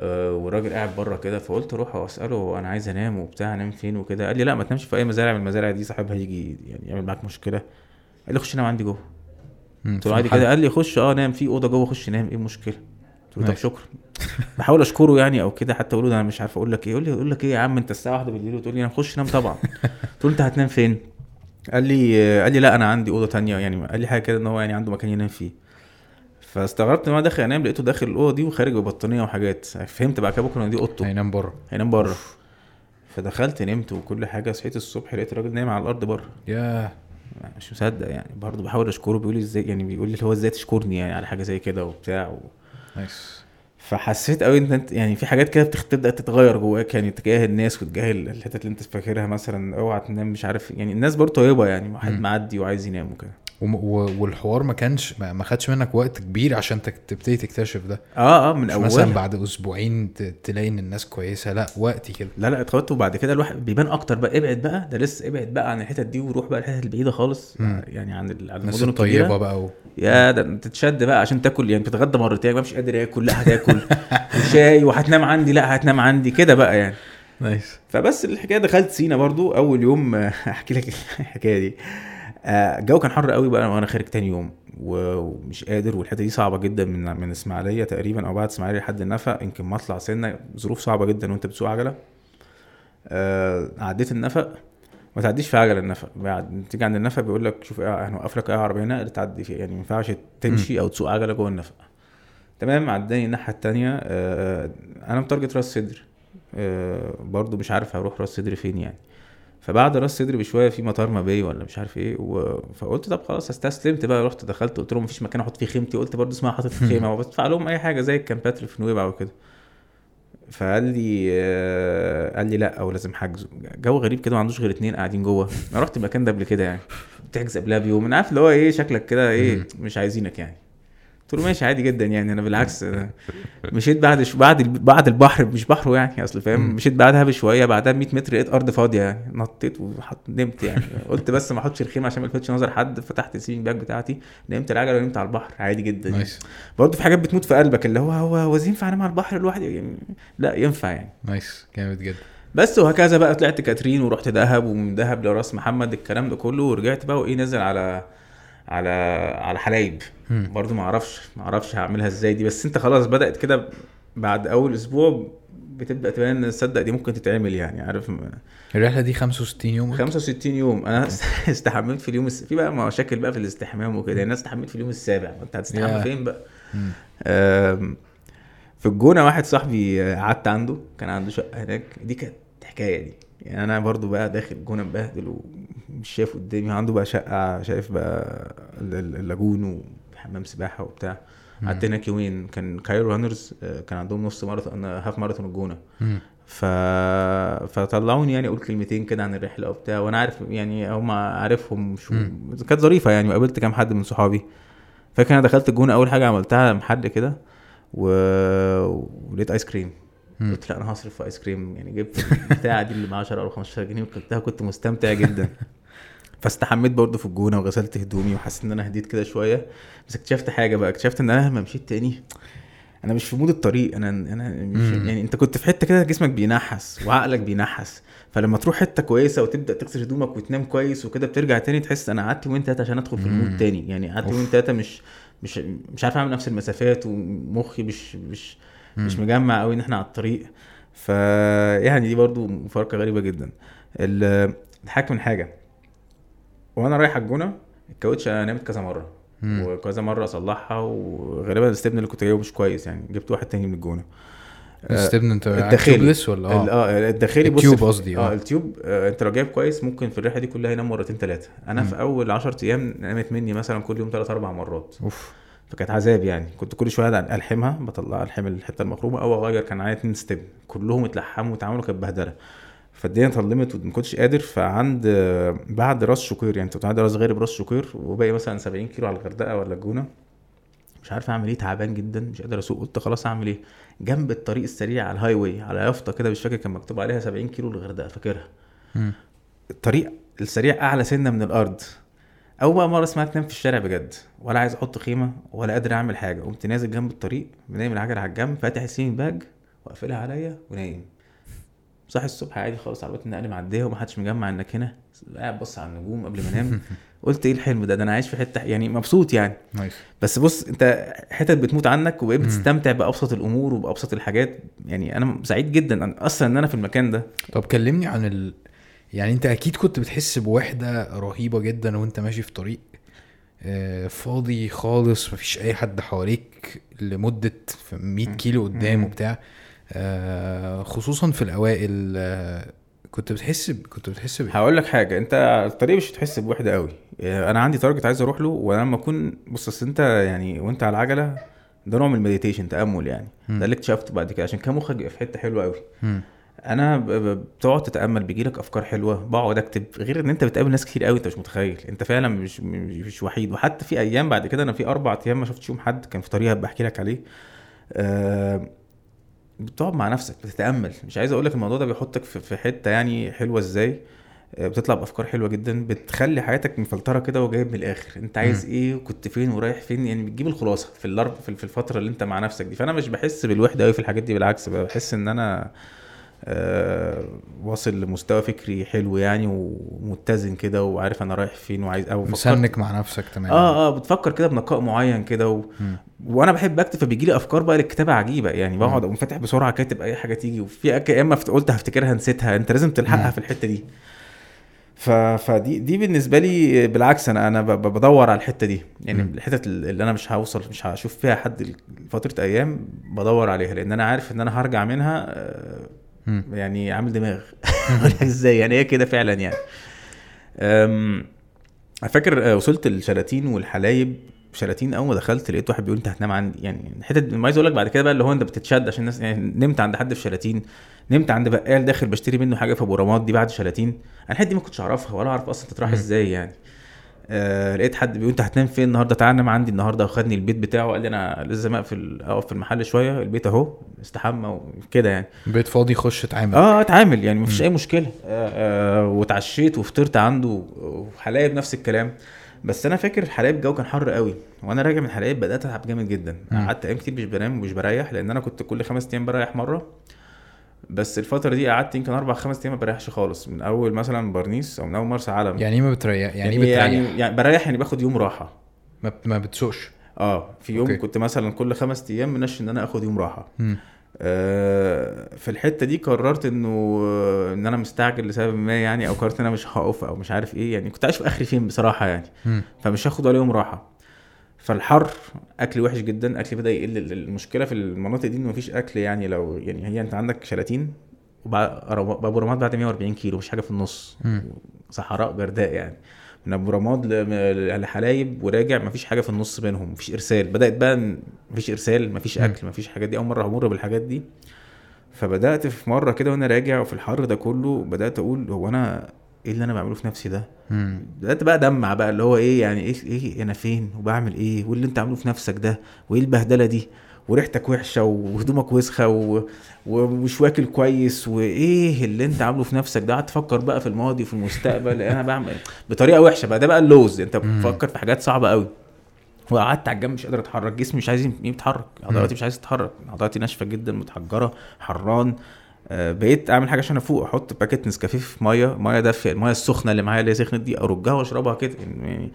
Speaker 2: أه والراجل قاعد بره كده فقلت أروح واساله أنا عايز أنام وبتاع أنام فين وكده؟ قال لي لا ما تنامش في أي مزارع من المزارع دي صاحبها يجي يعني يعمل معاك مشكلة. قال لي خش نام عندي جوه. قلت له عادي كده. قال لي خش آه نام في أوضة جوه خش نام إيه المشكلة؟ قلت له طب شكرا. بحاول أشكره يعني أو كده حتى أقول له أنا مش عارف أقول لك إيه. يقول لي أقول لك إيه يا عم أنت الساعة 1 بالليل وتقول لي أنا خش نام طبعا. قلت له أنت هتنام فين؟ قال لي قال لي لا أنا عندي أوضة تانية. يعني قال لي حاجة كده إن هو يعني عنده مكان ينام فيه. فاستغربت إن أنا داخل انام لقيته داخل الأوضة دي وخارج ببطانية وحاجات. فهمت بعد كده بكرة إن دي أوضته.
Speaker 1: هينام بره.
Speaker 2: هينام بره. فدخلت نمت وكل حاجة صحيت الصبح لقيت الراجل نايم على الأرض بره.
Speaker 1: يا
Speaker 2: مش مصدق يعني برضه بحاول أشكره بيقول لي إزاي؟ يعني بيقول لي هو إزاي تشكرني يعني على حاجة زي كده وبتاع و...
Speaker 1: نايس.
Speaker 2: فحسيت قوي إن انت يعني في حاجات كده بتبدا تتغير جواك يعني تجاه الناس وتجاه ال- الحتت اللي أنت فاكرها مثلا أوعى تنام مش عارف يعني الناس برضه طيبة يعني واحد. معدي وعايز ينام وكده
Speaker 1: والحوار ما كانش ما ما خدش منك وقت كبير عشان تبتدي تكتشف ده.
Speaker 2: آه آه من أول.
Speaker 1: مثلا بعد أسبوعين تلاقي إن الناس كويسة لأ وقتي كده.
Speaker 2: لا لا اتخبطت وبعد كده الواحد بيبان أكتر بقى. ابعد بقى ده لسه ابعد بقى عن الحتت دي وروح بقى الحتت البعيدة خالص.
Speaker 1: مم.
Speaker 2: يعني عن المدن الطيبة.
Speaker 1: بقى و...
Speaker 2: يا ده تتشد بقى عشان تاكل. يعني بتتغدى مرتين مش قادر آكل لأ هتاكل. وشاي وهتنام عندي لأ هتنام عندي. كده بقى يعني.
Speaker 1: نايس.
Speaker 2: فبس الحكاية دخلت سينا برضو. أول يوم آه، احكي لك الحكاية دي. آه، الجو كان حر قوي بقى وأنا خارج تاني يوم ومش قادر والحتة دي صعبة جدا من من إسماعيلية تقريبا أو بعد إسماعيلية لحد النفق يمكن مطلع سنة ظروف صعبة جدا وأنت بتسوق عجلة. آه، عديت النفق ما تعديش في عجلة النفق بعد تيجي عند النفق بيقول لك شوف إيه، هنوقف لك اي عربية هنا تعدي فيها يعني ما ينفعش تمشي أو تسوق عجلة جوه النفق. تمام عداني الناحية التانية آه، أنا متارجت راس صدر آه، برضو مش عارف هروح راس صدر فين يعني. فبعد راس صدر بشوية في مطار مباي ولا مش عارف إيه و... فقلت طب خلاص استسلمت بقى رحت دخلت قلت لهم مفيش مكان أحط فيه خيمتي قلت برضو اسمها حاطط خيمة وبدفع لهم أي حاجة زي الكامبات اللي في نويبع وكده. فقال لي آه، قال لي لأ أو لازم حجز. جو غريب كده ما عندوش غير اتنين قاعدين جوه. أنا رحت المكان ده قبل كده يعني. بتحجز قبلها بيوم. أنا عارف اللي هو إيه شكلك كده إيه مش عايزينك يعني. قلت له ماشي عادي جدا يعني أنا بالعكس أنا مشيت بعد ش... بعد بعد البحر مش بحره يعني أصل فاهم. مشيت بعدها بشوية بعدها ب 100 متر لقيت أرض فاضية يعني نطيت وحط نمت يعني. قلت بس ما أحطش الخيمة عشان ما الفتش نظر حد فتحت ال sleeping bag بتاعتي نمت العجلة ونمت على البحر عادي جدا يعني. برضه في حاجات بتموت في قلبك اللي هو هو هو ينفع أنام على البحر لوحدي؟ يعني لا ينفع يعني.
Speaker 1: nice جامد جدا.
Speaker 2: بس وهكذا بقى طلعت كاترين ورحت دهب ومن دهب لراس محمد الكلام ده كله ورجعت بقى وإيه نزل على على على حلايب. برضو ما أعرفش ما أعرفش هعملها إزاي دي بس انت خلاص بدأت كده بعد اول أسبوع بتبدأ تبان إن تصدق دي ممكن تتعمل يعني عارف؟
Speaker 1: الرحلة دي 65 يوم؟
Speaker 2: 65 يوم. أنا استحملت في اليوم الس... في بقى مشاكل بقى في الاستحمام وكده. يعني أنا استحملت في اليوم السابع. انت هتستحمى
Speaker 1: ياه.
Speaker 2: فين بقى؟ في الجونة واحد صاحبي قعدت عنده كان عنده شقة هناك. دي كانت حكاية دي. يعني أنا برضو بقى داخل الجونه مبهدل ومش شايف قدامي عنده بقى شقة شايف بقى ال- ال- ال lagoon وحمام سباحة وبتاع. قعدت هناك يومين كان Cairo Runners آه، كان عندهم نص ماراثون half marathon
Speaker 1: الجونة.
Speaker 2: ف... فطلعوني يعني أقول كلمتين كده عن الرحلة وبتاع وأنا عارف يعني هم عارفهم
Speaker 1: show.
Speaker 2: كانت ظريفة يعني وقابلت كام حد من صحابي فاكر أنا دخلت الجونة أول حاجة عملتها محل كده و... ولقيت آيس كريم. قلت لا أنا هصرف في آيس كريم. يعني جبت البتاعة دي اللي ب 10 أو 15 جنيه وكلتها كنت مستمتع جدا. فاستحميت برضه في الجونة وغسلت هدومي وحسيت إن أنا هديت كده شوية. بس اكتشفت حاجة بقى اكتشفت إن أنا لما مشيت تاني أنا مش في mood الطريق. أنا أنا مش. يعني أنت كنت في حتة كده جسمك بينحس وعقلك بينحس. فلما تروح حتة كويسة وتبدأ تغسل هدومك وتنام كويس وكده بترجع تاني تحس أنا قعدت يومين تلاتة عشان أدخل في.
Speaker 1: ال
Speaker 2: mood تاني. يعني قعدت. يومين تلاتة مش مش مش عارف أعمل نفس المسافات ومخي مش مش مش. مجمع قوي إن إحنا على الطريق. ف يعني دي برضو مفارقة غريبة جدا. ال- الحاجة من حاجة. وأنا رايح الجونة الكاوتش أنا نمت كذا مرة.
Speaker 1: مم.
Speaker 2: وكذا مرة أصلحها وغالبا الاستبن اللي كنت جايبه مش كويس يعني. جبت واحد تاني من الجونة.
Speaker 1: الستبن أنت
Speaker 2: الداخلي.
Speaker 1: ولا؟
Speaker 2: آه.
Speaker 1: آه
Speaker 2: الداخلي. بص
Speaker 1: ال
Speaker 2: tube
Speaker 1: قصدي،
Speaker 2: آه.
Speaker 1: آه.
Speaker 2: ال tube آه أنت لو جايب كويس ممكن في الرحلة دي كلها ينام مرتين ثلاثة أنا
Speaker 1: مم.
Speaker 2: في أول 10 أيام نامت مني مثلا كل يوم ثلاث أربع مرات.
Speaker 1: أوف.
Speaker 2: فكانت عذاب يعني. كنت كل شوية ألحمها بطلع الحم الحتة المخرومة. أو اغير كان معايا اتنين ستبن. كلهم اتلحموا واتعملوا كانت بهدلة. فالدنيا اتظلمت وما كنتش قادر. فعند بعد راس شقير يعني كنت عند راس غارب راس شقير وباقي مثلا 70 كيلو على الغردقة ولا الجونة. مش عارف أعمل إيه تعبان جدا مش قادر أسوق. قلت خلاص أعمل إيه؟ جنب الطريق السريع على ال highway على يافطة كده مش فاكر كان مكتوب عليها 70 كيلو للغردقة فاكرها. الطريق السريع أعلى سنة من الأرض. أول بقى مرة اسمها تنام في الشارع بجد ولا عايز أحط خيمة ولا قادر أعمل حاجة قمت نازل جنب الطريق نايم العجله على الجنب فاتح ال sleeping bag واقفلها عليا ونايم. صاحي الصبح عادي خالص عربيه النقل معدية ومحدش مجمع إنك هنا قاعد بص على النجوم قبل ما أنام. قلت إيه الحلم ده؟ ده أنا عايش في حتة يعني مبسوط يعني.
Speaker 1: نايس.
Speaker 2: بس بص أنت حتت بتموت عنك وبقيت. بتستمتع بأبسط الأمور وبأبسط الحاجات. يعني أنا سعيد جدا أصلا إن أنا في المكان ده.
Speaker 1: طب كلمني عن ال... يعني انت أكيد كنت بتحس بوحدة رهيبة جدا وانت ماشي في طريق آه، فاضي خالص مفيش أي حد حواليك لمدة 100 كيلو قدام. وبتاع آه، خصوصا في الأوائل آه، كنت بتحس ب... كنت بتحس ب...
Speaker 2: هقول لك حاجة انت الطريق مش هتحس بوحدة قوي أنا عندي target عايز أروح له وأنا لما اكون بص اصل انت يعني وانت على العجلة ده نوع من ال meditation تأمل يعني
Speaker 1: مم.
Speaker 2: ده اللي اكتشفته بعد كده عشان كان مخك في حتة حلوة قوي. أنا بتقعد تتأمل بيجيلك أفكار حلوة بقعد أكتب. غير إن أنت بتقابل ناس كتير قوي أنت مش متخيل. أنت فعلا مش مش وحيد. وحتى في أيام بعد كده أنا في أربع أيام ما شفتش يوم حد كان في طريقة بحكي لك عليه. آه بتقعد مع نفسك بتتأمل. مش عايز أقول لك الموضوع ده بيحطك في حتة يعني حلوة إزاي. آه، بتطلع بأفكار حلوة جدا بتخلي حياتك مفلترة كده وجايب من الآخر. أنت عايز إيه وكنت فين ورايح فين؟ يعني بتجيب الخلاصة في الارب في الفترة اللي أنت مع نفسك دي. فأنا مش بحس بالوحدة قوي في الحاجات دي بالعكس بحس إن أنا واصل لمستوى فكري حلو يعني ومتزن كده وعارف أنا رايح فين وعايز أو
Speaker 1: مسنك مع نفسك تماما
Speaker 2: آه آه بتفكر كده بنقاء معين كده و... وأنا بحب أكتب فبيجي لي أفكار بقى للكتابة عجيبة يعني. بقعد أقوم فاتح بسرعة كاتب أي حاجة تيجي وفي أك- يا إما قلت هفتكرها نسيتها. أنت لازم تلحقها
Speaker 1: مم.
Speaker 2: في الحتة دي. ف... فدي دي بالنسبة لي بالعكس أنا أنا بدور على الحتة دي يعني.
Speaker 1: مم.
Speaker 2: الحتت اللي أنا مش هوصل مش هشوف فيها حد فتره أيام بدور عليها. لأن أنا عارف إن أنا هرجع منها آه،. يعني عامل دماغ. إزاي؟ يعني هي كده فعلا يعني. فاكر آه، وصلت الشلاتين والحلايب شلاتين أول ما دخلت لقيت واحد بيقول أنت هتنام عندي. يعني حتة ما عايز أقول لك بعد كده بقى اللي هو أنت بتتشد عشان الناس يعني نمت عند حد في شلاتين نمت عند بقال داخل بشتري منه حاجة في أبو رماد دي بعد شلاتين. أنا الحته دي ما كنتش أعرفها ولا أعرف أصلا تتراح. إزاي يعني. آه لقيت حد بيقول أنت هتنام فين النهارده؟ تعالى نام عندي النهارده. وخدني البيت بتاعه قال لي أنا لازم اقفل أقف في المحل شوية البيت أهو استحمى وكده يعني.
Speaker 1: بيت فاضي خش اتعامل.
Speaker 2: آه اتعامل يعني مفيش. أي مشكلة. آه آه واتعشيت وفطرت عنده وحلايب نفس الكلام. بس أنا فاكر حلايب الجو كان حر قوي وأنا راجع من حلايب بدأت أتعب جامد جدا. قعدت أيام كتير مش بنام ومش بريح لأن أنا كنت كل خمس أيام بريح مرة. بس الفترة دي قعدت يمكن أربع خمس أيام ما بريحش خالص. من أول مثلا برنيس أو من أول مرسى علم.
Speaker 1: يعني إيه ما بتريح يعني إيه بتريح؟
Speaker 2: يعني, يعني بريح يعني باخد يوم راحة.
Speaker 1: ما, ما بتسوقش.
Speaker 2: آه في يوم okay. كنت مثلا كل خمس أيام منش إن أنا آخد يوم
Speaker 1: راحة.
Speaker 2: آه، في الحتة دي قررت إنه آه، إن أنا مستعجل لسبب ما يعني أو قررت إن أنا مش هقف أو مش عارف إيه. يعني كنت عايش في اخري فين بصراحة يعني.
Speaker 1: مم.
Speaker 2: فمش هاخد ولا يوم راحة. فالحر أكل وحش جدا أكل بدأ يقل المشكلة في المناطق دي انه مفيش أكل يعني لو يعني هي أنت عندك شلاتين وابو رماد بعد 140 كيلو مفيش حاجة في النص. صحراء جرداء يعني من أبو رماد لحلايب وراجع مفيش حاجة في النص بينهم مفيش إرسال بدأت بقى مفيش إرسال مفيش. أكل مفيش حاجات دي أول مرة همر بالحاجات دي فبدأت في مرة كده وأنا راجع وفي الحر ده كله بدأت أقول هو أنا إيه اللي أنا بعمله في نفسي ده. بدأت بقى أدمع بقى اللي هو إيه يعني إيه إيه أنا فين؟ وبعمل إيه؟ واللي أنت عامله في نفسك ده؟ وإيه البهدلة دي؟ وريحتك وحشة وهدومك وسخة و... ومش واكل كويس وإيه اللي أنت عامله في نفسك ده؟ قعدت تفكر بقى في الماضي وفي المستقبل أنا بعمل بطريقة وحشة بقى. ده بقى اللوز.
Speaker 1: أنت.
Speaker 2: بتفكر في حاجات صعبة قوي وقعدت على الجنب مش قادر أتحرك جسمي مش عايز يتحرك عضلاتي مش عايز تتحرك عضلاتي ناشفة جدا متحجرة حران. بقيت أعمل حاجة عشان أفوق أحط باكيت نسكافيه في مية مية دافية المية السخنة اللي معايا اللي هي سخنت دي أرجها وأشربها كده يعني.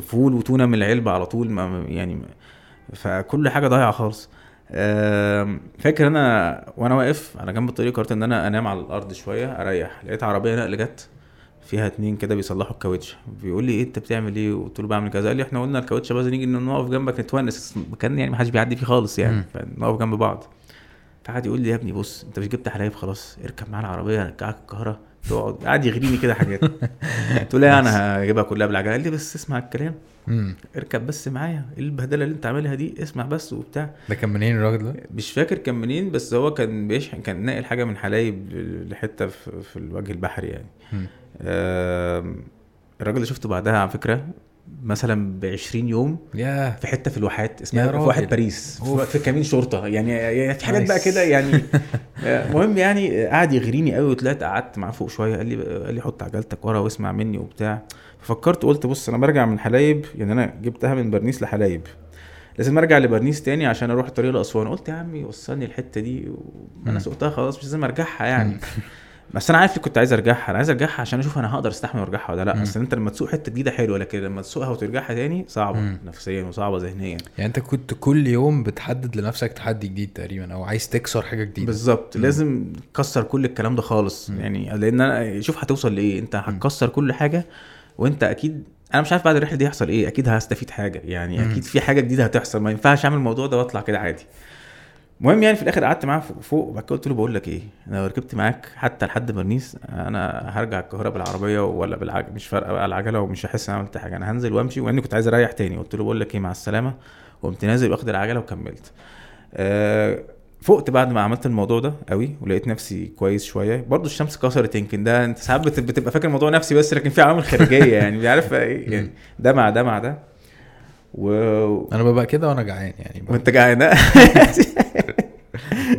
Speaker 2: فول وتونة من العلبة على طول ما يعني فكل حاجة ضايعة خالص. فاكر أنا وأنا واقف على جنب الطريق قررت إن أنا أنام على الأرض شوية أريح. لقيت عربية نقل جت فيها اتنين كده بيصلحوا الكاوتش. بيقول لي إيه أنت بتعمل إيه؟ قلت له بعمل كذا. قال لي إحنا قلنا الكاوتش باظ نيجي نقف جنبك نتونس. مكان يعني ما حدش بيعدي فيه خالص يعني. فنقف جنب بعض. فقعد يقول لي يا ابني بص انت مش جبت حلايب خلاص اركب معانا العربيه ارجعك القاهره تقعد قعد يغريني كده حاجات. قلت له لا أنا هجيبها كلها بالعجلة. قال لي بس اسمع الكلام. اركب بس معايا. إيه البهدلة اللي انت عاملها دي؟ اسمع بس وبتاع.
Speaker 1: ده كان منين الراجل ده؟
Speaker 2: مش فاكر كان منين بس هو كان بيشحن كان ناقل حاجة من حلايب لحتة في, في الوجه البحري يعني. آم، الراجل اللي شفته بعدها على فكرة. مثلا ب 20 يوم
Speaker 1: ياه.
Speaker 2: في حتة في الواحات اسمها في. واحد باريس في,
Speaker 1: أوف.
Speaker 2: في كمين شرطة. يعني في حاجات بقى. كده يعني. المهم يعني قعد يغريني قوي وطلعت قعدت معاه فوق شوية. قال لي قال لي حط عجلتك ورا واسمع مني وبتاع. ففكرت قلت بص أنا برجع من حلايب. يعني أنا جبتها من برنيس لحلايب. لازم أرجع لبرنيس تاني عشان أروح الطريق لاسوان قلت يا عمي وصلني الحتة دي. وأنا
Speaker 1: مم.
Speaker 2: سوقتها خلاص مش لازم أرجعها يعني. بس أنا عارف كنت عايز أرجعها أنا عايز أرجعها عشان أشوف أنا هقدر أستحمل وأرجعها ولا
Speaker 1: لأ.
Speaker 2: أصل أنت لما تسوق حتة جديدة حلوة لكن لما تسوقها وترجعها تاني صعبة
Speaker 1: مم.
Speaker 2: نفسيا وصعبة ذهنيا.
Speaker 1: يعني أنت كنت كل يوم بتحدد لنفسك تحدي جديد تقريبا أو عايز تكسر حاجة جديدة.
Speaker 2: بالظبط. لازم تكسر كل الكلام ده خالص.
Speaker 1: مم.
Speaker 2: يعني لأن أنا شوف هتوصل لإيه. أنت هتكسر كل حاجة وأنت أكيد أنا مش عارف بعد الرحلة دي هيحصل إيه. أكيد هستفيد حاجة. يعني
Speaker 1: مم.
Speaker 2: أكيد في حاجة جديدة هتحصل. ما ينفعش أعمل الموضوع ده وأطلع كده عادي. المهم يعني في الآخر قعدت معاه فوق- فوق وبعد كده قلت له بقول لك إيه؟ أنا لو ركبت معاك حتى لحد برنيس أنا هرجع القاهره بالعربية ولا بالعجله مش فارقة بقى العجلة ومش هحس إن أنا عملت حاجة أنا هنزل وأمشي واني كنت عايز أريح تاني. قلت له بقول لك إيه مع السلامة. وقمت نازل واخد العجلة وكملت. آه فقت بعد ما عملت الموضوع ده قوي ولقيت نفسي كويس شوية. برضو الشمس كسرت يمكن ده أنت ساعات بت- بتبقى فاكر الموضوع نفسي بس لكن في عوامل خارجية يعني عارف إيه يعني ده مع ده مع ده. و...
Speaker 1: أنا ببقى كده وأنا جعان يعني.
Speaker 2: وأنت قاعد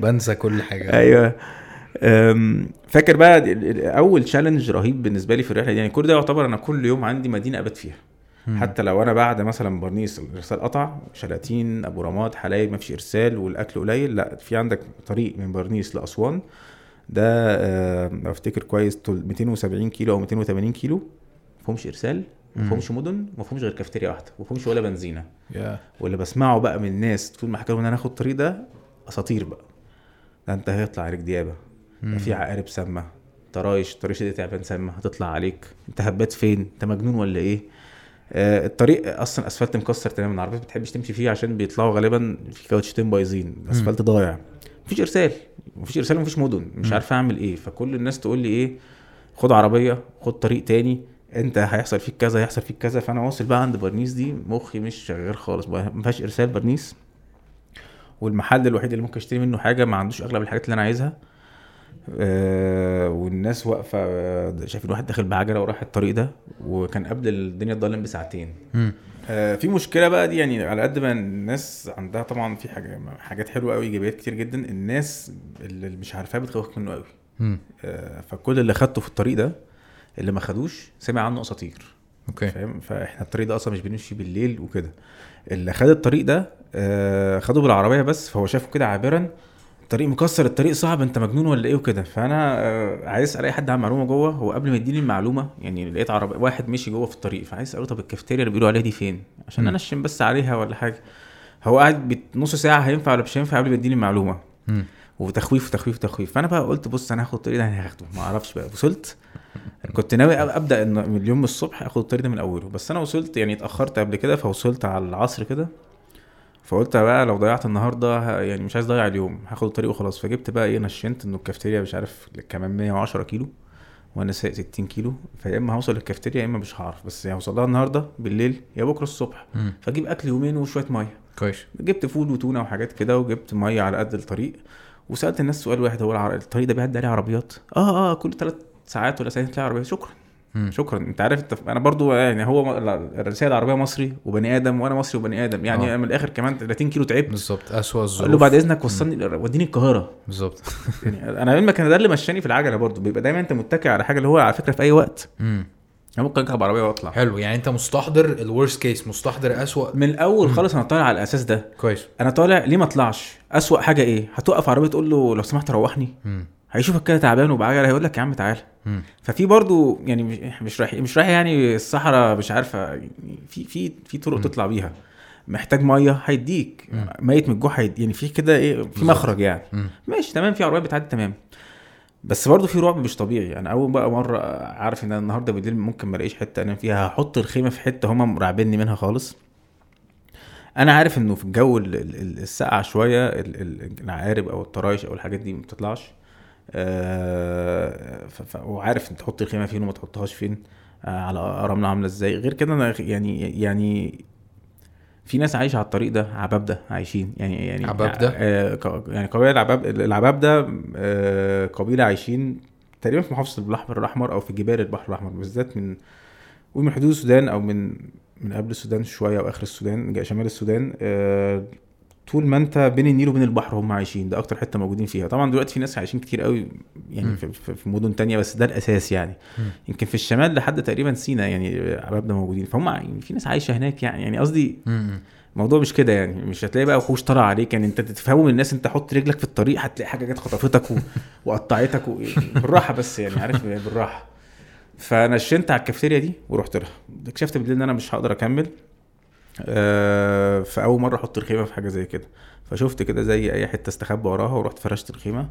Speaker 1: بنسى كل
Speaker 2: حاجة. أيوه. فاكر بقى أول challenge رهيب بالنسبة لي في الرحلة دي؟ يعني كل ده يعتبر أنا كل يوم عندي مدينة أبات فيها. حتى لو أنا بعد مثلا برنيس الارسال قطع شلاتين أبو رماد حلايب ما فيش إرسال والأكل قليل لا في عندك طريق من برنيس لأسوان. ده أفتكر كويس طول 270 كيلو أو 280 كيلو. ما فيهمش إرسال ما. فيهمش مدن ما فيهمش غير كافتيريا واحدة ما فيهمش ولا بنزينة.
Speaker 1: يا
Speaker 2: واللي بسمعه بقى من الناس طول ما حكوا إن أنا هاخد الطريق ده أساطير بقى. ده انت هيطلع عليك ديابة. ده في عقارب سامة. طرايش طريش دي تعبان سامة هتطلع عليك. انت هبات فين؟ انت مجنون ولا إيه؟ آه الطريق أصلا اسفلت مكسر تماما. العربيات ما بتحبش تمشي فيه عشان بيطلعوا غالبا في كاوتشتين بايظين. الاسفلت ضايع. مفيش ارسال. مفيش ارسال ومفيش مدن. مش. عارف اعمل إيه. فكل الناس تقول لي إيه؟ خد عربية خد طريق تاني. انت هيحصل فيك كذا هيحصل فيك كذا. فانا واصل بقى عند برنيس دي. مخي مش شغال خالص. بقى ما فيهاش ارسال برنيس. والمحل الوحيد اللي ممكن اشتري منه حاجة ما عندوش أغلب الحاجات اللي أنا عايزها. آه والناس واقفة آه، شايفين واحد داخل بعجلة وراح الطريق ده وكان قبل الدنيا تضلم بساعتين. آه في مشكلة بقى دي يعني على قد ما الناس عندها طبعا في حاجة حاجات حلوة قوي إيجابيات كتير جدا الناس اللي مش عارفاه بتخوفك منه قوي. آه فكل اللي خدته في الطريق ده اللي ما خدوش سمع عنه أساطير.
Speaker 1: okay.
Speaker 2: فاهم؟ فاحنا الطريق ده أصلا مش بنمشي بالليل وكده. اللي خد الطريق ده آه خده بالعربية بس فهو شافه كده عابرا. الطريق مكسر الطريق صعب انت مجنون ولا إيه وكده. فأنا آه عايز اسال اي حد عن معلومة جوه هو قبل ما يديني المعلومة يعني لقيت عربيه واحد مشي جوه في الطريق. فعايز اساله طب الكافتيريا اللي بيقولوا عليها دي فين؟ عشان
Speaker 1: مم.
Speaker 2: أنشن بس عليها ولا حاجة. هو قاعد نص ساعة هينفع ولا مش هينفع قبل ما يديني
Speaker 1: المعلومة.
Speaker 2: وتخويف وتخويف وتخويف فأنا بقى قلت بص أنا هاخد الطريق ده أنا هاخده. ما أعرفش بقى. وصلت. كنت ناوي أبدأ اليوم الصبح أخد الطريق ده من أوله. بس أنا وصلت يعني اتأخرت قبل كده فوصلت على العصر كده. فقلت بقى لو ضيعت النهارده يعني مش عايز اضيع اليوم هاخد الطريق وخلاص. فجبت بقى إيه نشنت انه الكافتيريا مش عارف كمان 110 كيلو وأنا سايق 60 كيلو. فيا إما هوصل للكافتيريا يا إما مش هعرف. بس يعني هوصل لها النهارده بالليل يا بكرة الصبح. فاجيب أكل يومين وشوية مية.
Speaker 1: كويس.
Speaker 2: جبت فول وتونة وحاجات كده وجبت مية على قد الطريق. وسألت الناس سؤال واحد هو الطريق ده بيعدي عليه عربيات؟ آه آه كل ثلاث ساعات ولا ساعتين تلاقي عربية. شكرا.
Speaker 1: مم.
Speaker 2: شكرا. انت عارف انت أنا برضو يعني هو الرسائل العربية مصري وبني آدم وأنا مصري وبني آدم. يعني
Speaker 1: آه.
Speaker 2: آه. من الآخر كمان 30 كيلو تعبت.
Speaker 1: بالظبط. أسوأ الظروف.
Speaker 2: قال له بعد إذنك وصلني وديني القاهرة.
Speaker 1: بالظبط.
Speaker 2: يعني أنا علمك أنا ده اللي مشاني في العجلة برضو. بيبقى دايما أنت متكئ على حاجة اللي هو على فكرة في أي وقت.
Speaker 1: مم.
Speaker 2: أنا ممكن اركب عربيه وأطلع.
Speaker 1: حلو. يعني أنت مستحضر الورست كيس مستحضر أسوأ.
Speaker 2: من الأول خالص أنا طالع على الأساس ده.
Speaker 1: كويس.
Speaker 2: أنا طالع ليه ما أطلعش؟ أسوأ حاجة إيه؟ هتوقف عربية تقول له لو سمحت روحني.
Speaker 1: مم.
Speaker 2: هيشوفك كده تعبان وبعجله هيقول لك يا عم تعالى. ففي برضو يعني مش مش رايح مش رايح يعني الصحراء مش عارفة يعني في في في طرق. تطلع بيها محتاج مية هيديك. ميت من الجوع. يعني في كده إيه في. مخرج يعني
Speaker 1: مم.
Speaker 2: ماشي تمام في عربيات بتعدي تمام بس برضه في رعب مش طبيعي أنا أول بقى مرة عارف إن أنا النهارده بالليل ممكن ما ألاقيش حتة أنام فيها هحط الخيمة في حتة هما مرعبيني منها خالص أنا عارف إنه في الجو ال- ال- ال- الساقع شوية ال- ال- العقارب أو الطرايش أو الحاجات دي ما بتطلعش وعارف انت تحط الخيمة فين وما تحطهاش فين آه، على رمله عاملة إزاي. غير كده أنا يعني يعني في ناس عايشة على الطريق ده عبابده عايشين. يعني يعني
Speaker 1: عبابدة؟
Speaker 2: آه ك- يعني قبيلة العباب العبابده آه قبيلة عايشين تقريبا في محافظة البحر الأحمر أو في جبال البحر الأحمر بالذات من ومن حدود السودان أو من من قبل السودان شوية أو آخر السودان شمال السودان. آه طول ما انت بين النيل وبين البحر هم عايشين. ده أكتر حتة موجودين فيها. طبعا دلوقتي في ناس عايشين كتير قوي يعني
Speaker 1: مم.
Speaker 2: في, مدن تانية بس ده الأساس يعني.
Speaker 1: مم.
Speaker 2: يمكن في الشمال لحد تقريبا سينا يعني عبابده موجودين. فهم يعني في ناس عايشة هناك يعني. يعني قصدي. الموضوع مش كده يعني. مش هتلاقي بقى وحوش طالع عليك يعني. انت تتفهم من الناس انت حط رجلك في الطريق هتلاقي حاجة جت خطفتك و... وقطعتك و... بالراحة بس يعني. عارف بالراحة. فنشنت على الكافتيريا دي ورحت لها. اكتشفت بالليل إن أنا مش هقدر أكمل. آه فاول مرة أحط الخيمه في حاجة زي كده. فشفت كده زي أي حتة استخبى وراها ورحت فرشت الخيمه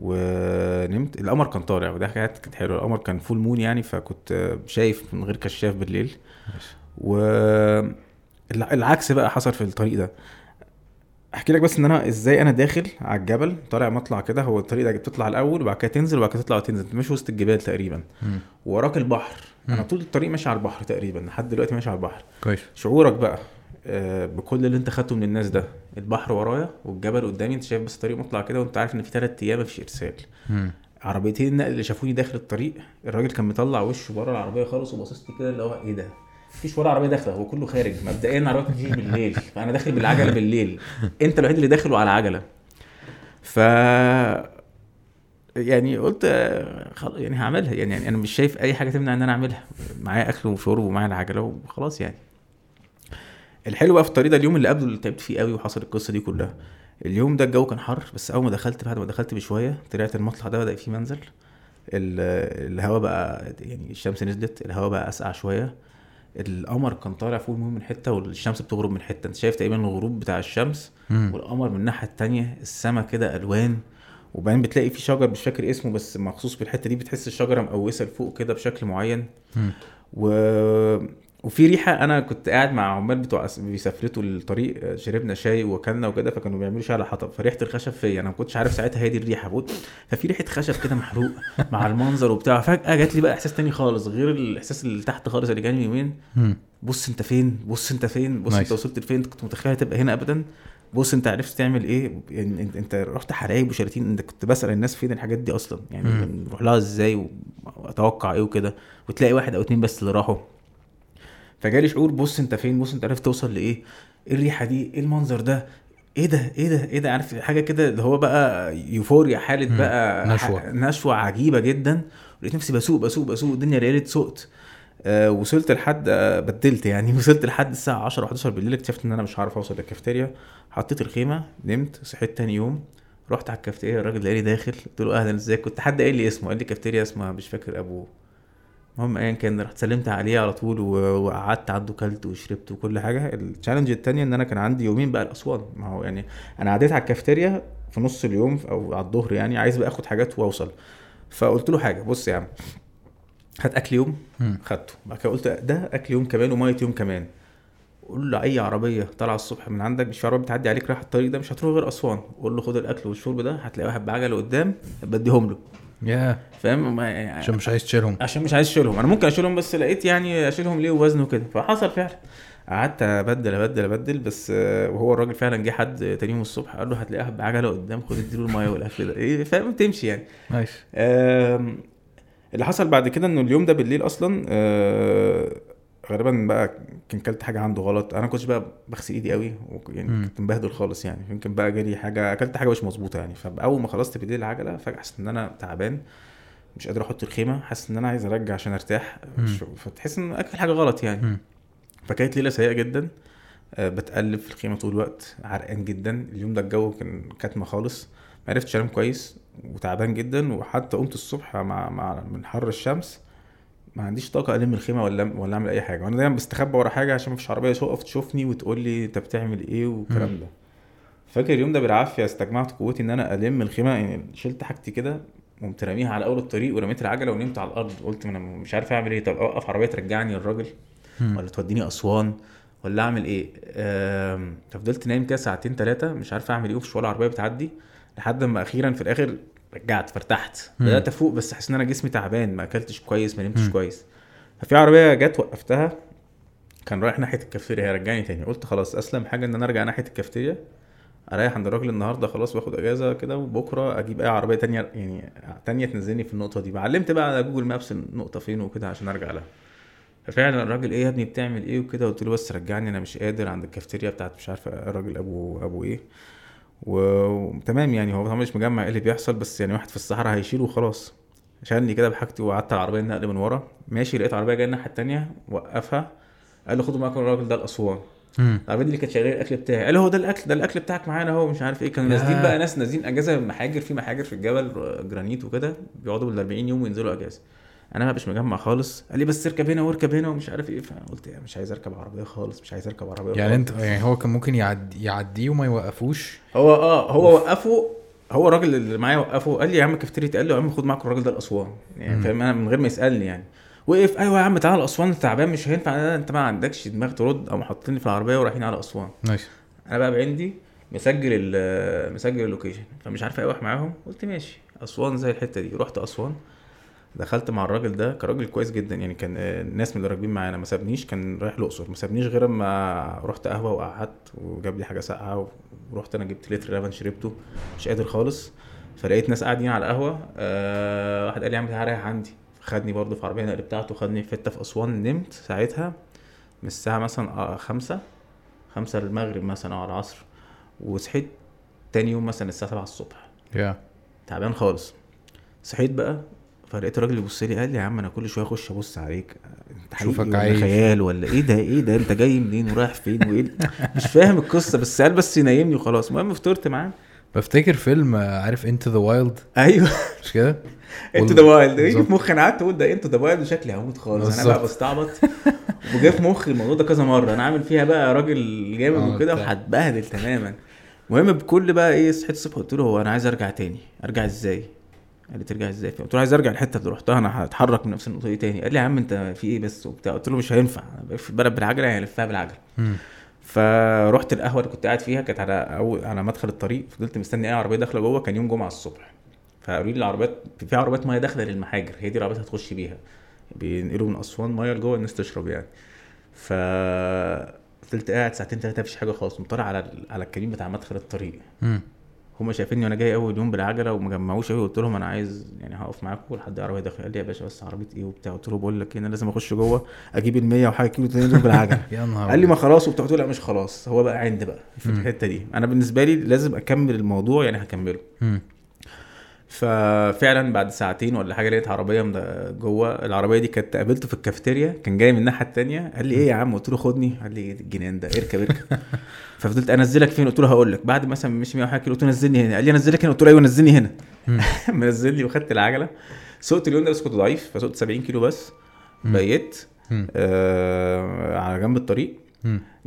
Speaker 2: ونمت. القمر كان طالع وده حاجات كانت حلوة. القمر كان full moon يعني فكنت شايف من غير كشاف بالليل. و العكس بقى حصل في الطريق ده. أحكي لك بس إن أنا إزاي أنا داخل على الجبل. طالع مطلع كده هو الطريق ده بتطلع الأول وبعد كده تنزل وبعد كده تطلع وتنزل. أنت ماشي وسط الجبال تقريبا. وراك البحر.
Speaker 1: أنا.
Speaker 2: طول الطريق ماشي على البحر تقريبا. لحد دلوقتي ماشي على البحر.
Speaker 1: كويس.
Speaker 2: شعورك بقى آه، بكل اللي أنت خدته من الناس ده البحر ورايا والجبل قدامي أنت شايف بس الطريق مطلع كده وأنت عارف إن في ثلاث أيام مفيش
Speaker 1: إرسال.
Speaker 2: عربيتين النقل اللي شافوني داخل الطريق الراجل كان مطلع وشه بره العربية خالص وباصص كده اللي هو إيه ده؟ مفيش ولا عربية داخلة هو كله خارج. مبدئيا العربيات مفيش بالليل فأنا داخل بالعجلة بالليل. أنت الوحيد اللي داخل وعلى عجلة. ف يعني قلت يعني هعملها. يعني, يعني أنا مش شايف أي حاجة تمنع إن أنا أعملها. معايا أكل وشرب ومعايا العجلة وخلاص يعني. الحلو بقى في الطريق ده اليوم اللي قبله اللي تعبت فيه قوي وحصل القصة دي كلها. اليوم ده الجو كان حر بس أول ما دخلت بعد ما دخلت بشوية طلعت المطلع ده بدأ فيه منزل. ال- الهواء بقى يعني الشمس نزلت الهواء بقى أسقع شوية. القمر كان طالع فوق المهم من حتة والشمس بتغرب من حتة انت شايف تقريبا الغروب بتاع الشمس
Speaker 1: مم.
Speaker 2: والقمر من الناحية التانية السما كده ألوان وبعدين بتلاقي في شجر مش فاكر اسمه بس مخصوص بالحتة دي بتحس الشجرة مقوسة لفوق كده بشكل معين
Speaker 1: مم.
Speaker 2: و... وفي ريحة أنا كنت قاعد مع عمال بتوع بيسافرتوا الطريق شربنا شاي وأكلنا وكده فكانوا بيعملوا شاي على حطب. فريحة الخشب فيا أنا ما كنتش عارف ساعتها هي دي الريحة. بقول ففي ريحة خشب كده محروق مع المنظر وبتاع. فجأة جات لي بقى إحساس تاني خالص غير الإحساس اللي تحت خالص اللي جاني يومين. بص أنت فين؟ بص أنت فين؟ بص. أنت وصلت لفين؟ كنت متخيل تبقى هنا ابدا. بص أنت عرفت تعمل إيه؟ يعني انت, أنت رحت حلايب وشلاتين أنت كنت بسأل الناس فين الحاجات دي أصلا؟ يعني. نروح لها إزاي؟ وأتوقع إيه وكده. وتلاقي واحد أو اتنين بس اللي راحوا. فجالي شعور بص انت فين؟ بص انت عرفت توصل لإيه؟ إيه الريحة دي؟ إيه المنظر ده؟ إيه ده؟ إيه ده؟ إيه ده؟ عارف حاجة كده اللي هو بقى يوفوريا
Speaker 1: حالة.
Speaker 2: بقى
Speaker 1: نشوة.
Speaker 2: ح- نشوة عجيبة جدا. لقيت نفسي بسوق بسوق بسوق الدنيا ليلت سقت آه وصلت لحد آه بدلت يعني. وصلت لحد الساعة 10 11 بالليل اكتشفت إن أنا مش هعرف أوصل للكافتيريا. حطيت الخيمة نمت صحيت تاني يوم. رحت على الكافتيريا الراجل لقاني داخل. قلت له أهلا ازيك كنت حد قايل لي اسمه قال لي كافتيريا اسمها مش فاكر أبوه. المهم ايا كان رحت سلمت عليه على طول وقعدت عنده كلت وشربت وكل حاجة. التشالنج التانية إن أنا كان عندي يومين بقى الأسوان. ما هو يعني أنا عديت على الكافتيريا في نص اليوم أو على الظهر يعني عايز بقى آخد حاجات وأوصل. فقلت له حاجة بص يا عم هات أكل يوم. خدته. بعد كده قلت ده أكل يوم كمان ومية يوم كمان. قول له أي عربية طالعة الصبح من عندك مش في عربية بتعدي عليك رايح الطريق ده مش هتروح غير أسوان. قول له خد الأكل والشرب ده هتلاقي واحد بعجله قدام بديهم له.
Speaker 1: يا
Speaker 2: فاهم؟
Speaker 1: عشان مش عايز تشيلهم.
Speaker 2: عشان مش عايز اشيلهم أنا ممكن أشيلهم بس لقيت يعني أشيلهم ليه وزن وكده فحصل فعلا. قعدت أبدل أبدل أبدل بس آه، وهو الراجل فعلا جه حد تاني يوم الصبح قال له هتلاقيها بعجله قدام خد اديله المية والأكل ده. إيه فاهم؟ تمشي يعني. آم، اللي حصل بعد كده إنه اليوم ده بالليل أصلا آه، غالبا بقى كان كلت حاجة عنده غلط. أنا كنتش بقى بغسل إيدي قوي يعني. كنت مبهدل خالص يعني. يمكن بقى جالي حاجة أكلت حاجة مش مظبوطة يعني. فأول ما خلصت بالليل العجلة فجأة حسيت إن أنا تعبان مش قادر أحط الخيمة حاسس إن أنا عايز أرجع عشان أرتاح. فتحس إن أكل حاجة غلط يعني. فكانت ليلة سيئة جدا. آه، بتقلب في الخيمة طول الوقت عرقان جدا. اليوم ده الجو كان كاتمة خالص. ما عرفتش أنام كويس وتعبان جدا. وحتى قمت الصبح مع, مع من حر الشمس ما عنديش طاقة ألم الخيمة ولا ولا أعمل أي حاجة. وأنا دايما بستخبى ورا حاجة عشان مفيش عربية تقف تشوفني وتقول لي أنت بتعمل إيه والكلام. ده. فاكر اليوم ده بالعافية استجمعت قوتي إن أنا ألم الخيمة يعني شلت حاجتي كده قمت راميها على أول الطريق ورميت العجلة ونمت على الأرض. قلت ما أنا مش عارف أعمل إيه. طب أوقف عربية ترجعني الراجل. ولا توديني أسوان ولا أعمل إيه؟ ففضلت نايم كده ساعتين ثلاثة مش عارف أعمل إيه ومفيش ولا عربية بتعدي لحد ما أخيرا في الآخر رجعت فارتحت
Speaker 1: مم.
Speaker 2: بدأت أفوق بس حاسس إن أنا جسمي تعبان ما أكلتش كويس ما نمتش. كويس. ففي عربية جت وقفتها كان رايح ناحية الكافتيريا هي رجعني تاني. قلت خلاص أسلم حاجة إن أنا أرجع ناحية الكافتيريا أريح عند الراجل النهارده خلاص واخد أجازة كده وبكرة أجيب أي عربية تانية يعني تانية تنزلني في النقطة دي. علمت بقى على جوجل مابس النقطة فين وكده عشان أرجع لها. ففعلا الراجل إيه يا ابني بتعمل إيه وكده؟ قلت له بس رجعني أنا مش قادر عند الكافتيريا بتاعت مش عارف الراجل أبو أبو إيه. وتمام يعني هو طبعا مش مجمع إيه اللي بيحصل بس يعني واحد في الصحراء هيشيله وخلاص. شالني كده بحاجتي وقعدت على العربية النقل من ورا. ماشي لقيت عربيه جاية الناحية التانية وقفها. قال له خدوا معاكم الراجل ده
Speaker 1: الأسوان.
Speaker 2: العربية دي اللي كانت شغالة الأكل بتاعي. قال له هو ده الأكل ده الأكل بتاعك معانا أهو مش عارف إيه. كانوا. نازلين بقى ناس نازلين أجازة محاجر في محاجر في الجبل جرانيت وكده. بيقعدوا بال 40 يوم وينزلوا أجازة. أنا ما مش مجمع خالص. قال لي بس اركب هنا واركب هنا ومش عارف إيه. فقلت يعني مش عايز اركب عربية خالص مش عايز اركب عربية
Speaker 1: يعني
Speaker 2: خالص.
Speaker 1: انت يعني هو كان ممكن يعدي يعديه وما يوقفوش؟
Speaker 2: هو آه هو وقفه هو الراجل اللي معايا وقفه قال لي يا عم كافتيريا قال له يا عم خد معاك الراجل ده الأسوان. يعني. فاهم؟ أنا من غير ما يسألني يعني. وقف أيوه يا عم تعالى اسوان أنت تعبان مش هينفع. أنت ما عندكش دماغ ترد أو حاطيني في العربية ورايحين على أسوان.
Speaker 1: نايس
Speaker 2: أنا بقى بعندي مسجل مسجل ال location. فمش عارف أروح معاهم. قلت ماشي. أسوان زي الحتة دي. رحت أسوان. دخلت مع الراجل ده كان راجل كويس جدا يعني كان آه، الناس من اللي راكبين معانا ما سابنيش كان رايح الأقصر ما سابنيش غير أما رحت قهوة وقعدت وجاب لي حاجة ساقعة ورحت أنا جبت لتر لبن شربته مش قادر خالص فلقيت ناس قاعدين على القهوة أه واحد قال لي تعالى ريح عندي خدني برضه في عربية نقل بتاعته خدني في حتة في أسوان نمت ساعتها من الساعة مثلا آه، خمسة خمسة المغرب مثلا أو على العصر وصحيت تاني يوم مثلا الساعة 7 الصبح.
Speaker 1: يا.
Speaker 2: تعبان خالص. صحيت بقى فلقيت الراجل يبص لي قال لي يا عم أنا كل شوية أخش أبص عليك. أنت حقيقي
Speaker 1: شوفك
Speaker 2: ولا. خيال ولا إيه ده؟ إيه ده؟ أنت جاي منين؟ ورايح فين؟ وإيه مش فاهم القصة بس قال بس ينيمني وخلاص. المهم فطرت معاه.
Speaker 1: بفتكر فيلم آه، عارف Into the Wild
Speaker 2: أيوه.
Speaker 1: مش كده؟
Speaker 2: Into
Speaker 1: وال-
Speaker 2: the Wild يجي. في مخي؟ أنا قعدت أقول ده Into the Wild شكلي هموت خالص.
Speaker 1: أنا.
Speaker 2: بقى بستعبط. وجاي في مخي الموضوع ده كذا مرة. أنا عامل فيها بقى راجل جامد
Speaker 1: آه،
Speaker 2: وكده. وهتبهدل تماما. المهم بكل بقى إيه صحيت الصبح قلت له هو أنا عايز أرجع تاني. أرجع إزاي؟ قال لي ترجع إزاي؟ قلت له عايز أرجع الحتة اللي رحتها أنا هتحرك من نفس النقطة دي تاني. قال لي يا عم أنت في إيه بس وبتاع؟ قلت له مش هينفع بلف البلد بالعجلة يعني هلفها
Speaker 1: بالعجلة.
Speaker 2: فرحت القهوة اللي كنت قاعد فيها كانت على أول على مدخل الطريق فضلت مستني أي عربية داخلة جوه كان يوم جمعة الصبح. فقالوا لي العربيات في عربيات مية داخلة للمحاجر هي دي العربيات هتخش بيها. بينقلوا من أسوان مية لجوه الناس تشرب يعني. ف فضلت قاعد ساعتين ثلاثة مفيش حاجة خالص. مطلع على على الكمين بتاع مدخل الطريق. هما شايفيني وأنا جاي أول يوم بالعجلة وما جمعوش قوي قلت لهم أنا عايز يعني هقف معاكم لحد عربيه داخل قال لي يا باشا بس عربية إيه وبتاع؟ قلت له بقول لك إيه، أنا لازم أخش جوه أجيب ال 100 وحاجة كيلو تاني دول بالعجلة.
Speaker 1: يا نهار
Speaker 2: قال لي ما خلاص وبتاع. قلت له لا مش خلاص. هو بقى عند بقى في. الحتة دي. أنا بالنسبة لي لازم أكمل الموضوع يعني هكمله. ففعلا بعد ساعتين ولا حاجة لقيت عربية مد- جوه. العربية دي كانت قابلته في الكافيتيريا كان جاي من الناحية التانية قال لي إيه يا عم؟ قلت له خدني. قال لي الجنان ده إركب إركب. ففضلت أنزلك فين؟ قلت له هقول لك. بعد مثلا مشي 100 وحاجة كيلو قلت له نزلني هنا. قال لي انزلك هنا. قلت له أيوه نزلني هنا. منزلني وخدت العجلة. سوقت اليوم ده بس كنت ضعيف فسوقت 70 كيلو بس. بقيت. آه على جنب الطريق.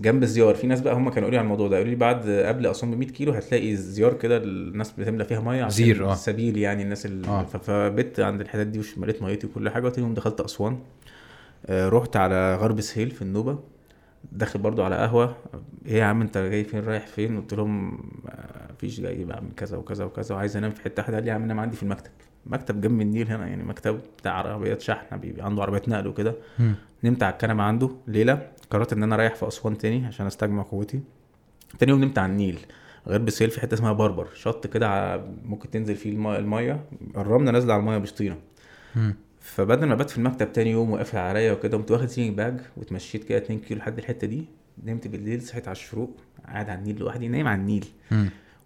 Speaker 2: جنب الزيار. في ناس بقى هم كانوا قالوا لي على الموضوع ده قالوا لي بعد قبل اسوان ب 100 كيلو هتلاقي زيار كده الناس بتملى فيها مية عشان
Speaker 1: زير، آه.
Speaker 2: السبيل يعني الناس
Speaker 1: آه.
Speaker 2: ف- فبت عند الحتت دي ومليت ميتي وكل حاجة وتاني يوم دخلت أسوان آه، رحت على غرب سهيل في النوبة داخل برضو على قهوة. إيه يا عم أنت جاي فين؟ رايح فين؟ قلت لهم آه، مفيش جاي بعمل كذا وكذا وكذا وعايز أنام في حتة واحدة قال لي يا عم أنام عندي في المكتب. مكتب جنب النيل هنا يعني مكتب بتاع عربيات شحن بيبقى عنده عربيات نقل وكده. نمت على الكنبة عنده ليلة. قررت إن أنا رايح في أسوان تاني عشان أستجمع قوتي تاني يوم نمت على النيل غير بسهيل في حتة اسمها بربر شط كده ممكن تنزل فيه المية قربنا نازلة على المية بشطينه. فبدل ما بات في المكتب تاني يوم وقافل عليا وكده قمت واخد sleeping bag واتمشيت كده 2 كيلو لحد الحتة دي نمت بالليل صحيت على الشروق قاعد على النيل لوحدي نايم على النيل.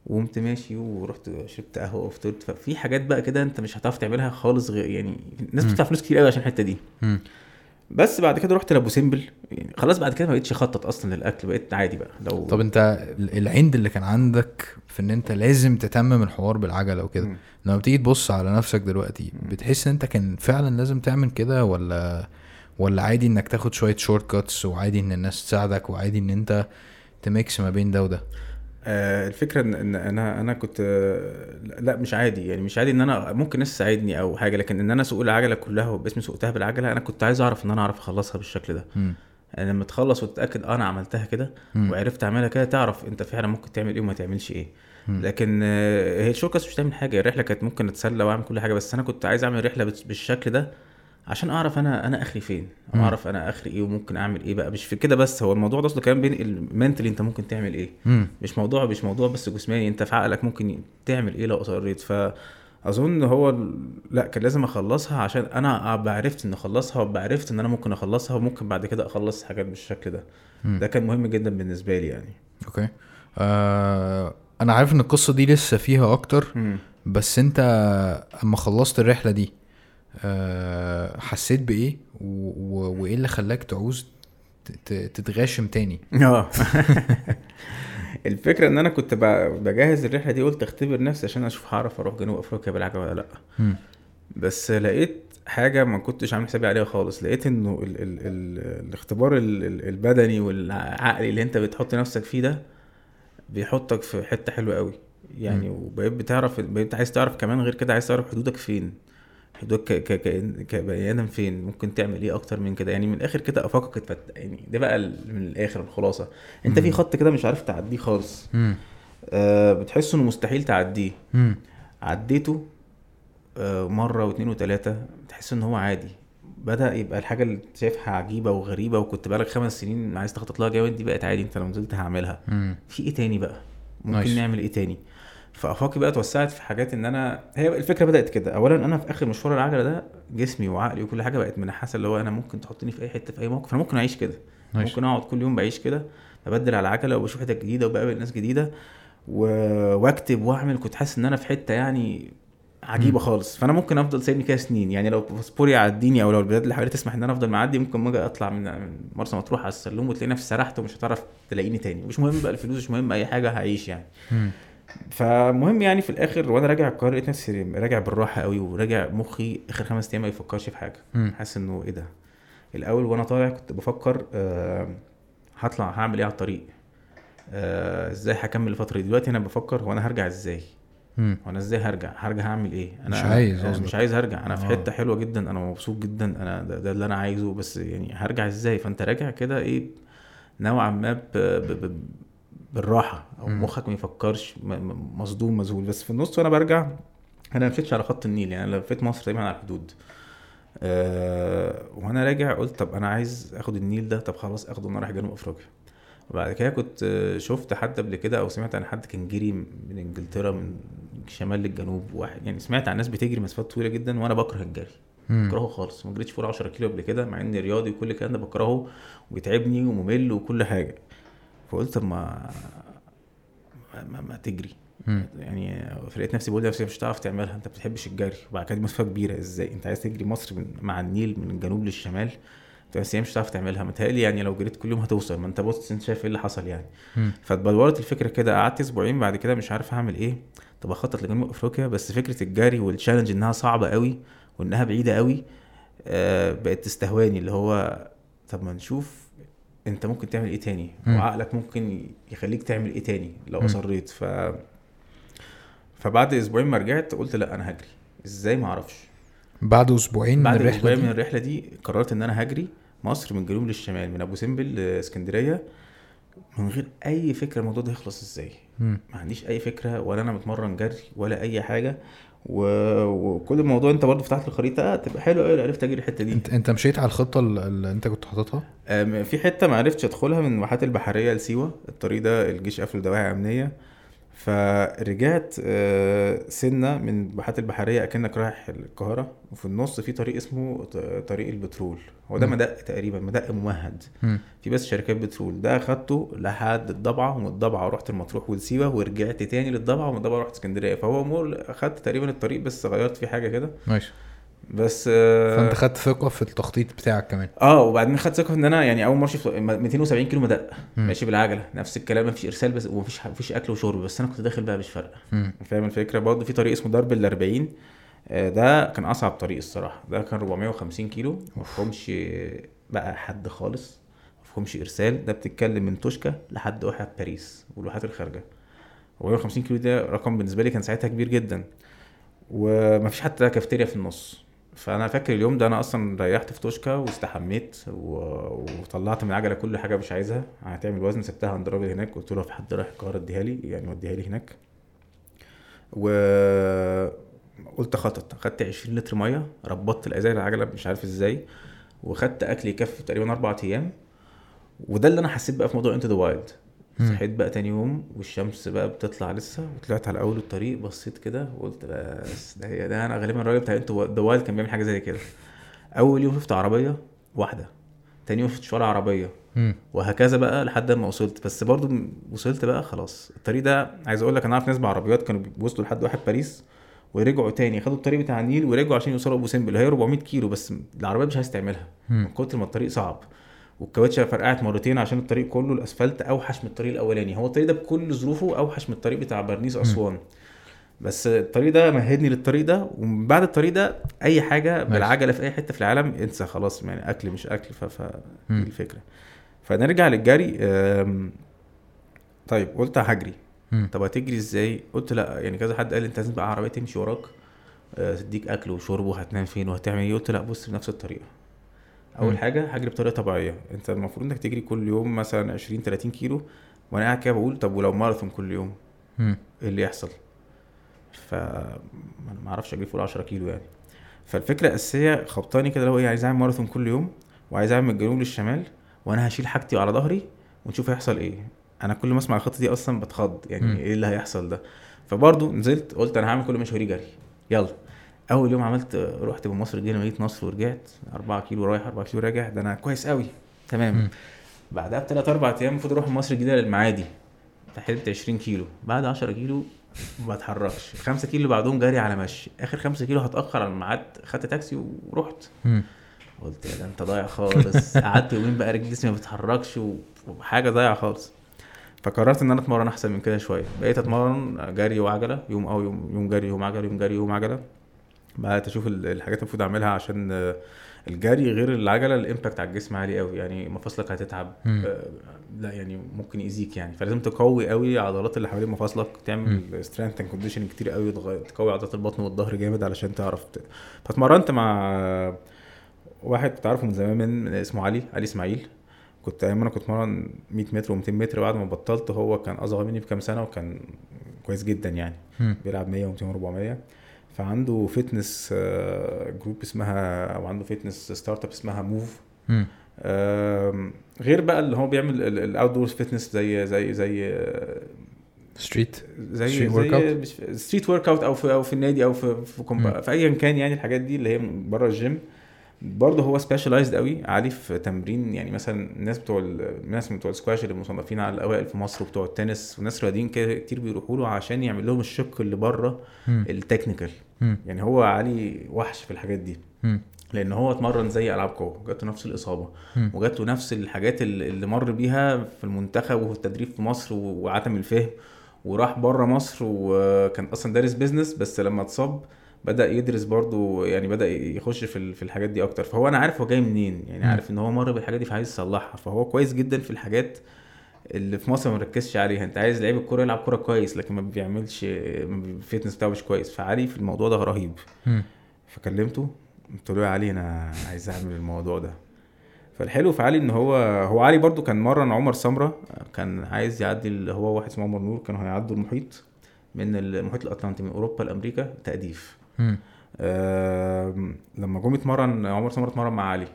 Speaker 2: وقمت ماشي ورحت شربت قهوة وفطرت ففي حاجات بقى كده أنت مش هتعرف تعملها خالص غير يعني الناس. بتدفع فلوس كتير قوي عشان الحتة دي. بس بعد كده رحت لابو سمبل. يعني خلاص بعد كده ما بقتش أخطط أصلا للأكل بقيت عادي بقى. لو
Speaker 1: طب أنت ال- العند اللي كان عندك في إن أنت لازم تتمم الحوار بالعجلة وكده. لما بتيجي تبص على نفسك دلوقتي بتحس إن أنت كان فعلا لازم تعمل كده ولا ولا عادي إنك تاخد شوية shortcuts وعادي إن الناس تساعدك وعادي إن أنت تميكس ما بين ده وده؟
Speaker 2: الفكرة ان إن أنا أنا كنت آه لا مش عادي يعني مش عادي إن أنا ممكن ناس تساعدني أو حاجة لكن إن أنا اسوق العجلة كلها باسمي سوقتها بالعجلة أنا كنت عايز أعرف إن أنا أعرف أخلصها بالشكل ده. يعني لما تخلص وتتأكد أنا عملتها كده. وعرفت أعملها كده تعرف أنت فعلا ممكن تعمل إيه وما تعملش
Speaker 1: إيه.
Speaker 2: لكن آه، هي الشوكاس مش تعمل حاجة الرحلة كانت ممكن أتسلى وأعمل كل حاجة بس أنا كنت عايز أعمل رحلة بالشكل ده عشان أعرف أنا أنا آخري فين
Speaker 1: مم.
Speaker 2: أعرف أنا آخري إيه وممكن أعمل إيه بقى. مش في كده بس هو الموضوع ده أصله كمان بين المنتلي أنت ممكن تعمل إيه.
Speaker 1: مم.
Speaker 2: مش موضوع مش موضوع بس جسماني أنت في عقلك ممكن تعمل إيه لو اصريت فاظن هو ال- لأ كان لازم أخلصها عشان أنا ابقى عرفت إن أخلصها وابقى عرفت إن أنا ممكن أخلصها وممكن بعد كده أخلص حاجات بالشكل ده.
Speaker 1: مم.
Speaker 2: ده كان مهم جدا بالنسبة لي يعني.
Speaker 1: أوكي. آه أنا عارف إن القصة دي لسه فيها أكتر بس أنت أما خلصت الرحلة دي حسيت بإيه. وإيه اللي خلاك تعوز. تتغاشم تاني
Speaker 2: آه الفكرة إن أنا كنت بجهز الرحلة دي قلت أختبر نفسي عشان أشوف هعرف أروح جنوب أفريقيا بالعجله ولا
Speaker 1: لأ.
Speaker 2: بس لقيت حاجة ما كنتش عامل حسابي عليها خالص لقيت إنه ال ال ال الاختبار ال ال البدني والعقلي اللي أنت بتحط نفسك فيه ده بيحطك في حتة حلوة قوي يعني وبقيت بتعرف بقيت عايز تعرف كمان غير كده عايز تعرف حدودك فين حدودك ك ك ك كبني آدم فين ممكن تعمل إيه أكتر من كده يعني من الآخر كده افاقك اتفتح يعني ده بقى من الآخر الخلاصة انت في. خط كده مش عارف تعديه خالص. آه بتحس انه مستحيل تعديه
Speaker 1: مم.
Speaker 2: عديته آه مرة واثنين وثلاثه بتحس ان هو عادي بدأ يبقى الحاجة اللي شايفها عجيبة وغريبة وكنت بقالك خمس سنين عايز تخطط لها جامد دي بقت عادي انت لو نزلت هعملها
Speaker 1: مم.
Speaker 2: في إيه تاني بقى ممكن
Speaker 1: nice.
Speaker 2: نعمل إيه تاني فأفاقي بقى اتوسعت في حاجات إن أنا هي الفكرة بدأت كده. اولا أنا في آخر مشوار العجلة ده جسمي وعقلي وكل حاجة بقت منحاسة اللي هو أنا ممكن تحطني في أي حتة في أي موقف. أنا ممكن أعيش كده.
Speaker 1: nice.
Speaker 2: ممكن أقعد كل يوم بعيش كده ببدل على العجله وبشوف حتت جديدة وبقابل ناس جديدة و... وأكتب وأعمل. كنت حاسس إن أنا في حتة يعني عجيبة
Speaker 1: مم.
Speaker 2: خالص. فأنا ممكن أفضل سايبني كده سنين. يعني لو باسبوري يعديني أو لو البلاد اللي حوالي تسمح إن أنا أفضل معدي ممكن ما أجي أطلع من مرسى مطروح على السلوم وتلاقي نفسي سرحت ومش هتعرف تلاقيني تاني. مش مهم بقى الفلوس مش مهم أي حاجة هعيش يعني.
Speaker 1: مم.
Speaker 2: فمهم يعني في الآخر وأنا راجع القاهرة لقيت نفسي راجع بالراحة قوي وراجع مخي آخر خمس أيام ما يفكرش في
Speaker 1: حاجة.
Speaker 2: حاسس إنه إيه ده؟ الأول وأنا طالع كنت بفكر آه، هطلع هعمل إيه على الطريق؟ آه، إزاي هكمل الفترة دي؟ دلوقتي أنا بفكر هو أنا هرجع
Speaker 1: إزاي.
Speaker 2: وأنا إزاي هرجع؟ هرجع هعمل إيه؟ أنا
Speaker 1: مش عايز
Speaker 2: أنا. مش عايز ارجع أنا في
Speaker 1: آه.
Speaker 2: حتة حلوة جدا أنا مبسوط جدا أنا ده, ده اللي أنا عايزه بس يعني هرجع إزاي؟ فأنت راجع كده إيه نوعا ما ب... ب... ب... بالراحة
Speaker 1: أو.
Speaker 2: مخك ما يفكرش مصدوم مذهول. بس في النص وأنا برجع أنا ما مشيتش على خط النيل يعني أنا لفيت مصر تقريبا على الحدود. أه وأنا راجع قلت طب أنا عايز آخد النيل ده طب خلاص آخده وأنا رايح جنوب أفريقيا. وبعد كده كنت آه، شفت حد قبل كده أو سمعت عن حد كان جري من إنجلترا من الشمال للجنوب واحد يعني سمعت عن ناس بتجري مسافات طويلة جدا وأنا بكره الجري. بكرهه خالص. ما جريتش فوق 10 كيلو قبل كده مع إني رياضي وكل الكلام ده بكرهه وبيتعبني وممل وكل حاجة. فقلت طب ما ما, ما تجري. يعني فلقيت نفسي بقول لنفسي مش هتعرف تعملها انت ما بتحبش الجري. وبعد كده مسافه كبيرة. إزاي؟ انت عايز تجري مصر من مع النيل من الجنوب للشمال؟ بس هي مش هتعرف تعملها. متهيألي يعني لو جريت كل يوم هتوصل. ما انت بص انت شايف إيه اللي حصل يعني. فاتبلورت الفكرة كده. قعدت أسبوعين بعد كده مش عارف هعمل إيه. طب اخطط لجنوب افريقيا. بس فكرة الجري وال challenge انها صعبة قوي وانها بعيدة قوي آه بقت تستهواني. اللي هو طب ما نشوف انت ممكن تعمل إيه تاني؟
Speaker 1: مم.
Speaker 2: وعقلك ممكن يخليك تعمل إيه تاني لو. اصريت؟ ف فبعد أسبوعين ما رجعت قلت لا أنا هجري. إزاي؟ ما أعرفش.
Speaker 1: بعد أسبوعين من
Speaker 2: بعد
Speaker 1: الرحلة
Speaker 2: أسبوعين من الرحلة دي قررت ان أنا هجري مصر من الجنوب للشمال من ابو سمبل لاسكندرية من غير أي فكرة الموضوع ده يخلص
Speaker 1: إزاي.
Speaker 2: ما عنديش أي فكرة ولا أنا متمرن جري ولا أي حاجة. و... وكل الموضوع أنت برضو فتحت الخريطة تبقى حلو قوي عرفت أجري الحتة دي.
Speaker 1: انت أنت مشيت على الخطة ال- اللي أنت كنت حاططها؟
Speaker 2: في حتة ما عرفتش أدخلها من الواحات البحرية لسيوة. الطريق ده الجيش قفل دواعي أمنية. فرجعت آه، سنة من الواحات البحرية أكنك رايح القاهرة وفي النص في طريق اسمه طريق البترول. هو ده. مدق تقريبا مدق ممهد.
Speaker 1: مم.
Speaker 2: في بس شركات بترول. ده أخدته لحد الضبعة ومن الضبعة رحت المطروح والسيوة ورجعت تاني للضبعة ومن الضبعة رحت اسكندرية. فهو مول أخدت تقريبا الطريق بس غيرت فيه حاجة كده.
Speaker 1: ماشي.
Speaker 2: بس
Speaker 1: فانت خدت ثقة في التخطيط بتاعك كمان.
Speaker 2: آه وبعدين خدت ثقة إن أنا يعني أول مرة أشوف 270 كيلو مدق. ماشي بالعجلة. نفس الكلام مفيش إرسال بس ومفيش مفيش أكل وشرب. بس أنا كنت داخل بقى مش
Speaker 1: فارقة.
Speaker 2: فاهم الفكرة؟ برضه في طريق اسمه درب ال 40 آه، ده كان أصعب طريق الصراحة. ده كان 450 كيلو. مفهومش بقى حد خالص. مفهومش إرسال. ده بتتكلم من توشكا لحد واحد باريس والواحات الخارجة. 450 كيلو ده رقم بالنسبة لي كان ساعتها كبير جدا. ومفيش حتى كافتيريا في النص. فأنا فاكر اليوم ده أنا أصلا ريحت في توشكا واستحميت و... وطلعت من العجلة كل حاجة مش عايزها. هتعمل وزن سبتها عند الراجل هناك قلت له في حد رايح القاهرة اديها لي يعني وديها لي هناك. و قلت خطط خدت 20 لتر مية ربطت الازاز العجلة مش عارف إزاي وخدت اكل يكفي تقريبا أربع أيام. وده اللي أنا حسيت بقى في موضوع Into the
Speaker 1: Wild.
Speaker 2: صحيت بقى تاني يوم والشمس بقى بتطلع لسه وطلعت على أول الطريق بصيت كده وقلت بس ده هي ده أنا غالبا الراجل بتاع Into the Wild كان بيعمل حاجة زي كده. أول يوم شفت عربية واحدة تاني يوم شفت ولا
Speaker 1: عربية.
Speaker 2: وهكذا بقى لحد ما وصلت. بس برضو وصلت بقى خلاص. الطريق ده عايز أقول لك أنا عارف ناس بعربيات كانوا بيوصلوا لحد واحد باريس ورجعوا تاني. خدوا الطريق بتاع النيل ورجعوا عشان يوصلوا أبو سمبل. هي 400 كيلو بس العربية مش عايز تعملها. من كتر ما الطريق صعب. والكاوتشة فرقعت مرتين عشان الطريق كله الأسفلت أوحش من الطريق الأولاني. هو الطريق ده بكل ظروفه أوحش من الطريق بتاع برنيس أسوان. بس الطريق ده مهدني للطريق ده ومن بعد الطريق ده أي حاجة بالعجلة في أي حتة في العالم انسى خلاص يعني أكل مش أكل ف الفكرة. فنرجع للجري طيب قلت هجري. طب هتجري إزاي؟ قلت لأ يعني كذا حد قال أنت لازم بقى عربية تمشي وراك آه، تديك أكل وشرب وهتنام فين وهتعمل إيه؟ قلت لأ بص بنفس الطريقة. أول
Speaker 1: مم.
Speaker 2: حاجة هجري بطريقة طبيعية. أنت المفروض إنك تجري كل يوم مثلا 20 30 كيلو وأنا قاعد كده بقول طب ولو ماراثون كل يوم. إيه اللي يحصل؟ ف ما أعرفش اجري فوق 10 كيلو يعني. فالفكرة الأساسية خبطاني كده هو إيه عايز أعمل ماراثون كل يوم وعايز أعمل من الجنوب للشمال وأنا هشيل حاجتي على ظهري ونشوف هيحصل إيه. أنا كل ما أسمع الخطة دي أصلا بتخض يعني
Speaker 1: مم.
Speaker 2: إيه اللي هيحصل ده؟ فبرضه نزلت قلت أنا هعمل كل مشواري جري. يلا. أول يوم عملت رحت من مصر الجديده مدينه نصر ورجعت 4 كيلو رايح 4 كيلو راجع ده أنا كويس قوي تمام. بعدها بثلاث أربع أيام المفروض أروح مصر الجديدة للمعادي. حلبت 20 كيلو. بعد 10 كيلو ما بتحركش 5 كيلو بعدهم جري على مشي. آخر 5 كيلو هتأخر على الميعاد خدت تاكسي ورحت. قلت يا ده أنت ضايع خالص. قعدت يومين بقى رجلي جسمي ما بتتحركش و- وحاجة ضايعة خالص. فقررت إن أنا أتمرن أحسن من كده شوية. بقيت أتمرن جري وعجلة يوم أو يوم يوم جري يوم عجلة يوم جري يوم عجلة. بقيت أشوف ال- الحاجات المفروض أعملها عشان آه، الجري غير العجلة ال impact على الجسم عالي قوي يعني مفاصلك هتتعب. آه، لا يعني ممكن يأذيك يعني. فلازم تقوي قوي العضلات اللي حوالين مفاصلك تعمل strength and conditioning كتير قوي تقوي عضلات البطن والظهر جامد علشان تعرف ت... فاتمرنت مع آه، واحد كنت عارفه من زمان من اسمه علي علي إسماعيل. كنت أيام أنا كنت اتمرن 100 متر و200 متر بعد ما بطلت هو كان أصغر مني بكام سنة وكان كويس جدا يعني. بيلعب 100 و200 و400 فعنده fitness group اسمها أو عنده fitness startup اسمها Move غير بقى اللي هو بيعمل ال outdoor fitness زي زي زي آه،
Speaker 1: street
Speaker 2: زي street workout أو في أو في النادي أو في في, في ايا كان يعني الحاجات دي اللي هي بره الجيم برضه هو specialized قوي عالي في تمرين يعني مثلا الناس بتوع ال- الناس بتوع السكواش اللي مصنفين على الأوائل في مصر وبتوع التنس وناس رياضيين كتير بيروحوا له عشان يعمل لهم الشق اللي بره. ال
Speaker 1: technical.
Speaker 2: يعني هو علي وحش في الحاجات دي. لأن هو اتمرن زي ألعاب قوة جات له نفس
Speaker 1: الإصابة.
Speaker 2: وجات له نفس الحاجات اللي مر بيها في المنتخب وفي التدريب في مصر وعدم الفهم وراح بره مصر وكان أصلا دارس business بس لما اتصاب بدأ يدرس برضو يعني بدأ يخش في في الحاجات دي أكتر. فهو أنا عارف هو جاي منين يعني. عارف إن هو مر بالحاجات دي فعايز يصلحها. فهو كويس جدا في الحاجات اللي في مصر ما بنركزش عليها. أنت عايز لعيب الكورة يلعب كورة كويس لكن ما بيعملش ال fitness بتاعه مش كويس. فعلي في الموضوع ده رهيب. فكلمته قلت له يا علي أنا عايز أعمل الموضوع ده. فالحلو في علي إن هو هو علي برضو كان مرن عمر سمرة. كان عايز يعدي اللي هو واحد اسمه عمر نور كانوا هيعدوا المحيط من المحيط الأطلنطي من أوروبا لأمريكا تأديف. لما جم يتمرن عمر سمره اتمرن مع علي.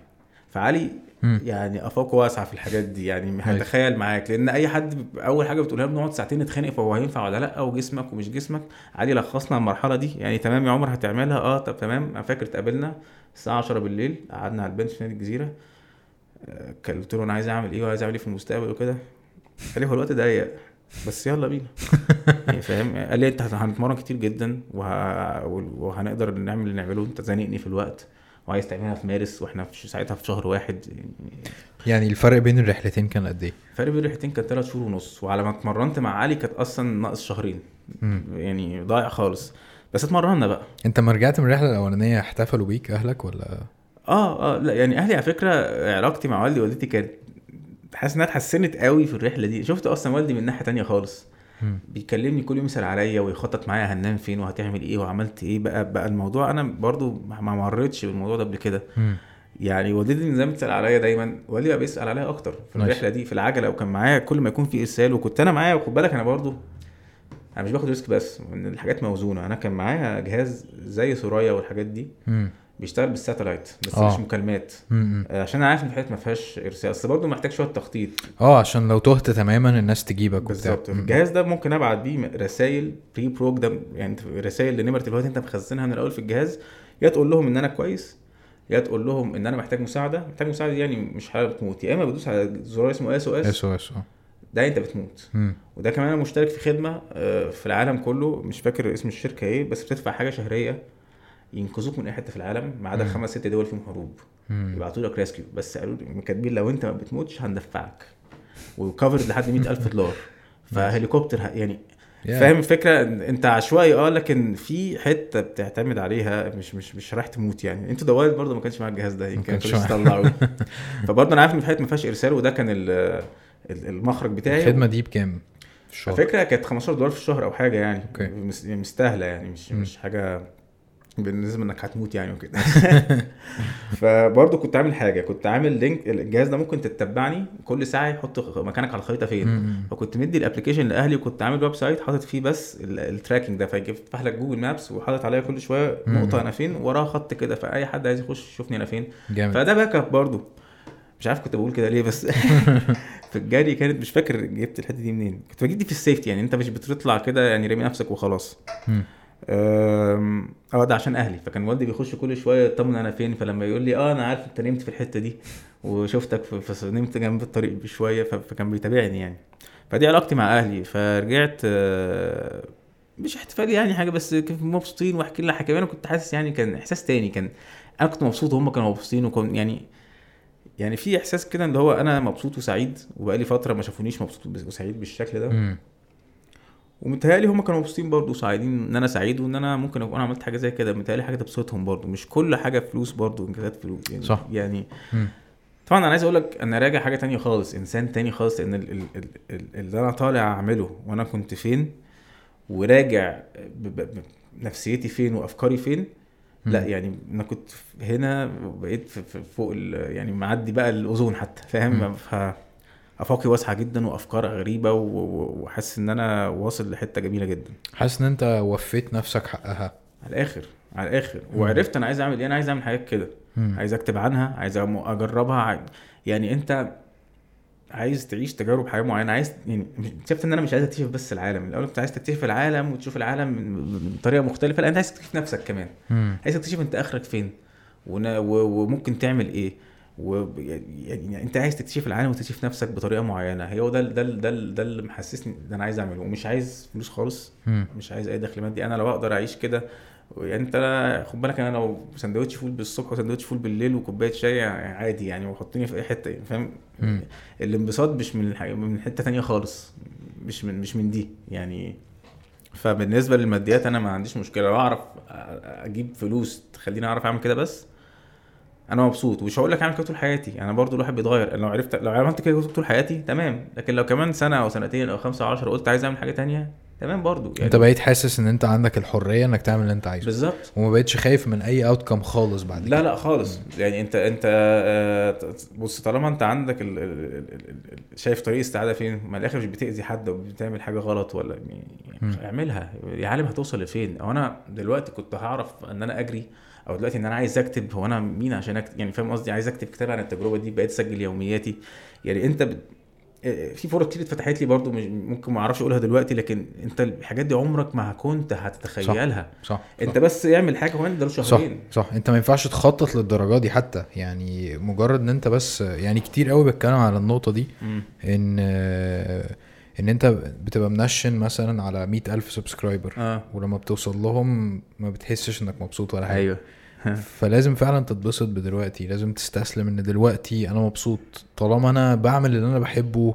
Speaker 2: فعلي
Speaker 1: مم.
Speaker 2: يعني أفاقه واسعه في الحاجات دي. يعني هتخيل معاك لأن أي حد أول حاجة بتقولها له نقعد ساعتين نتخانق فهو هينفع ولا لأ؟ وجسمك ومش جسمك. علي لخصنا المرحلة دي. يعني تمام يا عمر هتعملها؟ آه طب تمام. أنا فاكر اتقابلنا الساعة 10 بالليل قعدنا على البنش في نادي الجزيرة. آه، قلت له أنا عايز أعمل إيه وعايز أعمل إيه في المستقبل وكده. قال لي هو الوقت ضيق. بس يلا بينا. يعني فاهم؟ قال لي انت هنتمرن كتير جدا وه... وهنقدر نعمل اللي نعمله. انت زانقني في الوقت وعايز تعملها في مارس وإحنا في ساعتها في شهر واحد. يعني
Speaker 1: يعني الفرق بين الرحلتين كان قد إيه؟
Speaker 2: فرق بين الرحلتين كان ثلاث شهور ونص وعلى ما اتمرنت مع علي كانت أصلا ناقص شهرين.
Speaker 1: مم.
Speaker 2: يعني ضايع خالص. بس اتمرنا بقى.
Speaker 1: انت ما رجعت من الرحلة الأولانية احتفلوا بيك أهلك ولا؟
Speaker 2: آه آه لا يعني أهلي على فكرة علاقتي مع والدي ووالدتي كانت حاسس إنها اتحسنت قوي في الرحلة دي شفت أصلا والدي من ناحية تانية خالص. بيكلمني كل يوم يسأل عليا ويخطط معايا هننام فين وهتعمل إيه وعملت إيه بقى بقى الموضوع أنا برضو ما ما مريتش بالموضوع ده قبل كده. يعني والدتي من زمان بتسأل عليا دايما والدي بقى بيسأل عليا أكتر في
Speaker 1: ماشي.
Speaker 2: الرحلة دي في العجلة وكان معايا كل ما يكون في إرسال وكنت أنا معايا وخد بالك أنا برضو أنا مش باخد risk بس إن الحاجات موزونة أنا كان معايا جهاز زي سوريا والحاجات دي
Speaker 1: مم.
Speaker 2: بيشتغل بال satellite بس
Speaker 1: آه.
Speaker 2: مش مكالمات.
Speaker 1: مم.
Speaker 2: آه، عشان أنا عارف إن الحاجات ما فيهاش إرسال أصل برضه محتاج شوية تخطيط.
Speaker 1: آه عشان لو تهت تماما الناس تجيبك
Speaker 2: بالظبط. الجهاز ده ممكن أبعت بيه رسائل pre-programmed يعني رسائل لنمرة التليفونات أنت مخزنها من الأول في الجهاز يا تقول لهم إن أنا كويس يا تقول لهم إن أنا محتاج مساعدة. محتاج مساعدة يعني مش حاله بتموت. يا إما بدوس على زرار اسمه اس أو اس
Speaker 1: اس أو اس
Speaker 2: ده أنت بتموت.
Speaker 1: مم.
Speaker 2: وده كمان أنا مشترك في خدمة آه، في العالم كله. مش فاكر اسم الشركة إيه بس بتدفع حاجة شهرية. ينقذوك من أي حتة في العالم ما عدا. خمس ست دول فيهم حروب. يبعتوا لك ريسكيو بس قالوا لي كاتبين لو أنت ما بتموتش هندفعك وكفرد لحد 100000 دولار فهليكوبتر يعني
Speaker 1: Yeah.
Speaker 2: فاهم الفكرة أنت عشوائي آه لكن في حتة بتعتمد عليها مش مش مش رايح تموت يعني أنتوا دوالد برضه ما كانش معاك الجهاز ده يمكن
Speaker 1: كانش.
Speaker 2: تطلعوا فبرضه أنا عارف إن في حتة ما فيهاش إرسال وده كان ال- ال- المخرج بتاعي
Speaker 1: الخدمة دي بكام في
Speaker 2: على
Speaker 1: الشهر؟
Speaker 2: فكره كانت 15 دولار في الشهر أو حاجة يعني
Speaker 1: okay.
Speaker 2: مس- مستاهلة يعني مش. مش حاجة بالنسبة إنك هتموت يعني وكده. فبرضه كنت عامل حاجة كنت عامل link الجهاز ده ممكن تتبعني كل ساعة يحط مكانك على الخريطة فين. فكنت مدي ال application لأهلي وكنت عامل website حاطط فيه بس ال- tracking ده. فيفتح لك Google Maps وحاطط عليها كل
Speaker 1: شوية.
Speaker 2: نقطة أنا فين وراها خط كده. فأي حد عايز يخش يشوفني أنا فين.
Speaker 1: جامد.
Speaker 2: فده backup برضه. مش عارف كنت بقول كده ليه بس. في الجري كانت مش فاكر جبت الحتة دي منين. كنت بجيب دي في ال safety يعني. أنت مش بتطلع كده يعني رامي نفسك وخلاص. آه ده عشان أهلي. فكان والدي بيخش كل شوية يطمن أنا فين. فلما يقول لي آه أنا عارف أنت نمت في الحتة دي وشفتك فنمت جنب الطريق بشوية. فكان بيتابعني يعني. فدي علاقتي مع أهلي. فرجعت آه، مش احتفال يعني حاجة بس مبسوطين واحكي لنا حكاية. أنا كنت حاسس يعني كان إحساس تاني. كان أنا كنت مبسوط وهم كانوا مبسوطين وكان يعني يعني في إحساس كده اللي هو أنا مبسوط وسعيد. وبقالي فترة ما شافونيش مبسوط وسعيد بالشكل ده. ومتهيألي هم كانوا مبسوطين برضه سعيدين إن أنا سعيد وإن أنا ممكن أكون عملت حاجة زي كده متهيألي حاجة تبسطهم برضه مش كل حاجة فلوس برضه إنجازات فلوس يعني
Speaker 1: صح.
Speaker 2: يعني
Speaker 1: مم.
Speaker 2: طبعا أنا عايز أقول لك أنا راجع حاجة تانية خالص إنسان تاني خالص لأن ال- ال- ال- ال- اللي أنا طالع أعمله وأنا كنت فين وراجع ب- ب- ب- نفسيتي فين وأفكاري فين لا. يعني أنا كنت هنا بقيت فوق يعني معدي بقى الأوزون حتى فاهم أفاقي واسعة جدا وأفكار غريبة وحاسس إن أنا واصل لحتة جميلة جدا.
Speaker 1: حاسس إن أنت وفيت نفسك حقها.
Speaker 2: على الآخر على الآخر. وعرفت أنا عايز أعمل إيه أنا عايز أعمل حاجات كده.
Speaker 1: مم.
Speaker 2: عايز أكتب عنها عايز أجربها. يعني أنت عايز تعيش تجارب حياة معينة. عايز يعني اكتشفت إن أنا مش عايز اكتشف بس العالم. الأول كنت عايز تكتشف العالم وتشوف العالم بطريقه مختلفة. لا أنت عايز تكتشف نفسك كمان.
Speaker 1: مم.
Speaker 2: عايز تكتشف أنت آخرك فين. وممكن تعمل إيه. و يعني انت عايز تكتشف العالم وتكتشف نفسك بطريقة معينة. هو ده ده ده ده اللي محسسني ده أنا عايز أعمله. ومش عايز فلوس خالص. مش عايز أي دخل مادي. أنا لو أقدر أعيش كده يعني أنت لا- خد بالك أنا لو سندوتش فول بالصبح وسندوتش فول بالليل وكوباية شاي عادي يعني وحطني في أي حتة يعني فاهم. الانبساط مش من الحاجة من حتة تانية خالص. مش من مش من دي يعني. فبالنسبة للماديات أنا ما عنديش مشكلة. لو أعرف أجيب فلوس تخليني أعرف أعمل كده بس أنا مبسوط ومش هقول لك أعمل كده طول حياتي أنا برضو الواحد بيتغير لو عرفت لو عملت كده طول حياتي تمام لكن لو كمان سنة أو سنتين أو خمسة أو 10 قلت عايز أعمل حاجة تانية تمام برضو يعني
Speaker 1: أنت بقيت حاسس إن أنت عندك الحرية إنك تعمل اللي أنت عايزه.
Speaker 2: بالظبط.
Speaker 1: وما بقتش خايف من أي اوتكم خالص بعد
Speaker 2: لا لا خالص. يعني أنت أنت آه، بص طالما أنت عندك ال ال ال ال ال شايف طريق السعاده فين ما الآخر مش بتأذي حد أو بتعمل حاجة غلط ولا. يعني اعملها. يا عالم هتوصل لفين؟ أو أنا دلوقتي كنت هعرف إن أنا أجري أو دلوقتي إن أنا عايز أكتب هو أنا مين عشان اكتب يعني فاهم قصدي؟ عايز أكتب كتاب عن التجربة دي بقيت اسجل يومياتي. يعني أنت بت... في فرص كتير اتفتحت لي برضو ممكن ما أعرفش أقولها دلوقتي لكن أنت الحاجات دي عمرك ما كنت هتتخيلها.
Speaker 1: صح
Speaker 2: أنت بس اعمل حاجة كمان ده
Speaker 1: صح
Speaker 2: شهرين.
Speaker 1: صح. أنت ما ينفعش تخطط للدرجة دي حتى. يعني مجرد إن أنت بس يعني كتير قوي بتكلم على النقطة دي. إن إن أنت بتبقى منشن مثلا على مئة ألف subscriber
Speaker 2: آه.
Speaker 1: ولما بتوصل لهم ما بتحسش إنك مبسوط ولا حاجة.
Speaker 2: أيوه.
Speaker 1: فلازم فعلا تتبسط بدلوقتي لازم تستسلم إن دلوقتي أنا مبسوط طالما أنا بعمل اللي أنا بحبه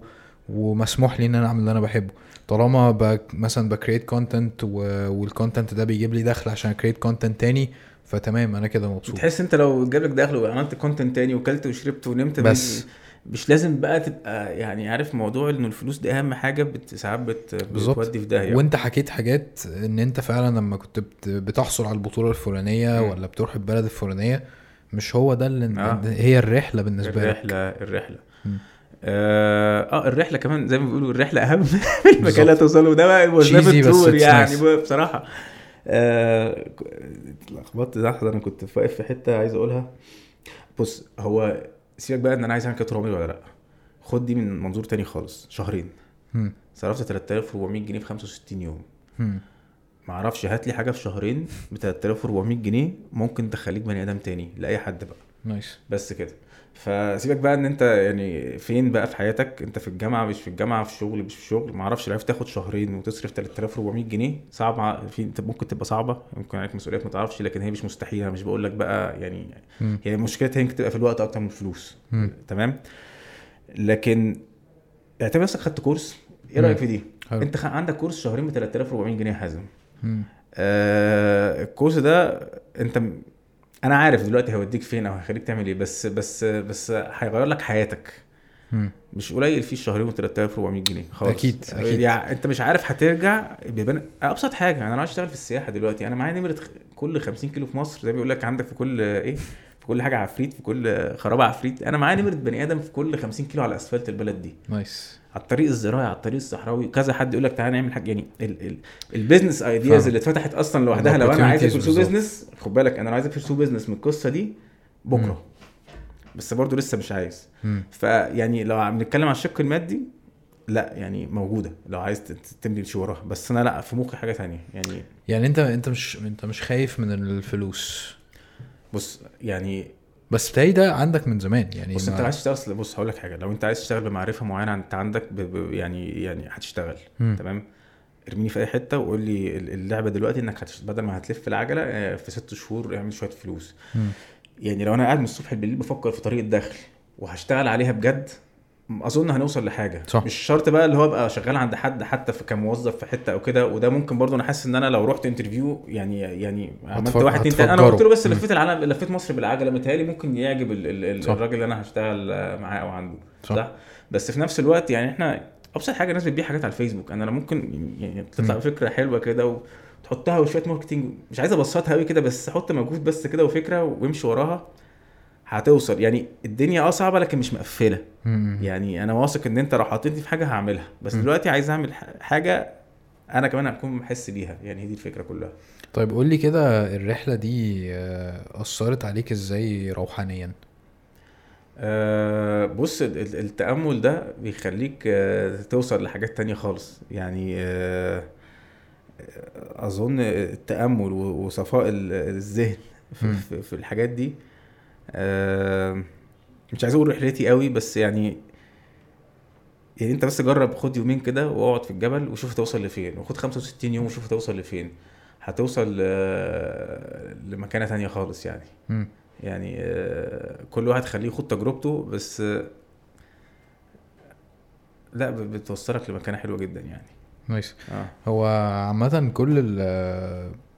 Speaker 1: ومسموح لي إن أنا أعمل اللي أنا بحبه طالما ب مثلا ب create content وال content ده بيجيب لي دخل عشان a create content تاني فتمام أنا كده مبسوط
Speaker 2: تحس إنت لو جاب لك دخل وعملت كونتنت تاني وكلت وشربت ونمت
Speaker 1: بس.
Speaker 2: مش, لازم بقى تبقى يعني عارف موضوع إنه الفلوس دي أهم حاجة بت ساعات بت. بتودي في داهية
Speaker 1: وأنت حكيت حاجات إن أنت فعلا لما كنت بت- بتحصل على البطولة الفلانية
Speaker 2: مم.
Speaker 1: ولا بتروح البلد الفلانية مش هو ده اللي
Speaker 2: آه.
Speaker 1: هي الرحلة بالنسبة لك
Speaker 2: الرحلة الرحلة
Speaker 1: مم.
Speaker 2: آه آه، الرحلة كمان زي ما بيقولوا الرحلة أهم من المكان. اللي توصله ده بقى true
Speaker 1: it's
Speaker 2: يعني. بقى بصراحة آه، اتلخبطت لحظة أنا كنت واقف في حتة عايز أقولها بص هو سيبك بقى ان أنا عايز اعمل كده عمري ولا لا. خد دي من منظور تاني خالص شهرين.
Speaker 1: مم.
Speaker 2: صرفت 3400 جنيه في 65 يوم.
Speaker 1: مم.
Speaker 2: ما أعرفش هات لي حاجة في شهرين ب 3400 جنيه ممكن تخليك بني آدم تاني لأي حد بقى.
Speaker 1: نايس
Speaker 2: بس كده. فسيبك بقى ان انت يعني فين بقى في حياتك انت في الجامعة مش في الجامعة في الشغل مش في الشغل ما أعرفش لو عرفت تاخد شهرين وتصرف 3400 جنيه صعبة في ممكن تبقى صعبة ممكن عليك مسؤوليات ما تعرفش لكن هي مش مستحيلة مش بقول لك بقى يعني
Speaker 1: مم.
Speaker 2: هي مشكلتها يمكن تبقى في الوقت أكتر من الفلوس. تمام لكن اعتبر نفسك خدت كورس إيه
Speaker 1: رأيك.
Speaker 2: في دي؟
Speaker 1: حلو.
Speaker 2: انت خ- عندك كورس شهرين ب 3400 جنيه حازم. آه الكورس ده انت م- أنا عارف دلوقتي هيوديك فين أو هيخليك تعمل إيه بس بس بس هيغير لك حياتك
Speaker 1: مم.
Speaker 2: مش قليل فيه الشهرين و3400 جنيه خالص
Speaker 1: أكيد، أكيد.
Speaker 2: يعني أنت مش عارف هترجع بيبان أبسط حاجة أنا عايز أشتغل في السياحة دلوقتي أنا معايا نمرة كل 50 كيلو في مصر زي ما بيقول لك عندك في كل إيه في كل حاجة عفريت في كل خرابة عفريت. أنا معايا نمرة بني آدم في كل 50 كيلو على أسفلت البلد دي.
Speaker 1: nice.
Speaker 2: على الطريق الزراعي على الطريق الصحراوي. كذا حد يقول لك تعالى نعمل حاجة. يعني ال ال ال business
Speaker 1: ideas.
Speaker 2: اللي اتفتحت أصلا لوحدها لو أنا عايز
Speaker 1: بالظبط.
Speaker 2: business خد بالك أنا لو عايز ا pursue business من القصة دي بكرة. بس برضه لسه مش عايز. فيعني لو عم نتكلم على الشق المادي لا يعني موجودة. لو عايز تمشي وراها. بس أنا لا في مخي حاجة تانية. يعني
Speaker 1: يعني أنت أنت مش أنت مش خايف من الفلوس؟
Speaker 2: بص يعني
Speaker 1: بس بتهيألي ده عندك من زمان يعني
Speaker 2: بص
Speaker 1: ما-
Speaker 2: انت عايز تشتغل بص هقول لك حاجة لو انت عايز تشتغل بمعرفة معينة انت عندك ب... ب... يعني يعني هتشتغل. تمام ارميني في أي حتة وقول لي ال- اللعبة دلوقتي إنك هتش... بدل ما هتلف العجلة آه، في ست شهور اعمل شوية فلوس
Speaker 1: مم.
Speaker 2: يعني لو أنا قاعد من الصبح بالليل بفكر في طريقه دخل وهشتغل عليها بجد أظن هنوصل لحاجة
Speaker 1: صح.
Speaker 2: مش شرط بقى اللي هو أبقى شغال عند حد حتى في كموظف في حتة أو كده وده ممكن برضه أنا حاسس إن أنا لو رحت interview يعني يعني عملت واحد اتنين
Speaker 1: أنا.
Speaker 2: قلت له بس. لفيت العالم لفيت مصر بالعجلة متهيألي ممكن يعجب ال ال. الراجل اللي أنا هشتغل معاه أو عنده
Speaker 1: صح.
Speaker 2: صح بس في نفس الوقت يعني إحنا أبسط حاجة الناس بتبيع حاجات على الفيسبوك أنا ممكن يعني تطلع
Speaker 1: مم.
Speaker 2: بفكرة حلوة كده وتحطها وشوية marketing مش عايز أبسطها قوي كده بس حط مجهود بس كده وفكرة وامشي وراها هتوصل يعني الدنيا آه صعبة لكن مش
Speaker 1: مقفلة.
Speaker 2: يعني أنا واثق إن أنت لو حطيتني في حاجة هعملها بس. دلوقتي عايز أعمل حاجة أنا كمان هكون محس بيها يعني هي دي الفكرة كلها
Speaker 1: طيب قول لي كده الرحلة دي آه، أثرت عليك إزاي روحانيا؟
Speaker 2: أه بص ال- ال- التأمل ده بيخليك أه توصل لحاجات تانية خالص يعني أه أظن التأمل و- وصفاء ال- الذهن في. في, في الحاجات دي أه مش عايز أقول رحلتي قوي بس يعني يعني انت بس جرب خد يومين كده واقعد في الجبل وشوف توصل لفين وخد 65 يوم وشوف توصل لفين. هتوصل آه، لمكانة تانية خالص يعني.
Speaker 1: مم.
Speaker 2: يعني آه، كل واحد خليه يخوض تجربته بس آه، لا بتوصلك لمكانة حلوة جدا يعني.
Speaker 1: نايس
Speaker 2: آه.
Speaker 1: هو عامة كل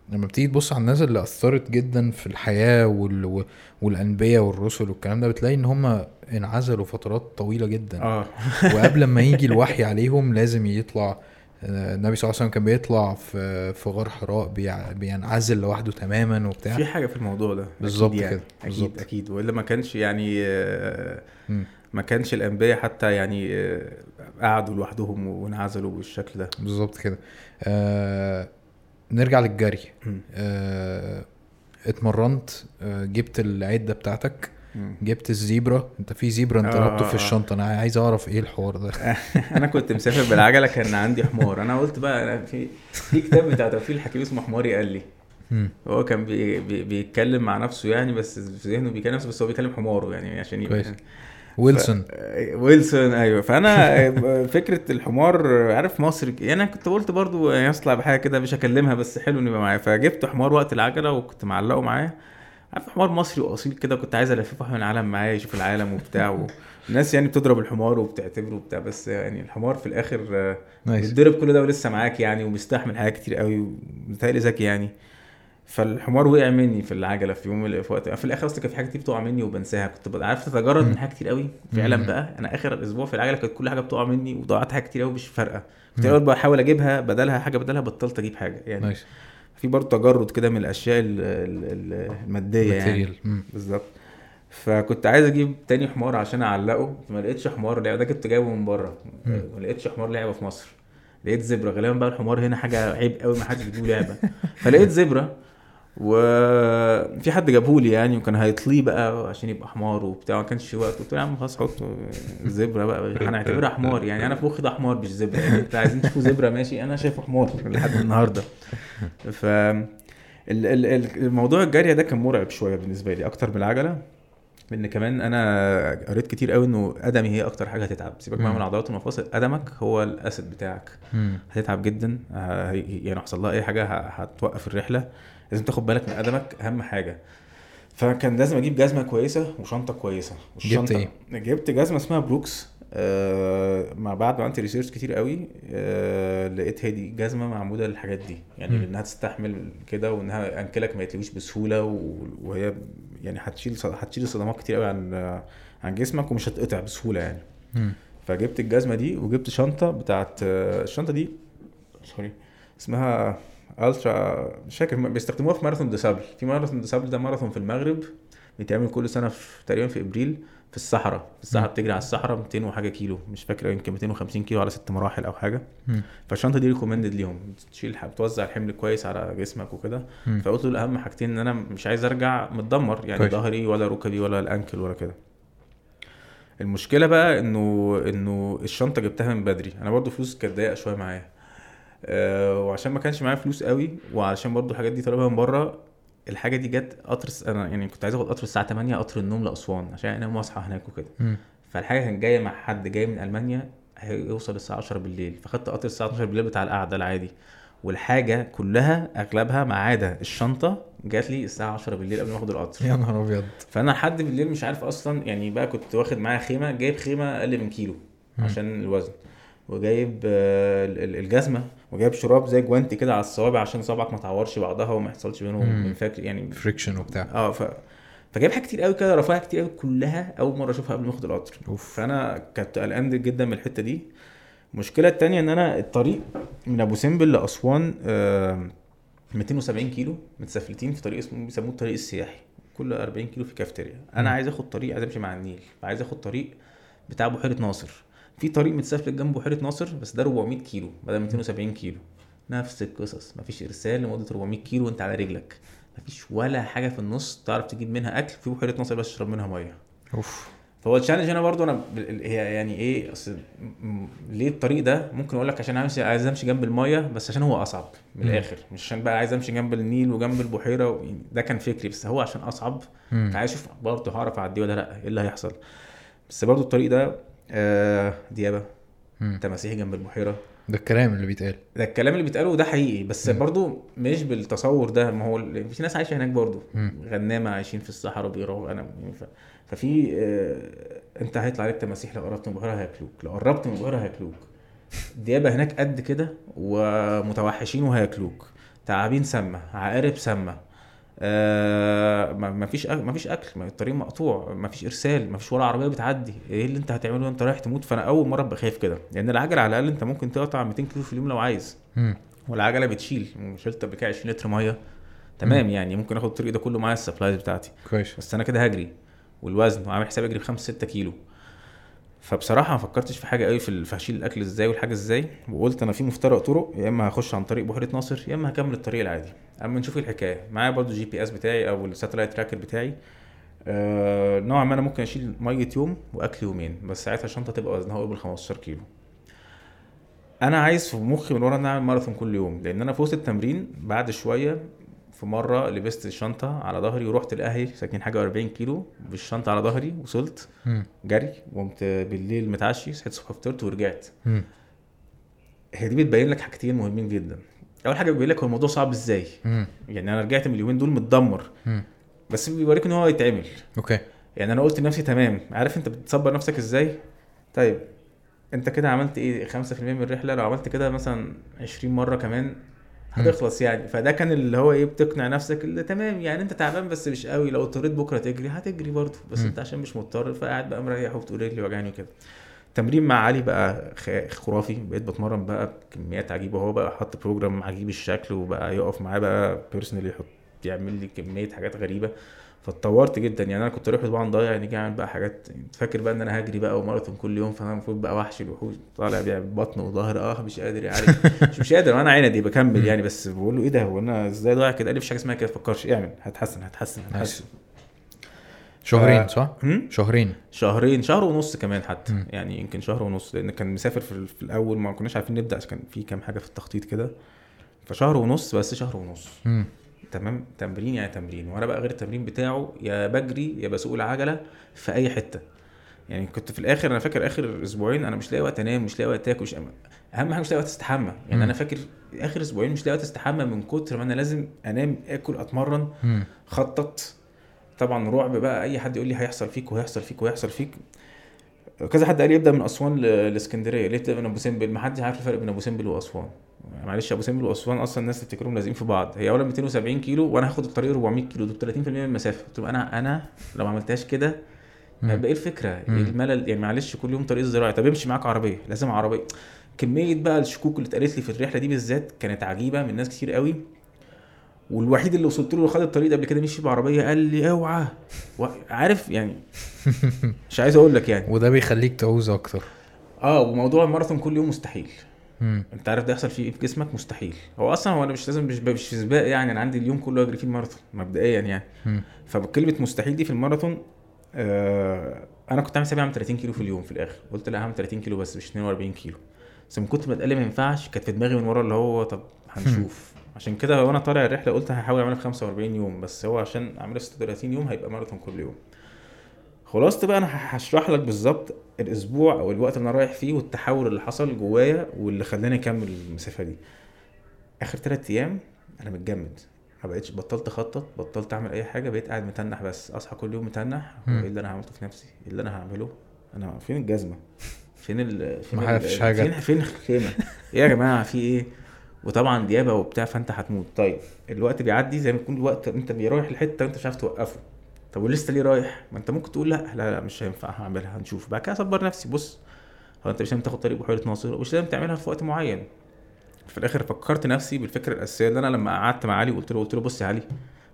Speaker 1: لما بتيجي تبص على الناس اللي أثرت جدا في الحياة وال... والأنبياء والرسل والكلام ده بتلاقي إن هم انعزلوا فترات طويلة جدا
Speaker 2: آه
Speaker 1: وقبل ما يجي الوحي عليهم لازم يطلع آه، النبي صلى الله عليه وسلم كان بيطلع في في غار حراء بيع- بينعزل لوحده تماما وبتاع
Speaker 2: في حاجة في الموضوع ده
Speaker 1: بالظبط
Speaker 2: يعني.
Speaker 1: كده،
Speaker 2: أكيد
Speaker 1: بالظبط.
Speaker 2: أكيد وإلا ما كانش يعني آه،. ما كانش الأنبياء حتى يعني آه، قعدوا لوحدهم وانعزلوا بالشكل ده
Speaker 1: بالظبط كده آه نرجع للجري. آه اتمرنت آه جبت العدة بتاعتك. جبت الزيبرا انت في زيبرا انت رابطه
Speaker 2: آه،
Speaker 1: في
Speaker 2: آه.
Speaker 1: الشنطة أنا عايز أعرف إيه الحوار ده
Speaker 2: أنا كنت مسافر بالعجلة كان عندي حمار أنا قلت بقى أنا في في كتاب بتاع توفيق الحكيم اسمه حماري قال لي. هو كان بي بي بيتكلم مع نفسه يعني بس في ذهنه بيكلم نفسه بس هو بيكلم حماره يعني عشان يبقى
Speaker 1: كويس. ويلسون.
Speaker 2: ف- ويلسون أيوه. فأنا فكرة الحمار عارف مصر يعني أنا كنت قلت برضو اطلع بحاجة كده مش هكلمها بس حلو ان يبقى معايا. فجبت حمار وقت العجلة وكنت معلقه معايا. عارف حمار مصري وأصيل كده كنت عايز ألففه حوالين العالم معايا يشوف العالم وبتاع والناس يعني بتضرب الحمار وبتعتبره وبتاع بس يعني الحمار في الآخر
Speaker 1: نايس
Speaker 2: بيتضرب كل ده ولسه معاك يعني وبيستحمل حاجات كتير قوي ومتهيألي ذكي يعني. فالحمار وقع مني في العجلة في يوم في وقت في الآخر أصلا كان في حاجات كتير بتقع مني وبنساها كنت ببقى عارف تتجرد من حاجات كتير قوي فعلا. بقى. أنا آخر أسبوع في العجلة كانت كل حاجة بتقع مني وضيعت حاجات كتير قوي مش فارقة. كنت. الأول بحاول أجيبها بدلها حاجة بدلها بطلت أجيب حاجة يعني.
Speaker 1: نايس
Speaker 2: في برضه تجرد كده من الأشياء ال- ال- ال- المادية يعني. بالظبط. فكنت عايز أجيب تاني حمار عشان أعلقه. ما لقيتش حمار لعبة ده كنت جايبه من بره. ما لقيتش حمار لعبة في مصر. لقيت زبرة. غالبا بقى الحمار هنا حاجة عيب قوي ما حدش بيجيب لعبة. فلقيت زبرة وفي حد جابهولي يعني وكان هيطليه بقى عشان يبقى حمار وبتاع. ما كانش وقت. قلت له يا عم خلاص حط زبرة بقى. هنعتبرها حمار يعني. أنا في مخي ده حمار مش زبرة يعني. أنت عايزين تشوفوا زبرة ماشي. أنا شايفه حمار لحد النهارده. ف ال- ال- ال- الموضوع الجارية ده كان مرعب شوية بالنسبة لي أكتر من العجلة. لأن كمان أنا قريت كتير قوي إنه قدمي هي أكتر حاجة هتتعب. سيبك بقى. من العضلات والمفاصل. قدمك هو الاسد بتاعك.
Speaker 1: مم.
Speaker 2: هتتعب جدا. يعني حصل لها أي حاجة هتوقف الرحلة. لازم تاخد بالك من قدمك أهم حاجة فكان لازم أجيب جزمة كويسة وشنطة كويسة والشنطة
Speaker 1: إيه؟
Speaker 2: جبت جزمة اسمها Brooks آه مع بعد ما عملت research كتير قوي آه لقيت هي دي جزمة معمولة للحاجات دي يعني
Speaker 1: مم.
Speaker 2: إنها تستحمل كده وإنها أنكلك ما يتلويش بسهولة وهي يعني هتشيل هتشيل صدمات كتير قوي عن عن جسمك ومش هتقطع بسهولة يعني
Speaker 1: مم.
Speaker 2: فجبت الجزمة دي وجبت شنطة بتاعت آه، الشنطة دي sorry اسمها Ultra مش فاكر بيستخدموها في Marathon des Sables في Marathon des Sables ده ماراثون في المغرب بيتعمل كل سنة في تقريبا في إبريل في الصحراء في الصحراء. بتجري على الصحراء 200 وحاجة كيلو مش فاكر يمكن 250 كيلو على ست مراحل أو
Speaker 1: حاجة.
Speaker 2: فالشنطة دي recommended ليهم بتشيل بتوزع الحمل كويس على جسمك وكده. فقلت له اهم حاجتين إن أنا مش عايز أرجع متدمر يعني. ظهري ولا ركبي ولا ال ankle ولا كده المشكلة بقى إنه إنه الشنطة جبتها من بدري أنا برضو فلوس كانت ضيقة شوية معايا وعشان ما كانش معايا فلوس قوي وعشان برضو الحاجات دي طالبها من بره الحاجة دي جت قطر أنا يعني كنت عايز آخد قطر الساعة 8 قطر النوم لأسوان عشان انام واصحى هناك وكده. فالحاجة كانت جاية مع حد جاي من ألمانيا هيوصل الساعة 10 بالليل. فخدت قطر الساعة 12 بالليل بتاع القعدة العادي. والحاجة كلها أغلبها ما عدا الشنطة جات لي الساعة 10 بالليل قبل ما آخد القطر.
Speaker 1: يا نهار أبيض.
Speaker 2: فأنا لحد بالليل مش عارف أصلا يعني بقى كنت واخد معايا خيمة جايب خيمة أقل من كيلو. عشان الوزن. وجايب آه، ال- ال- الجزمة وجايب شراب زي جوانتي كده على الصوابع عشان صوابعك ما تعورش بعضها وما يحصلش بينهم فاكر يعني
Speaker 1: friction وبتاع.
Speaker 2: آه ف فجايب حاجات كتير قوي كده رفاهيه كتير قوي كلها أول مرة أشوفها قبل ما أخد القطر. فأنا كنت قلقان جدا من الحتة دي. المشكلة التانية إن أنا الطريق من أبو سمبل لأسوان آه، 270 كيلو متسفلتين في طريق اسمه بيسموه الطريق السياحي. كل 40 كيلو في كافتيريا.
Speaker 1: أنا.
Speaker 2: عايز آخد طريق عايز أمشي مع النيل. عايز آخد طريق بتاع بحيرة ناصر. في طريق متسفلت جنب بحيره ناصر بس ده 400 كيلو بدل 270 كيلو. نفس القصص مفيش إرسال لمدة 400 كيلو وأنت على رجلك. مفيش ولا حاجة في النص تعرف تجيب منها أكل في بحيره ناصر بس تشرب منها مية.
Speaker 1: أوف.
Speaker 2: فهو التشالنج هنا برضو أنا هي يعني إيه أصل ليه الطريق ده؟ ممكن أقول لك عشان امشي عايز أمشي جنب المايه بس عشان هو أصعب من. الآخر. مش عشان بقى عايز أمشي جنب النيل وجنب البحيرة و... ده كان فكري بس هو عشان أصعب.
Speaker 1: مم.
Speaker 2: فعايز أشوف برضه هعرف أعديه ولا لأ إيه اللي هيحصل. بس برضه الطريق ده آه ديابة.
Speaker 1: مم.
Speaker 2: تماسيح جنب البحيرة.
Speaker 1: ده الكلام اللي بيتقال.
Speaker 2: ده الكلام اللي بيتقاله ده حقيقي بس
Speaker 1: مم.
Speaker 2: برضه مش بالتصور ده. ما هو في ناس عايشة هناك برضه
Speaker 1: مم.
Speaker 2: غنامة عايشين في الصحراء بيروحوا أنا ف... ففي آه، انت هيطلع عليك تماسيح لو قربت من البحيرة هياكلوك. لو قربت من البحيرة هياكلوك. ديابة هناك قد كده ومتوحشين وهياكلوك. تعابين سامة عقارب سامة. آه ما فيش ما فيش أكل الطريق مقطوع ما فيش إرسال ما فيش ولا عربية بتعدي. إيه اللي أنت هتعمله وأنت رايح تموت؟ فأنا أول مرة أبقى خايف كده. لأن العجلة على الأقل أنت ممكن تقطع 200 كيلو في اليوم لو عايز. والعجلة بتشيل. شلت قبل كده 20 لتر مية. تمام يعني ممكن آخد الطريق ده كله معايا السبلايز بتاعتي.
Speaker 1: كويس.
Speaker 2: بس أنا كده هجري. والوزن وعامل حساب أجري ب 5 6 كيلو. فبصراحة ما فكرتش في حاجة قوي في هشيل الأكل إزاي والحاجة إزاي وقلت أنا في مفترق طرق يا إما هخش عن طريق بحيرة ناصر يا إما هكمل الطريق العادي. أما نشوف الحكاية معايا برضو GPS بتاعي أو ال satellite tracker بتاعي. آه نوعا ما أنا ممكن أشيل مية يوم وأكل يومين بس ساعتها الشنطة تبقى وزنها قرب ال 15 كيلو. أنا عايز في مخي من ورا إن أعمل ماراثون كل يوم لأن أنا في وسط التمرين بعد شوية في مرة لبست الشنطه على ظهري ورحت الاهلي ساكنين حاجة 40 كيلو بالشنطة على ظهري وصلت. جري وقمت بالليل متعشي صحيت الصبح فطرت ورجعت. هي دي بتبين لك حاجتين مهمين جدا. أول حاجة بيبين لك هو الموضوع صعب
Speaker 1: إزاي.
Speaker 2: يعني أنا رجعت من اليومين دول متدمر. بس بيوريك إن هو يتعمل.
Speaker 1: أوكي.
Speaker 2: يعني أنا قلت لنفسي تمام. عارف أنت بتصبر نفسك إزاي؟ طيب أنت كده عملت إيه؟ 5% من الرحلة لو عملت كده مثلا 20 مرة كمان هتخلص يعني. فده كان اللي هو إيه بتقنع نفسك اللي تمام يعني أنت تعبان بس مش قوي. لو اضطريت بكرة تجري هتجري برضه. بس. أنت عشان مش مضطر فقاعد بقى مريح وبتقول رجلي وجعاني وكده. التمرين مع علي بقى خرافي. بقيت بتمرن بقى بكميات عجيبة. هو بقى حط بروجرام عجيب الشكل وبقى يقف معاه بقى بيرسونالي يحط يعمل لي كمية حاجات غريبة. فاتطورت جدا. يعني أنا كنت أروح طبعا ضايع يعني اعمل بقى حاجات فاكر بقى إن أنا هجري بقى وماراثون كل يوم فانا المفروض بقى وحش الوحوش طالع بيعمل بطن وظهر آه مش قادر يعني مش مش قادر وأنا عيني بكمل يعني بس بقول له إيه ده؟ هو أنا إزاي ضايع كده؟ قال لي مفيش حاجة اسمها كده فكرش اعمل هتحسن هتحسن هتحسن.
Speaker 1: شهرين. صح؟ شهرين.
Speaker 2: شهرين شهر ونص كمان حتى. يعني يمكن شهر ونص لأن كان مسافر في, ال- في الأول ما كناش عارفين نبدأ عشان كان في كام حاجة في التخطيط كده. فشهر ونص بس شهر ونص. تمام؟ تمرين يعني تمرين. وأنا بقى غير التمرين بتاعه يا بجري يا بسوق العجلة في أي حتة. يعني كنت في الآخر أنا فاكر آخر أسبوعين أنا مش لاقي وقت أنام مش لاقي وقت آكل مش أهم حاجة مش لاقي وقت أستحمى. يعني
Speaker 1: مم.
Speaker 2: أنا فاكر آخر أسبوعين مش لاقي وقت أستحمى من كتر ما أنا لازم أنام آكل أتمرن
Speaker 1: مم.
Speaker 2: خطط. طبعا رعب بقى أي حد يقول لي هيحصل فيك وهيحصل فيك وهيحصل فيك. كذا حد قال لي ابدأ من أسوان لإسكندرية. ليه تبدا من أبو سمبل؟ ما حدش عارف الفرق بين أبو سمبل وأسوان. معلش أبو سمبل وأسوان أصلا الناس تفتكرهم لازقين في بعض. هي أولا 270 كيلو وأنا هاخد الطريق 400 كيلو. دول 30% من المسافة. قلت له أنا أنا لو ما عملتهاش كده. هيبقى إيه الفكرة؟
Speaker 1: مم.
Speaker 2: الملل؟ يعني معلش كل يوم طريق زراعي. طب امشي معاك عربية. لازم عربية. كمية بقى الشكوك اللي اتقالت لي في الرحلة دي بالذات كانت عجيبة من ناس كتير قوي. والوحيد اللي وصلت له خد الطريق ده قبل كده مشي بعربية قال لي اوعى. عارف يعني. مش عايز أقول لك يعني.
Speaker 1: وده بيخليك تعوز أكتر.
Speaker 2: آه وموضوع الماراثون كل يوم مستحيل.
Speaker 1: مم.
Speaker 2: أنت عارف ده يحصل فيه إيه في جسمك؟ مستحيل. هو أصلا هو أنا مش لازم مش مش سباق يعني أنا عندي اليوم كله أجري فيه الماراثون مبدئيا يعني.
Speaker 1: مم.
Speaker 2: فكلمة مستحيل دي في الماراثون آه أنا كنت عامل حسابي أعمل 30 كيلو في اليوم في الآخر. قلت لا هعمل 30 كيلو بس مش 42 كيلو. بس من كتر ما اتقال ما ينفعش كانت في دماغي من ورا اللي هو طب هنشوف. عشان كده وأنا طالع الرحلة قلت هحاول اعملها في 45 يوم بس هو عشان اعملها في 36 يوم هيبقى ماراثون كل يوم. خلاصة بقى أنا هشرح لك بالظبط الأسبوع أو الوقت اللي أنا رايح فيه والتحول اللي حصل جوايا واللي خلاني أكمل المسافة دي. آخر ثلاث أيام أنا متجمد. ما بقتش بطلت أخطط بطلت أعمل أي حاجة بقيت قاعد متنح بس. أصحى كل يوم متنح. إيه اللي أنا عملته في نفسي؟ إيه اللي أنا هعمله؟ أنا فين الجزمة؟ فين ال فين
Speaker 1: ما حاجة.
Speaker 2: فين فين الخيمة؟ إيه يا جماعة في إيه؟ وطبعا ديابة وبتاع فأنت هتموت. طيب الوقت بيعدي زي ما يكون الوقت أنت بيروح لحتة وانت مش عارف توقفه. طب ولسه ليه رايح؟ ما أنت ممكن تقول لا لا لا مش هينفع هعملها هنشوف. بعد كده أصبر نفسي بص هو أنت مش لازم تاخد طريق بحيرة ناصر ومش لازم تعملها في وقت معين. في الآخر فكرت نفسي بالفكرة الأساسية اللي أنا لما قعدت مع علي قلت له قلت له بص يا علي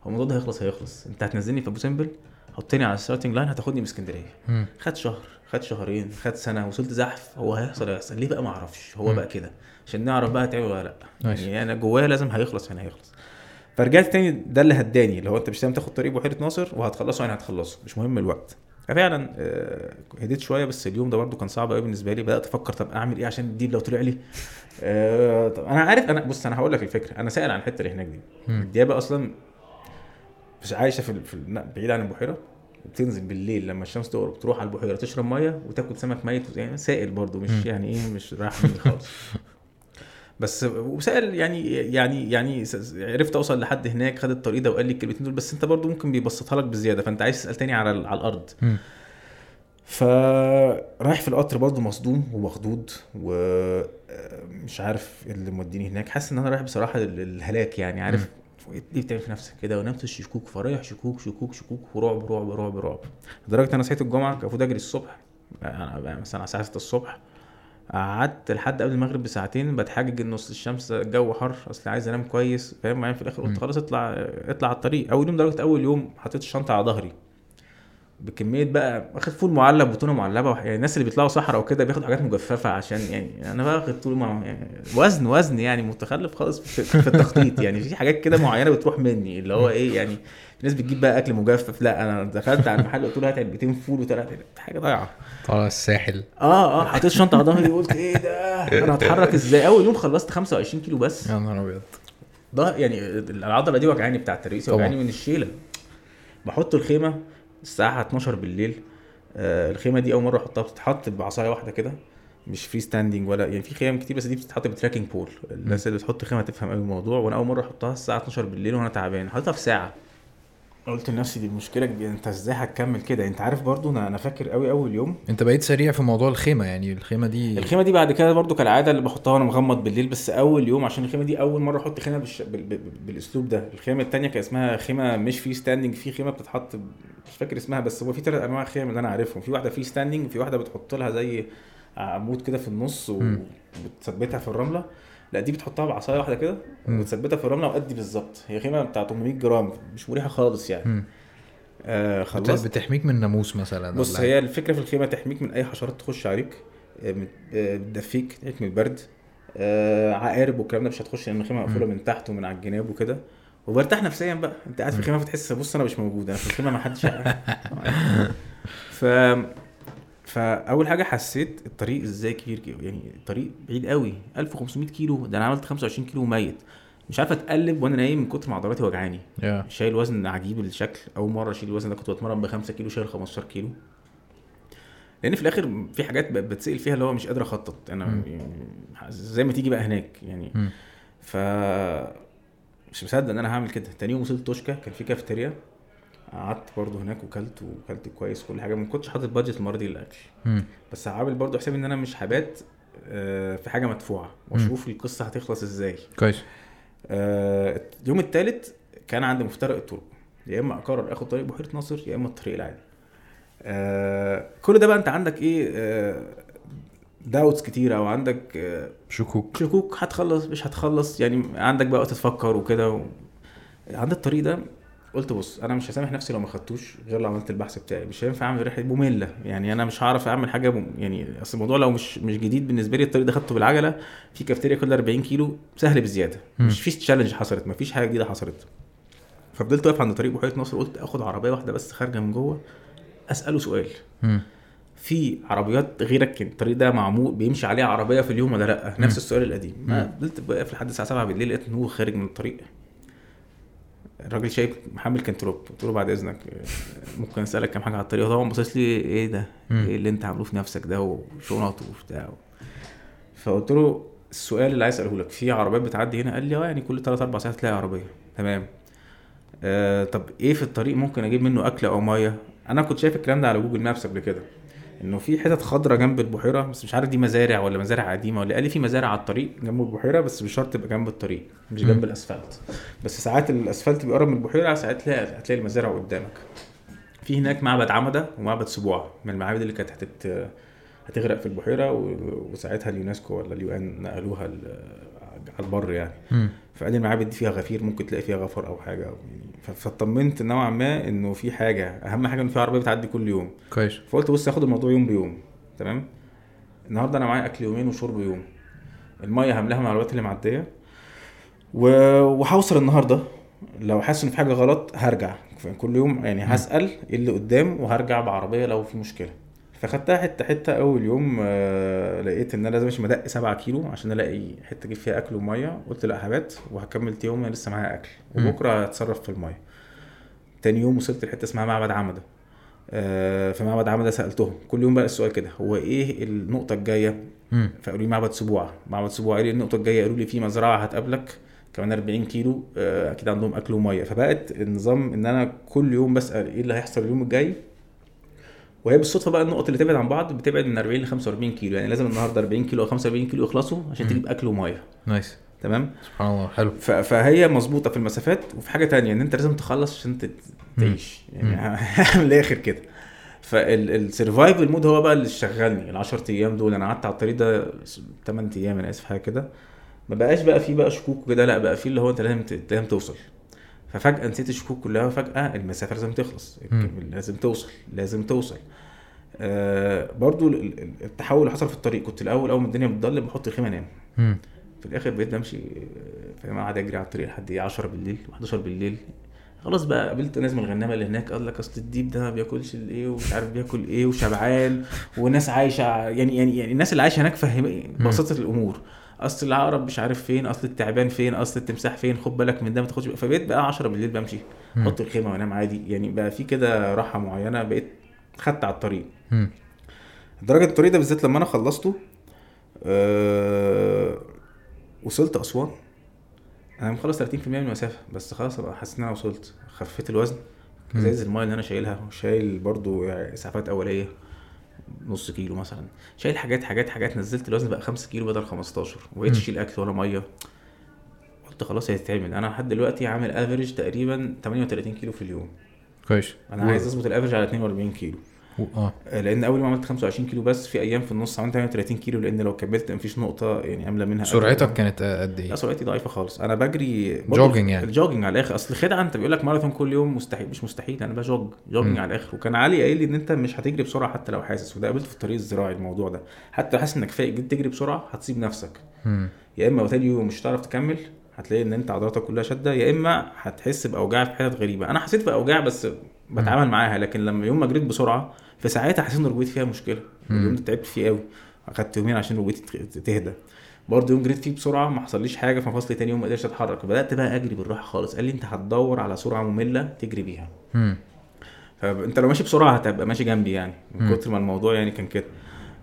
Speaker 2: هو الموضوع ده هيخلص هيخلص. أنت هتنزلني في أبو سمبل حطني على ال starting line هتاخدني من اسكندريه. خد شهر خد شهرين خد سنة وصلت زحف هو هيحصل هيحصل. ليه بقى ما أعرفش؟ هو. بقى كده. عشان نعرف بقى هتعمل ولا لأ.
Speaker 1: ماشي.
Speaker 2: يعني أنا جوايا لازم هيخلص يعني هيخلص. فرجعت تاني ده اللي هداني اللي هو أنت مش لازم تاخد طريق بحيرة ناصر وهتخلصه يعني هتخلصه. مش مهم الوقت. ففعلا آه، هديت شوية بس اليوم ده برضو كان صعب قوي بالنسبة لي. بدأت أفكر طب أعمل إيه عشان الديب لو طلع لي؟ آه، طب أنا عارف أنا بص أنا هقول لك الفكرة. أنا سائل عن الحتة اللي هناك دي. الديابة أصلا مش عايشة في, في بعيد عن البحيرة. وبتنزل بالليل لما الشمس تغرب تروح على البحيرة تشرب مية وتاكل سمك ميت يعني سائل برضو مش. يعني إيه مش رايح خالص. بس وسائل يعني يعني يعني عرفت أوصل لحد هناك خد الطريق ده وقال لي الكلمتين دول بس أنت برضو ممكن بيبسطها لك بزيادة فأنت عايز تسأل تاني على على
Speaker 1: الأرض.
Speaker 2: فرايح في القطر برضه مصدوم ومخضوض ومش عارف إيه اللي موديني هناك. حاسس إن أنا رايح بصراحة لل- للهلاك يعني عارف؟ ليه بتعمل في نفسك كده ونفس الشكوك فرايح شكوك شكوك شكوك ورعب رعب رعب رعب. لدرجة أنا صحيت الجمعة كان المفروض أجري الصبح أنا بقى مثلا على الساعة 6 الصبح. قعدت لحد قبل المغرب بساعتين بتحجج ان اصل الشمس الجو حر أصل عايز أنام كويس فاهم؟ معايا في
Speaker 1: الآخر.
Speaker 2: قلت خلاص اطلع اطلع على الطريق. أول يوم درجة أول يوم حطيت الشنطة على ظهري. بكمية بقى واخد فول معلب وتونة معلبة يعني الناس اللي بيطلعوا صحراء وكده بياخدوا حاجات مجففة عشان يعني أنا بقى واخد طول مع يعني وزن وزن يعني متخلف خالص في, في التخطيط يعني في حاجات كده معينة بتروح مني اللي هو إيه يعني في ناس بتجيب بقى أكل مجفف لأ أنا دخلت على المحل قلت له هات علبتين فول وثلاث حاجة ضايعة.
Speaker 1: طالع الساحل
Speaker 2: آه آه حطيت الشنطه على ظهري قلت إيه ده؟ أنا هتحرك إزاي؟ أول يوم خلصت 25 كيلو بس.
Speaker 1: يا نهار أبيض.
Speaker 2: ده يعني العضلة دي وجعاني بتاع الترقيص. وجعاني من الشيلة. بحط الخيمة الساعة 12 بالليل آه الخيمة دي أول مرة أحطها بتتحط بعصاية واحدة كده مش free standing ولا يعني في خيم كتير بس دي بتتحط ب trekking pole الناس اللي بتحط خيمة تفهم قوي الموضوع وأنا أول مرة أحطها الساعة 12 بالليل وأنا تعبان. حطيتها في ساعة. قلت لنفسي دي المشكلة كبيرة. انت إزاي هتكمل كده انت عارف برضو أنا أنا فاكر قوي اول يوم
Speaker 1: انت بقيت سريع في موضوع الخيمة يعني الخيمة دي
Speaker 2: الخيمة دي بعد كده برضو كالعادة اللي بحطها وأنا مغمض بالليل بس اول يوم عشان الخيمة دي اول مرة أحط خيمة بالش... بال... بال... بالاسلوب ده الخيمة التانية كان اسمها خيمة مش free standing في خيمة بتتحط مش فاكر اسمها بس هو في ثلاث انواع خيم اللي أنا عارفهم في واحدة free standing وفي واحدة بتحط لها زي عمود كده في النص. وبتثبتها في الرملة لا دي بتحطها بعصاية واحدة كده. وتثبتها في الرملة وقد بالظبط. هي خيمة بتاع 800 جرام مش مريحة خالص يعني. آه خلصت.
Speaker 1: بتحميك من ناموس مثلا
Speaker 2: بص هي الفكرة في الخيمة تحميك من أي حشرات تخش عليك آه، آه، بتدفيك تحميك من البرد. آه، عقارب والكلام ده مش هتخش لأن الخيمة
Speaker 1: مقفولة.
Speaker 2: من تحت ومن على الجناب وكده. وبرتاح نفسيا بقى. أنت قاعد في الخيمة فتحس بص أنا مش موجود أنا في الخيمة ما حدش ف فأول حاجة حسيت الطريق إزاي كبير يعني الطريق بعيد قوي 1500 كيلو ده أنا عملت 25 كيلو ميت مش عارف أتقلب وأنا نايم من كتر ما عضلاتي وجعاني.
Speaker 1: يا.
Speaker 2: شايل وزن عجيب الشكل أول مرة أشيل الوزن ده كنت بتمرن ب 5 كيلو شايل 15 كيلو. لأن في الآخر في حاجات بتسال فيها اللي هو مش قادر أخطط.
Speaker 1: أنا.
Speaker 2: يعني زي ما تيجي بقى هناك يعني
Speaker 1: مم.
Speaker 2: ف مش مصدق إن أنا هعمل كده. تاني يوم وصلت توشكا كان في كافيتيريا. قعدت برضه هناك وكلت وكلت كويس كل حاجة. ما كنتش حاطط بادجت المره دي للاكل. بس عامل برضه حسابي إن أنا مش هبات آه، في حاجة مدفوعة. وأشوف القصة هتخلص إزاي.
Speaker 1: كويس.
Speaker 2: آه، اليوم الثالث كان عند مفترق الطرق. يا إما أقرر آخد طريق بحيرة ناصر يا إما الطريق العادي. آه كل ده بقى أنت عندك إيه آه داوتس كتير أو عندك آه
Speaker 1: شكوك.
Speaker 2: شكوك. هتخلص مش هتخلص. يعني عندك بقى وقت تفكر وكده و... عند الطريق ده قلت بص أنا مش هسامح نفسي لو ما خدتوش غير لو عملت البحث بتاعي. مش هينفع أعمل رحلة مملة. يعني أنا مش هعرف أعمل حاجة م... يعني أصل الموضوع لو مش مش جديد بالنسبة لي الطريق ده خدته بالعجلة. في كافتيريا كل 40 كيلو سهل بزيادة.
Speaker 1: مم.
Speaker 2: مش فيش تشالنج حصلت ما فيش حاجة جديدة حصلت. ففضلت واقف عند طريق بحيرة ناصر قلت آخد عربية واحدة بس خارجة من جوه أسأله سؤال.
Speaker 1: مم.
Speaker 2: في عربيات غيرك الطريق ده معمول بيمشي عليه عربية في اليوم ولا لأ؟ نفس السؤال القديم. ما فضلت واقف لحد الساعة 7 بالليل لقيت هو خارج من الطريق. الراجل شايف محمل كنت روب قلت له بعد إذنك ممكن أسألك كام حاجة على الطريق هو طبعا باصص لي إيه ده. إيه اللي أنت عامله في نفسك ده؟ وشنط وبتاع. فقلت له السؤال اللي عايز أسأله لك في عربيات بتعدي هنا؟ قال لي آه يعني كل 3 4 ساعات تلاقي عربية. تمام. آه طب إيه في الطريق ممكن أجيب منه أكل أو مية؟ أنا كنت شايف الكلام ده على Google Maps قبل كده. إنه في حتت خضراء جنب البحيرة بس مش عارف دي مزارع ولا مزارع قديمة ولا قال لي في مزارع على الطريق جنب البحيرة بس مش شرط تبقى جنب الطريق مش جنب. الأسفلت بس ساعات الأسفلت بيقرب من البحيرة ساعات تلاقي هتلاقي المزارع قدامك في هناك معبد عمدة ومعبد سبوع من المعابد اللي كانت هتت هتغرق في البحيرة و- وساعتها اليونسكو ولا ال UN نقلوها ال- على البر يعني
Speaker 1: مم.
Speaker 2: فقال لي المعابد دي فيها غفير ممكن تلاقي فيها غفر أو حاجة. أو يعني فاطمنت نوعا ما إنه في حاجة أهم حاجة ان في عربية بتعدي كل يوم.
Speaker 1: كويس.
Speaker 2: فقلت بص هاخد الموضوع يوم بيوم. تمام؟ النهارده أنا معايا أكل يومين وشرب يوم. المية هملاها مع الوقت اللي معدية. و... وهوصل النهارده. لو حاسس ان في حاجة غلط هرجع. كل يوم يعني هسأل إيه اللي قدام وهرجع بعربية لو في مشكلة. فخدتها حتة حتة أول يوم آه لقيت إن أنا لازم امشي مدق 7 كيلو عشان ألاقي حتة أجيب فيها أكل ومية. قلت لأ هبات وهكمل يوم أنا لسه معايا
Speaker 1: أكل.
Speaker 2: وبكرة هتصرف في المية. تاني يوم وصلت لحتة اسمها معبد عمدة. آه، في معبد عمدة سألتهم كل يوم بقى السؤال كده هو إيه النقطة
Speaker 1: الجاية.
Speaker 2: فقالوا لي معبد سبوع معبد سبوع إيه النقطة الجاية قالوا لي في مزرعة هتقابلك كمان 40 كيلو آه، أكيد عندهم أكل ومية. فبقت النظام إن أنا كل يوم بسأل إيه اللي هيحصل اليوم الجاي وهي بالصدفة بقى النقط اللي تبعد عن بعض بتبعد من 40 ل 45 كيلو. يعني لازم النهارده 40 كيلو أو 45 كيلو يخلصوا عشان. تجيب أكل ومية.
Speaker 1: نايس.
Speaker 2: تمام؟
Speaker 1: سبحان الله حلو.
Speaker 2: فهي مظبوطة في المسافات. وفي حاجة تانية إن أنت لازم تخلص عشان تعيش. يعني من الآخر كده. فال survival mode هو بقى اللي شغلني. ال 10 أيام دول أنا قعدت على الطريق ده 8 أيام أنا آسف حاجة كده. ما بقاش بقى فيه بقى شكوك وكده لا بقى فيه اللي هو أنت لازم لازم توصل. ففجأة نسيت الشكوك كلها وفجأة المسافة لازم تخلص. لازم توصل لازم توصل. آه برضو ال- ال- التحول اللي حصل في الطريق كنت الأول أول ما الدنيا بتضلم بحط الخيمه
Speaker 1: أنام.
Speaker 2: في الآخر بقيت بمشي آه، فاهم؟ قاعد أجري على الطريق لحد إيه 10 بالليل و11 بالليل. خلاص بقى قابلت ناس من الغنامة اللي هناك قال لك أصل الديب ده ما بياكلش الإيه ومش عارف بياكل إيه وشبعان وناس عايشة يعني يعني يعني الناس اللي عايشة هناك فاهمه بساطه الأمور. أصل العقرب مش عارف فين أصل التعبان فين أصل التمساح فين خد بالك من ده ما تاخدش. فبقيت بقى 10 بالليل بمشي. أحط الخيمة وأنام عادي يعني بقى في كده راحة معينة بقيت خدت على الطريق
Speaker 1: مم.
Speaker 2: لدرجه الطريق ده بالذات لما أنا خلصته أه وصلت أسوان أنا مخلص 30% من المسافة بس خلاص بقى حسيت إن أنا وصلت خفيت الوزن. أزايز المايه اللي أنا شايلها وشايل برضو يعني إسعافات أولية نص كيلو مثلا. شايل حاجات حاجات حاجات نزلت الوزن بقى 5 كيلو بدل 15 وبقيت. أشيل أكل ولا مية. قلت خلاص هيتعمل أنا لحد دلوقتي عامل average تقريبا 38 كيلو في اليوم.
Speaker 1: كويس.
Speaker 2: أنا عايز أظبط ال average على 42 كيلو.
Speaker 1: آه.
Speaker 2: لأن أول ما عملت 25 كيلو بس في أيام في النص عملت 38 كيلو لأن لو كملت مفيش نقطة يعني أملى منها
Speaker 1: سرعتك كانت آه، قد
Speaker 2: لا
Speaker 1: إيه؟
Speaker 2: سرعتي ضعيفة خالص. أنا بجري برضه
Speaker 1: jogging يعني.
Speaker 2: ال jogging على الآخر. أصل خدعة أنت بيقول لك ماراثون كل يوم مستحيل مش مستحيل أنا بجوج جوجينج
Speaker 1: مم.
Speaker 2: على الآخر. وكان علي قايل لي إن أنت مش هتجري بسرعة حتى لو حاسس وده قابلته في الطريق الزراعي الموضوع ده. حتى لو حاسس إنك فايق جيت تجري بسرعة هتصيب نفسك. يا إما تاني يوم مش هتعرف تكمل هتلاقي إن أنت عضلاتك كلها شادة يا إما هتحس بأوجاع في حتت غريبة. أنا حسيت بأوجاع بس بتعامل معاها لكن لما يوم ما جريت بسرعة في ساعتها حسيت إن ركبتي فيها
Speaker 1: مشكلة.
Speaker 2: اليوم ده تعبت فيه قوي. أخدت يومين عشان ركبتي تهدى. برضه يوم جريت فيه بسرعة ما حصليش حاجة ففصل تاني يوم ما قدرتش أتحرك. بدأت بقى أجري بالراحة خالص. قال لي أنت هتدور على سرعة مملة تجري بيها. فأنت لو ماشي بسرعة هتبقى ماشي جنبي يعني. من. كتر ما الموضوع يعني كان كده.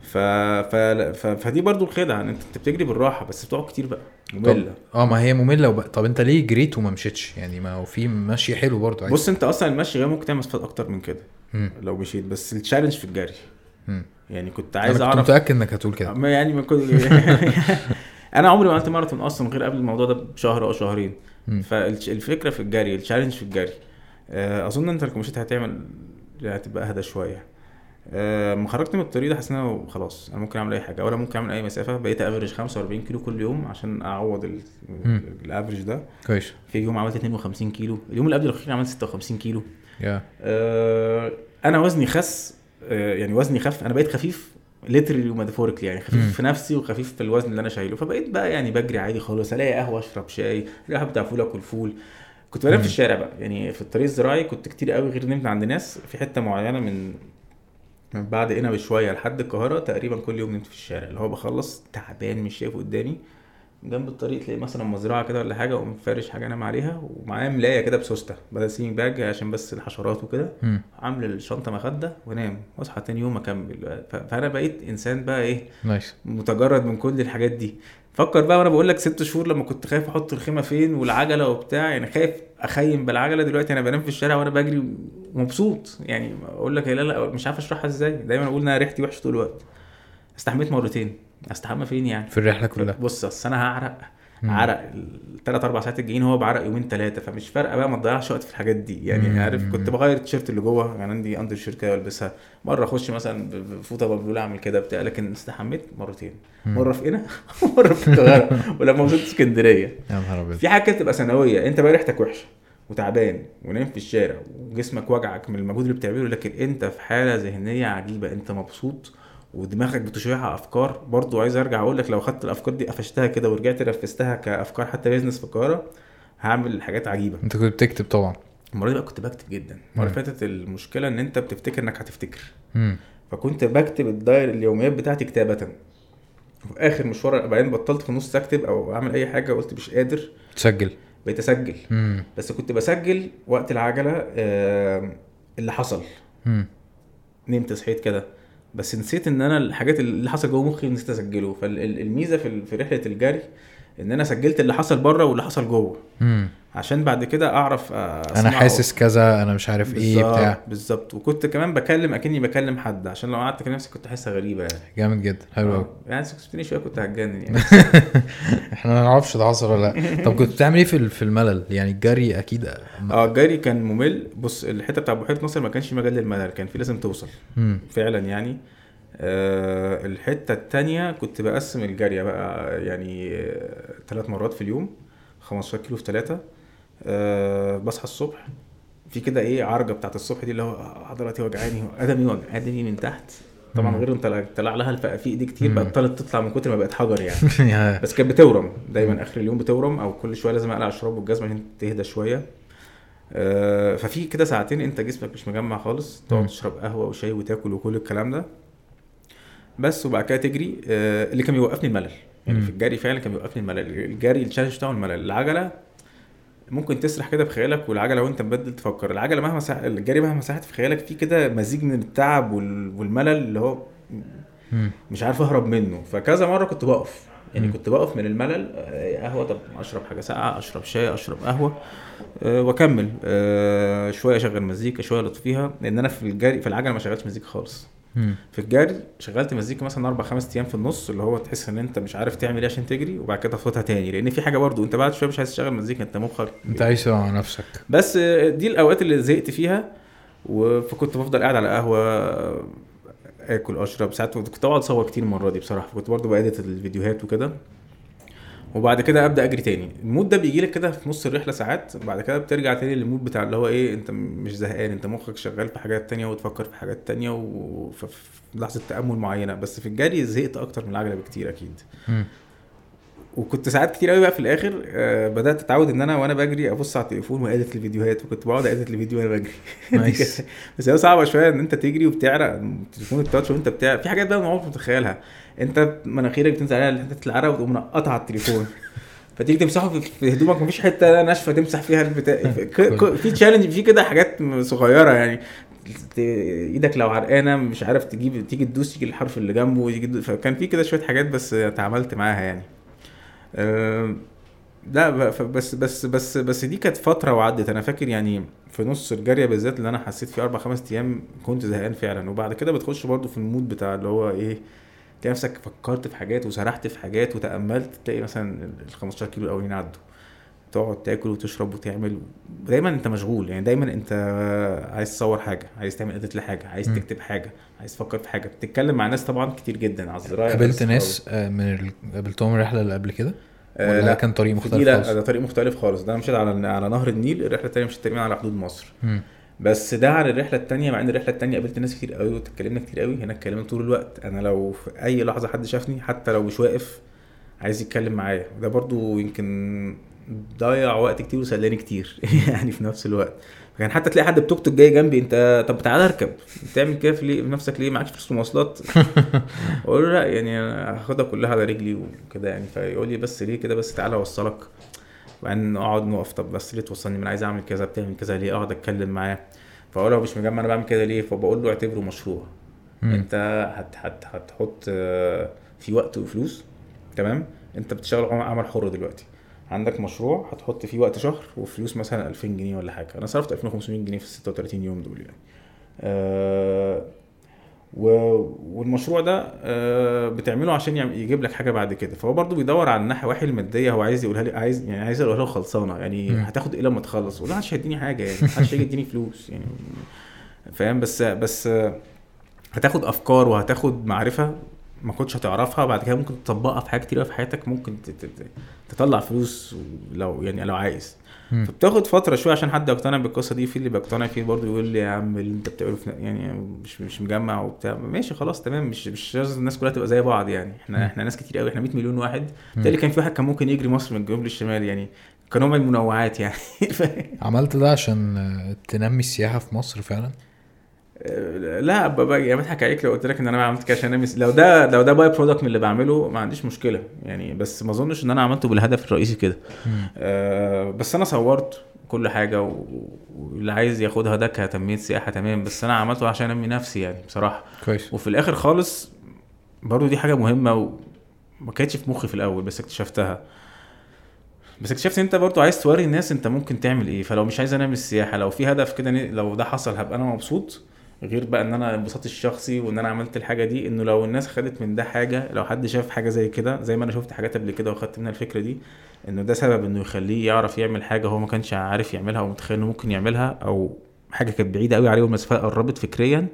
Speaker 2: ف... ف... ف... فدي برضو الخدعة إن أنت بتجري بالراحة بس بتقعد كتير بقى. مملة.
Speaker 1: آه ما هي مملة وب... طب أنت ليه جريت وما مشيتش؟ يعني ما هو في مشي حلو برضه عادي.
Speaker 2: بص أنت أصلا المشي غير ممكن تعمل مسافات أكتر من كده.
Speaker 1: مم.
Speaker 2: لو مشيت. بس التشالنج في الجري.
Speaker 1: مم.
Speaker 2: يعني كنت عايز
Speaker 1: كنت
Speaker 2: أعرف
Speaker 1: متأكد إنك هتقول كده.
Speaker 2: ما يعني ما كنت أنا عمري ما عملت ماراثون أصلا غير قبل الموضوع ده بشهر أو شهرين.
Speaker 1: مم.
Speaker 2: فالفكرة في الجري ال challenge في الجري. آه، أظن أنت لو مشيت هتعمل هتبقى أهدى شوية. آه، ما خرجت من الطريق ده حسيت إن أنا خلاص أنا ممكن أعمل أي حاجة. ولا ممكن أعمل أي مسافة. بقيت average 45 كيلو كل يوم عشان أعوض ال-
Speaker 1: مم.
Speaker 2: ال average ده.
Speaker 1: كويس.
Speaker 2: في يوم عملت 52 كيلو. اليوم اللي قبل الأخير عملت 56 كيلو.
Speaker 1: يا
Speaker 2: آه، أنا وزني خس آه، يعني وزني خف أنا بقيت خفيف literally و metaphorically يعني خفيف
Speaker 1: مم.
Speaker 2: في نفسي وخفيف في الوزن اللي أنا شايله. فبقيت بقى يعني بجري عادي خالص ألاقي قهوة أشرب شاي الاقي بتاع فول آكل فول. كنت بنام. في الشارع بقى يعني في الطريق الزراعي كنت كتير قوي غير نمت عند ناس في حتة معينة من من بعد هنا بشوية لحد القاهرة تقريبا كل يوم نمت في الشارع اللي هو بخلص تعبان مش شايف قدامي. جنب الطريق تلاقي مثلا مزرعة كده ولا حاجة واقوم فارش حاجة انام عليها ومعايا ملاية كده بسوستة بدل sleeping bag عشان بس الحشرات وكده. عامل الشنطة مخدة وأنام واصحى تاني يوم أكمل. فأنا بقيت إنسان بقى إيه
Speaker 1: nice.
Speaker 2: متجرد من كل الحاجات دي. فكر بقى وأنا بقول لك ست شهور لما كنت خايف أحط الخيمة فين والعجلة وبتاع يعني خايف أخيم بالعجلة دلوقتي أنا بنام في الشارع وأنا بجري ومبسوط يعني أقول لك لا لا مش عارف أشرحها إزاي. دايما أقول ان أنا ريحتي وحشة طول الوقت. استحميت مرتين. أستحمى فين يعني؟
Speaker 1: في الرحلة كلها.
Speaker 2: بص أصل أنا هعرق
Speaker 1: مم.
Speaker 2: عرق الثلاث أربع ساعات الجايين هو بعرق يومين ثلاثة فمش فارقة بقى ما تضيعش وقت في الحاجات دي. يعني
Speaker 1: مم.
Speaker 2: عارف كنت بغير التيشيرت اللي جوه يعني عندي undershirt كده والبسها مرة أخش مثلا بفوطة بقول أعمل كده بتاع لكن استحميت مرتين.
Speaker 1: مم.
Speaker 2: مرة في قنا ومره في القاهره ولما وصلت اسكندرية.
Speaker 1: يا نهار أبيض.
Speaker 2: في حاجة كده بتبقى ثانوية. أنت بقى ريحتك وحشة وتعبان ونايم في الشارع وجسمك وجعك من المجهود اللي بتعمله لكن أنت في حالة ذهنية عجيبة. أنت مبسوط ودماغك بتشيع أفكار. برضو عايز أرجع أقول لك لو خدت الأفكار دي قفشتها كده ورجعت نفذتها كأفكار حتى بيزنس في القاهرة هعمل حاجات عجيبة.
Speaker 1: أنت كنت بتكتب طبعا.
Speaker 2: المرة دي بقى كنت بكتب جدا. المره اللي. فاتت المشكلة إن أنت بتفتكر إنك هتفتكر.
Speaker 1: مم.
Speaker 2: فكنت بكتب الداير اليوميات بتاعتي كتابه. وفي آخر مشوار بعدين بطلت في النص أكتب أو أعمل أي حاجة قلت مش قادر.
Speaker 1: تسجل.
Speaker 2: بقيت أسجل.
Speaker 1: مم.
Speaker 2: بس كنت بسجل وقت العجلة آه، اللي حصل.
Speaker 1: مم.
Speaker 2: نمت صحيت كده. بس نسيت إن أنا الحاجات اللي حصل جوه مخي نسيت أسجله فالميزه في رحلة الجري إن أنا سجلت اللي حصل بره واللي حصل جوه. عشان بعد كده أعرف آه، أنا.
Speaker 1: حاسس كذا أنا مش عارف
Speaker 2: إيه
Speaker 1: بتاع.
Speaker 2: بالظبط. وكنت كمان بكلم أكني بكلم حد. عشان لو قعدت أكلم نفسي كنت احسها غريبة يعني.
Speaker 1: جامد جدا. حلو قوي
Speaker 2: آه، يعني سكتني شوية كنت هتجنن يعني.
Speaker 1: إحنا ما نعرفش ده حصل ولا لأ. طب كنت بتعمل إيه في ال- في الملل؟ يعني الجري أكيد
Speaker 2: آه الجري كان ممل. بص الحتة بتاع بحيرة ناصر ما كانش مجال للملل كان في لازم توصل.
Speaker 1: مم.
Speaker 2: فعلا يعني. آه الحتة التانية كنت بقسم الجري بقى يعني ثلاث مرات في اليوم 15 كيلو في ثلاثة آه بصحى الصبح. في كده إيه عرجة بتاعت الصبح دي اللي هو عضلاتي وجعاني قدمي وجعاني من تحت. طبعا. غير انت طلع- لها الفقافيق دي كتير. بقى طلعت تطلع من كتر ما بقت حجر يعني. بس كانت بتورم دايما آخر اليوم بتورم أو كل شوية لازم أقلع الشراب والجزمة عشان تهدى شوية. آه، ففي كده ساعتين أنت جسمك مش مجمع خالص. تقعد تشرب قهوة وشاي وتاكل وكل الكلام ده. بس وبعد كده تجري آه، اللي كان بيوقفني الملل. يعني. في الجري فعلا كان بيوقفني الملل. الجري التشالنج بتاعه الملل. العجلة ممكن تسرح كده بخيالك والعجلة وانت مبدل تفكر العجلة مهما سح... الجري مهما ساحت في خيالك في كده مزيج من التعب وال... والملل اللي هو. مش عارف اهرب منه فكذا مرة كنت بقف يعني. كنت بقف من الملل آه، قهوة طب اشرب حاجة ساقعة اشرب شاي اشرب قهوة آه، واكمل آه، شوية اشغل مزيكا شوية اطفيها لأن أنا في الجري في العجلة ما شغلتش مزيكا خالص. في الجري شغلت مزيكا مثلا أربع خمس أيام في النص اللي هو تحس إن أنت مش عارف تعمل إيه عشان تجري وبعد كده تفوتها تاني. لأن في حاجة برضو أنت بعد شوية مش عايز تشغل مزيكا أنت مخك
Speaker 1: أنت عايش مع نفسك.
Speaker 2: بس دي الأوقات اللي زهقت فيها فكنت بفضل قاعد على قهوه آكل أشرب ساعات كنت بقعد أصور كتير المرة دي بصراحة. فكنت برضو ب edit الفيديوهات وكده. وبعد كده أبدأ أجري تاني. ال mood ده بيجي لك كده في نص الرحلة ساعات بعد كده بترجع تاني لل mood بتاع اللي هو إيه أنت مش زهقان أنت مخك شغال في حاجات تانية وتفكر في حاجات تانية وفي لحظة تأمل معينة. بس في الجري زهقت أكتر من العجلة بكتير
Speaker 1: أكيد.
Speaker 2: وكنت ساعات كتير قوي بقى في الآخر آه بدأت أتعود إن أنا وأنا بجري أبص على التليفون واديت الفيديوهات وكنت بقعد اديت الفيديو وأنا بجري. بس هي صعبة شوية إن أنت تجري وبتعرق التليفون التاتش وأنت بتعرق. في حاجات بقى ما عمرك متخيلها انت مناخيرك بتنزل عليها حتة العرق وتقوم منقطع على التليفون. فتيجي تمسحه في- هدومك مفيش حتة ناشفة تمسح فيها البتاع. في تشالنج في كده حاجات صغيرة يعني. إيدك لو عرقانة مش عارف تجيب تيجي تدوس تيجي الحرف اللي جنبه فكان في كده شوية حاجات بس اتعاملت معاها يعني. أم، لا بس بس بس بس دي كانت فترة وعدت. أنا فاكر يعني في نص الجارية بالذات اللي أنا حسيت فيه أربع خمس أيام كنت زهقان فعلا. وبعد كده بتخش برضو في المود بتاع اللي هو إيه تلاقي نفسك فكرت في حاجات وسرحت في حاجات وتأملت تلاقي مثلا ال 15 كيلو الأولين عدوا. تقعد تاكل وتشرب وتعمل دايما أنت مشغول يعني دايما أنت عايز تصور حاجة عايز تعمل اديت لحاجة عايز
Speaker 1: مم.
Speaker 2: تكتب حاجة عايز تفكر في حاجة. بتتكلم مع ناس طبعا كتير جدا على الزراعة
Speaker 1: قابلت ناس آه، من ال... قابلتهم الرحله اللي قبل كده؟
Speaker 2: آه
Speaker 1: ولا
Speaker 2: لا.
Speaker 1: كان طريق مختلف
Speaker 2: لا
Speaker 1: خالص؟
Speaker 2: ده طريق مختلف خالص. ده أنا مشيت على على نهر النيل الرحلة التانية مشيت تقريبا على حدود مصر.
Speaker 1: مم.
Speaker 2: بس ده عن الرحلة التانية مع إن الرحلة التانية قابلت ناس كتير قوي واتكلمنا كتير قوي هنا اتكلمنا طول الوقت. أنا لو في أي لحظة حد شافني حتى لو مش واقف عايز يتكلم معايا. ده برضو يمكن ضيع وقت كتير وسلاني كتير يعني في نفس الوقت. كان حتى تلاقي حد بتوك توك جاي جنبي أنت طب تعالى أركب. بتعمل كده في ليه؟ بنفسك ليه؟ معكش فلوس مواصلات أقول له لأ يعني هاخدها كلها على رجلي وكده يعني. فيقول لي بس ليه كده؟ بس تعالى أوصلك. وبعدين نقعد نقف طب بس ليه توصلني؟ أنا عايز أعمل كذا بتعمل كذا ليه؟ أقعد أتكلم معاه. فأقول له مش مجمع أنا بعمل كده ليه؟ فبقول له اعتبره مشروع.
Speaker 1: مم.
Speaker 2: أنت هت هت هتحط آه، في وقت وفلوس تمام؟ أنت بتشتغل عم- عمل حر دلوقتي. عندك مشروع هتحط فيه وقت شهر وفلوس مثلا 2000 جنيه ولا حاجة. أنا صرفت 2500 جنيه في ال 36 يوم دول يعني. و... والمشروع ده آه بتعمله عشان يجيب لك حاجة بعد كده. فهو برضو بيدور على الناحية المادية هو عايز يقولها لي عايز يعني عايز يقولها له خلصانة. يعني
Speaker 1: مم.
Speaker 2: هتاخد إيه لما تخلص؟ ولا محدش هيديني حاجة يعني محدش هيجي يديني فلوس يعني. فاهم؟ بس بس هتاخد أفكار وهتاخد معرفة ما كنتش هتعرفها. بعد كده ممكن تطبقها في حاجات كتير في حياتك ممكن تطلع فلوس لو يعني لو عايز. فبتاخد فترة شوية عشان حد يقتنع بالقصة دي في اللي بيقتنع فيه برضه يقول لي يا عم اللي انت بتعمله في يعني مش مش مجمع وبتاع. ماشي خلاص تمام. مش مش لازم الناس كلها تبقى زي بعض يعني. إحنا إحنا ناس كتير قوي إحنا 100 مليون واحد. بالتالي كان في واحد كان ممكن يجري مصر من الجنوب للشمال يعني. كنوع من المنوعات يعني؟
Speaker 1: عملت ده عشان تنمي السياحة في مصر فعلا؟
Speaker 2: لا بابا يعني بضحك عليك لو قلت لك إن أنا عملت كده عشان لو ده لو ده by-product من اللي بعمله ما عنديش مشكلة. يعني بس ما أظنش إن أنا عملته بالهدف الرئيسي كده. آه، بس أنا صورت كل حاجة واللي عايز ياخدها ده كتنميه سياحة تمام بس أنا عملته عشان أنمي نفسي يعني بصراحة.
Speaker 1: كويس.
Speaker 2: وفي الآخر خالص برضو دي حاجة مهمة وما كانتش في مخي في الأول بس اكتشفتها. بس اكتشفت إن أنت برضو عايز توري الناس أنت ممكن تعمل إيه. فلو مش عايز أنمي السياحة لو في هدف كده لو ده حصل هبقى أنا مبسوط. غير بقى إن أنا انبساطي الشخصي وإن أنا عملت الحاجة دي إنه لو الناس خدت من ده حاجة لو حد شاف حاجة زي كده زي ما أنا شفت حاجات قبل كده واخدت منها الفكرة دي إنه ده سبب إنه يخليه يعرف يعمل حاجة هو ما كانش عارف يعملها أو متخيل إنه ممكن يعملها أو حاجة كانت بعيدة قوي عليه والمسافة قربت فكريا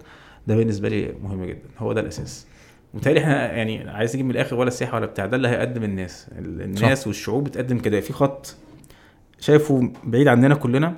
Speaker 2: ده بالنسبة لي مهم جدا. هو ده الأساس. وبالتالي إحنا يعني عايز نجيب من الآخر ولا السياحة ولا بتاع ده اللي هيقدم الناس. ال- الناس
Speaker 1: صح.
Speaker 2: والشعوب بتقدم كده. في خط شايفه بعيد عننا كلنا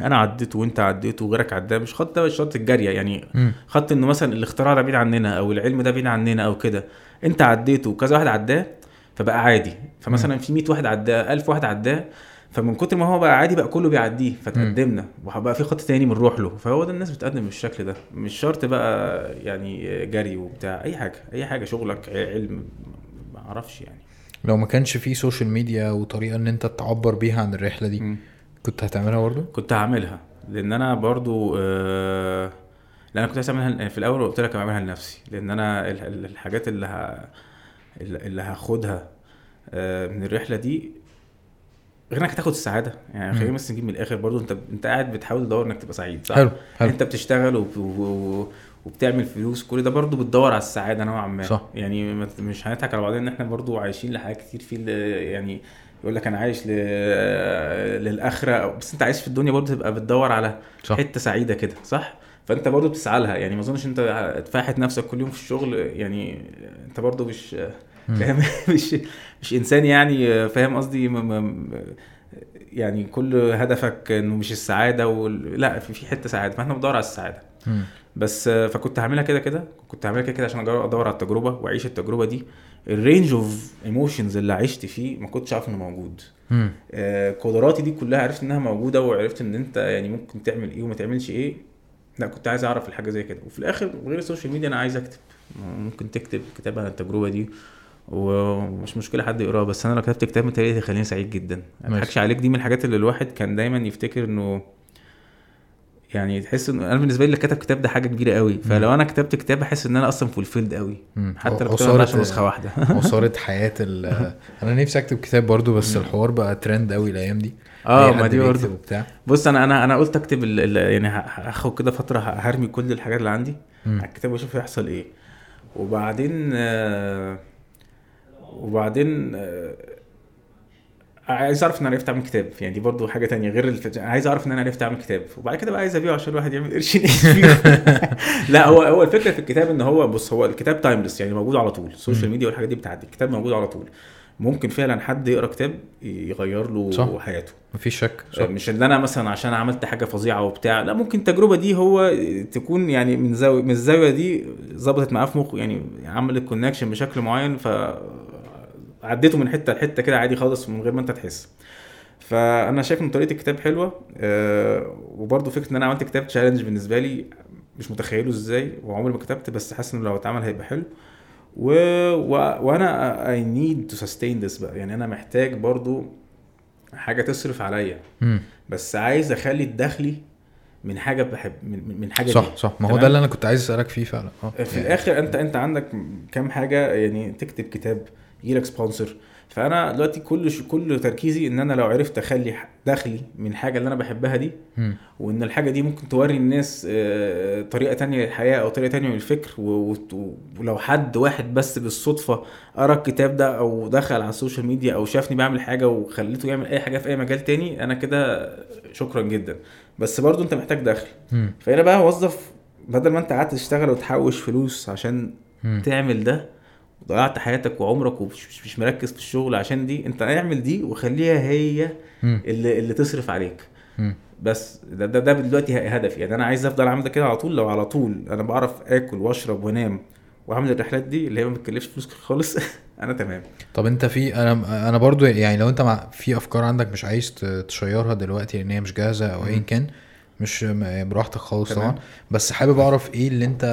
Speaker 2: أنا عديته وانت عديته وغيرك عداه مش خط ده مش شرط الجارية يعني
Speaker 1: مم.
Speaker 2: خط إنه مثلا الاختراع ده بعيد عننا أو العلم ده بعيد عننا أو كده. انت عديته وكذا واحد عداه فبقى عادي. فمثلا في 100 واحد عداه 1000 واحد عداه فمن كتر ما هو بقى عادي بقى كله بيعديه فتقدمنا. وبقى في خط تاني بنروح له. فهو ده الناس بتقدم بالشكل ده. مش شرط بقى يعني جري وبتاع. أي حاجة أي حاجة شغلك علم ما أعرفش يعني.
Speaker 1: لو ما كانش في social media وطريقة إن أنت تعبر بيها عن الرحلة دي
Speaker 2: مم.
Speaker 1: كنت هتعملها برضه
Speaker 2: كنت هعملها لأن أنا برضو آه لأن أنا كنت عايز أعملها في الأول قلت لك اعملها لنفسي لأن أنا ال- ال- الحاجات اللي ه... اللي هاخدها آه من الرحلة دي غير إنك هتاخد السعادة يعني خلينا. بس نجيب من الآخر برضو أنت أنت قاعد بتحاول تدور إنك تبقى سعيد صح
Speaker 1: حلو حلو
Speaker 2: أنت بتشتغل وب... و... وبتعمل فلوس كل ده برضو بتدور على السعادة نوعا ما
Speaker 1: صح.
Speaker 2: يعني مش هنضحك على بعضنا إن إحنا برضو عايشين لحاجات كتير في يعني يقول لك أنا عايش ل... للآخرة. بس أنت عايش في الدنيا برضو تبقى بتدور على
Speaker 1: صح.
Speaker 2: حتة سعيدة كده صح؟ فأنت برضو بتسعى لها. يعني ما أظنش أنت تفاحت نفسك كل يوم في الشغل يعني أنت برضو مش. فاهم؟ مش مش إنسان يعني فاهم قصدي؟ م- م- يعني كل هدفك إنه مش السعادة وال... لا في في حتة سعادة. فإحنا بندور على
Speaker 1: السعادة.
Speaker 2: بس فكنت هعملها كده كده كنت هعملها كده كده عشان أدور على التجربة وأعيش التجربة دي. ال range of emotions اللي عشت فيه ما كنتش عارف إنه موجود. آه، قدراتي دي كلها عرفت إنها موجودة وعرفت إن أنت يعني ممكن تعمل إيه وما تعملش إيه. لا كنت عايز أعرف الحاجة زي كده. وفي الآخر غير ال social media أنا عايز أكتب. ممكن تكتب كتاب عن التجربة دي ومش مشكلة حد يقراه بس أنا لو كتبت كتاب متهيألي هيخليني سعيد جدا. ما. أضحكش عليك دي من الحاجات اللي الواحد كان دايما يفتكر إنه يعني تحس إنه أنا بالنسبة لي اللي كتب كتاب ده حاجة كبيرة قوي. فلو أنا كتبت كتاب أحس إن أنا أصلا fulfilled قوي. حتى لو كتبت عشان نسخة واحدة.
Speaker 1: عصارة حياة ال أنا نفسي أكتب كتاب برضو بس الحوار بقى ترند قوي الأيام دي. آه
Speaker 2: ما دي برضه بص أنا أنا أنا قلت أكتب ال ال يعني هاخد كده فترة هرمي كل الحاجات اللي عندي. على الكتاب وأشوف هيحصل إيه. وبعدين آه وبعدين آه عايز أعرف إن أنا عرفت أعمل كتاب. يعني دي برضو حاجة تانية غير الف... عايز أعرف إن أنا عرفت أعمل كتاب. وبعد كده بقى عايز أبيعه عشان الواحد يعمل قرشين لا هو هو الفكرة في الكتاب إن هو بص هو الكتاب timeless يعني موجود على طول. ال
Speaker 1: social.
Speaker 2: media والحاجات دي بتعدي. الكتاب موجود على طول. ممكن فعلا حد يقرأ كتاب يغير له
Speaker 1: صح.
Speaker 2: حياته.
Speaker 1: مفيش شك. صح.
Speaker 2: مش ان أنا مثلا عشان عملت حاجة فظيعة وبتاع. لا ممكن التجربه دي هو تكون يعني من زاوية من الزاوية دي ظبطت معاه في مخه. يعني عملت connection بشكل معين ف عديته من حتة لحتة كده عادي خالص من غير ما انت تحس. فأنا شايف إن طريقة الكتاب حلوة أه وبرده فكرة إن أنا عملت كتاب challenge بالنسبة لي مش متخيله إزاي وعمري ما كتبت بس حاسس إنه لو اتعمل هيبقى حلو. و... و... وأنا I need to sustain this بقى. يعني أنا محتاج برضو حاجة تصرف عليا. بس عايز أخلي الدخلي من حاجة بحب من, من حاجة
Speaker 1: صح
Speaker 2: دي.
Speaker 1: صح. ما هو؟ ده اللي أنا كنت عايز أسألك فيه فعلا. آه.
Speaker 2: في
Speaker 1: يعني-
Speaker 2: الآخر أنت أنت عندك كام حاجة يعني تكتب كتاب يجيلك سبونسر فأنا دلوقتي كل ش... كل تركيزي إن أنا لو عرفت أخلي دخلي من حاجة اللي أنا بحبها دي. وإن الحاجة دي ممكن توري الناس آه، طريقة تانية للحياه أو طريقة تانية للفكر و- ولو حد واحد بس بالصدفة قرأ الكتاب ده أو دخل على ال social media أو شافني بعمل حاجة وخليته يعمل أي حاجة في أي مجال تاني أنا كده شكرا جدا بس برضو أنت محتاج دخل
Speaker 1: مم.
Speaker 2: فهنا بقى وظف بدل ما أنت قعدت تشتغل وتحوش فلوس عشان. تعمل ده ضيعت حياتك وعمرك ومش مش- مش مركز في الشغل عشان دي انت اعمل دي وخليها هي. اللي, اللي تصرف عليك. بس ده ده, ده دلوقتي هدفي يعني أنا عايز أفضل اعمل ده كده على طول لو على طول أنا بعرف آكل وأشرب وأنام وأعمل الرحلات دي اللي هي ما بتكلفش فلوس خالص أنا تمام
Speaker 1: طب أنت في أنا أنا برضو يعني لو أنت مع في أفكار عندك مش عايز ت share ها دلوقتي لأن هي مش جاهزة أو ايا. كان مش براحتك خالص. طبعا بس حابب أعرف إيه اللي أنت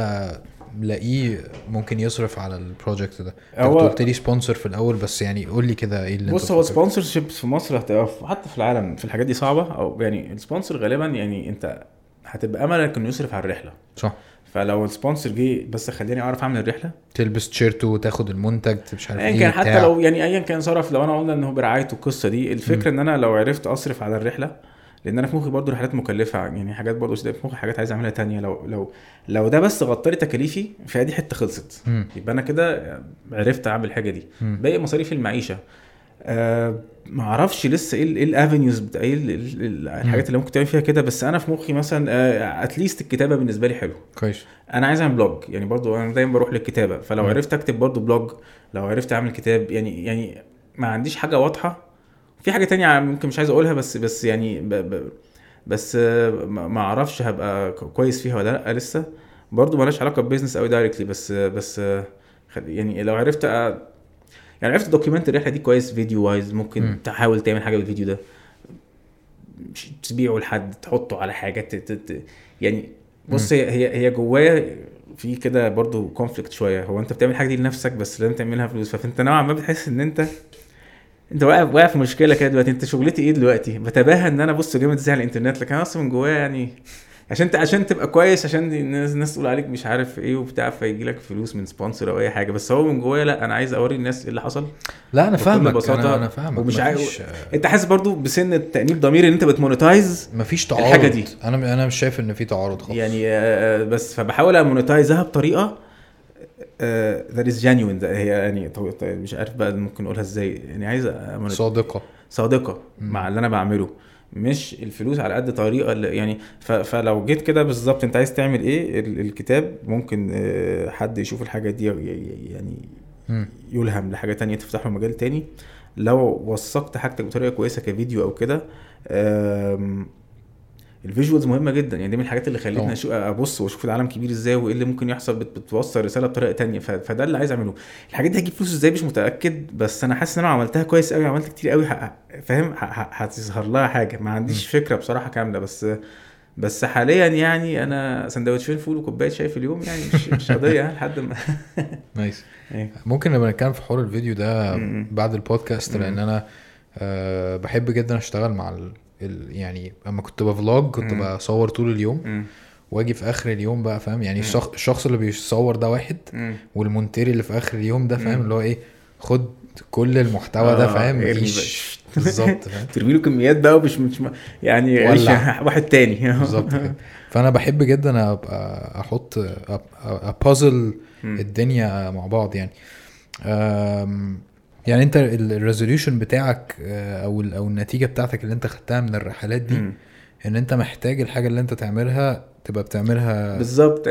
Speaker 1: لاقيه ممكن يصرف على ال project ده.
Speaker 2: هو-
Speaker 1: قلت لي sponsor في الأول بس يعني قول لي كده إيه اللي
Speaker 2: بص هو sponsorship في مصر هتبقى حتى في العالم في الحاجات دي صعبة. أو يعني ال sponsor غالبا يعني أنت هتبقى أملك إنه يصرف على الرحلة.
Speaker 1: صح.
Speaker 2: فلو ال sponsor جه بس خليني أعرف أعمل الرحلة.
Speaker 1: تلبس تيشيرت وتاخد المنتج مش عارف
Speaker 2: ايا
Speaker 1: إيه
Speaker 2: كان حتى. لو يعني ايا كان صرف لو أنا قلنا ان هو برعايته القصة دي الفكرة إن أنا لو عرفت أصرف على الرحلة لأن أنا في مخي برضو رحلات مكلفة يعني حاجات برضو في مخي حاجات عايز أعملها تانية. لو لو لو ده بس غطى لي تكاليفي فدي حتة خلصت. يبقى أنا كده عرفت أعمل الحاجة دي. باقي مصاريف المعيشة. آه ما أعرفش لسه إيه إيه ال avenues بتاع إيه ال- ال- الحاجات اللي ممكن تعمل فيها كده. بس أنا في مخي مثلا at least الكتابة بالنسبة لي حلو.
Speaker 1: كويس.
Speaker 2: أنا عايز أعمل blog يعني برضو أنا دايما بروح للكتابة. فلو
Speaker 1: مم.
Speaker 2: عرفت أكتب برضو بلوج لو عرفت أعمل كتاب يعني يعني ما عنديش حاجة واضحة. في حاجة تانية ممكن مش عايز أقولها بس بس يعني ب ب بس ما أعرفش هبقى كويس فيها ولا لأ لسه. برضو مالهاش علاقة ب business قوي directly بس بس يعني لو عرفت أ- يعني عرفت document الرحلة دي كويس video-wise ممكن
Speaker 1: مم.
Speaker 2: تحاول تعمل حاجة بالفيديو ده. مش تبيعه لحد تحطه على حاجة يعني بص هي هي هي جوايا في كده برضو conflict شوية. هو أنت بتعمل حاجة دي لنفسك بس لازم تعملها فلوس فأنت نوعا ما بتحس إن أنت انت واقف واقف في مشكلة كده دلوقتي. انت شغلتي إيه دلوقتي؟ بتباهى ان أنا بص جامد إزاي على الانترنت لكن أنا أصلا من جوايا يعني عشان انت عشان تبقى كويس عشان الناس الناس تقول عليك مش عارف إيه وبتاع فيجي لك فلوس من sponsor أو اي حاجة. بس هو من جوايا لا أنا عايز اوري الناس إيه اللي حصل.
Speaker 1: لا
Speaker 2: أنا
Speaker 1: فاهمك.
Speaker 2: بساطة
Speaker 1: أنا أنا فاهمك.
Speaker 2: ومش عايز- انت حاسس برضو بسنة تانيب ضمير ان انت بت monetize
Speaker 1: مفيش تعارض.
Speaker 2: الحاجة دي.
Speaker 1: أنا أنا مش شايف إن في تعارض خالص.
Speaker 2: يعني آه، بس فبحاول أ monetize ها بطريقة that is genuine هي يعني طو- مش عارف بقى ممكن اقولها إزاي. يعني عايز صادقة.
Speaker 1: صادقة.
Speaker 2: مع اللي أنا بعمله. مش الفلوس على قد طريقة اللي يعني فلو جيت كده بالظبط أنت عايز تعمل إيه؟ ال- الكتاب ممكن آه، حد يشوف الحاجة دي يعني. يلهم لحاجة تانية تفتح له مجال تاني. لو وثقت حاجتك بطريقة كويسة كفيديو أو كده ال visuals مهمة جدا يعني دي من الحاجات اللي خلتني. أشو- أبص وأشوف العالم كبير إزاي وإيه اللي ممكن يحصل بت- بتوصل رسالة بطريقة تانية فده اللي عايز أعمله الحاجات دي هتجيب فلوس إزاي مش متأكد بس أنا حاسس إن أنا عملتها كويس قوي عملت كتير قوي فاهم هتظهر لها حاجة ما عنديش فكرة بصراحة كاملة بس بس حاليا يعني أنا سندوتشين فول وكوباية شاي في اليوم يعني مش مش قضية ها، لحد ما
Speaker 1: nice
Speaker 2: إيه.
Speaker 1: ممكن نبقى نتكلم في حوار الفيديو ده. بعد البودكاست. لأن أنا أه بحب جدا أشتغل مع. يعني اما كنت ب vlog كنت
Speaker 2: م.
Speaker 1: بصور طول اليوم
Speaker 2: مم.
Speaker 1: واجي في آخر اليوم بقى فاهم يعني
Speaker 2: م.
Speaker 1: الشخص الشخص اللي بيصور ده واحد
Speaker 2: مم.
Speaker 1: والمونتير اللي في آخر اليوم ده فاهم
Speaker 2: م.
Speaker 1: اللي هو إيه خد كل المحتوى ده
Speaker 2: آه،
Speaker 1: فاهم
Speaker 2: ارمي
Speaker 1: عيش بالظبط فاهم
Speaker 2: ترمي له كميات بقى ومش مش يعني عيش. واحد تاني
Speaker 1: بالظبط فأنا بحب جدا أبقى أحط ابازل. الدنيا مع بعض يعني يعني انت ال resolution بتاعك آه، أو أو النتيجة بتاعتك اللي انت خدتها من الرحلات دي. ان انت محتاج الحاجة اللي انت تعملها تبقى بتعملها
Speaker 2: بالظبط. أي-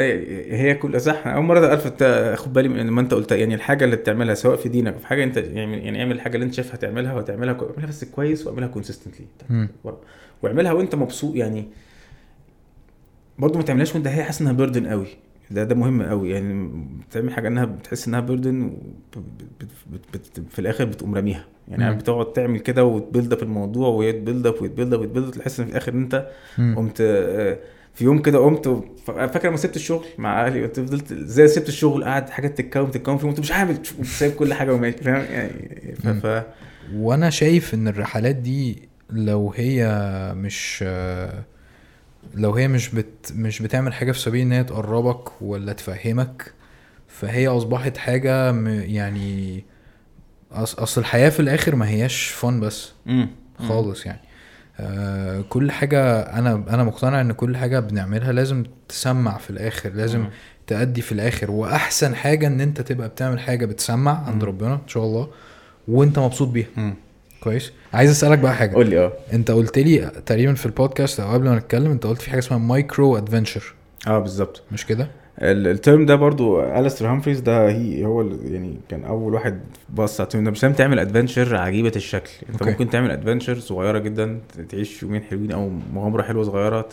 Speaker 2: هي كل صح. أول مرة الفت اخد بالي من ما أنت قلت يعني الحاجة اللي بتعملها سواء في دينك في حاجة أنت يعني يعني اعمل الحاجة اللي أنت شايفها تعملها وتعملها كو- اعملها بس كويس واعملها
Speaker 1: consistently.
Speaker 2: واعملها وأنت مبسوط. يعني برضه ما تعملهاش وأنت هي حاسس إنها burden قوي. ده ده مهم قوي يعني بتعمل حاجة إنها بتحس إنها burden في الآخر بتقوم راميها يعني
Speaker 1: مم.
Speaker 2: بتقعد تعمل كده وت build up الموضوع ويت build up ويت build up ويت build up تحس إن في الآخر ان انت. قمت آه، في يوم كده قمت فاكر لما سبت الشغل مع أهلي قلت فضلت زي سبت الشغل قاعد حاجات تتكون تتكون فيهم قلت مش عامل سايب كل حاجة وماشي فاهم يعني ف. ف...
Speaker 1: وأنا شايف إن الرحلات دي لو هي مش آه، لو هي مش بت مش بتعمل حاجة في سبيل إن هي تقربك ولا تفهمك فهي أصبحت حاجة م- يعني أص- أصل الحياة في الآخر ما هياش فن بس
Speaker 2: مم.
Speaker 1: خالص يعني آه كل حاجة أنا أنا مقتنع إن كل حاجة بنعملها لازم تسمع في الآخر لازم
Speaker 2: مم.
Speaker 1: تأدي في الآخر وأحسن حاجة إن أنت تبقى بتعمل حاجة بتسمع عند
Speaker 2: مم.
Speaker 1: ربنا إن شاء الله وأنت مبسوط بيها
Speaker 2: مم.
Speaker 1: كويس. عايز أسألك بقى حاجة.
Speaker 2: قول لي آه.
Speaker 1: أنت قلت لي تقريبا في البودكاست أو قبل ما نتكلم أنت قلت في حاجة اسمها micro adventure
Speaker 2: آه بالظبط.
Speaker 1: مش كده؟
Speaker 2: ال- ال term ده برضو Alastair Humphreys ده هي هو يعني كان أول واحد بص على ال term ده مش لازم تعمل adventure عجيبة الشكل. أنت
Speaker 1: okay.
Speaker 2: ممكن تعمل adventure صغيرة جدا تعيش يومين حلوين أو مغامرة حلوة صغيرة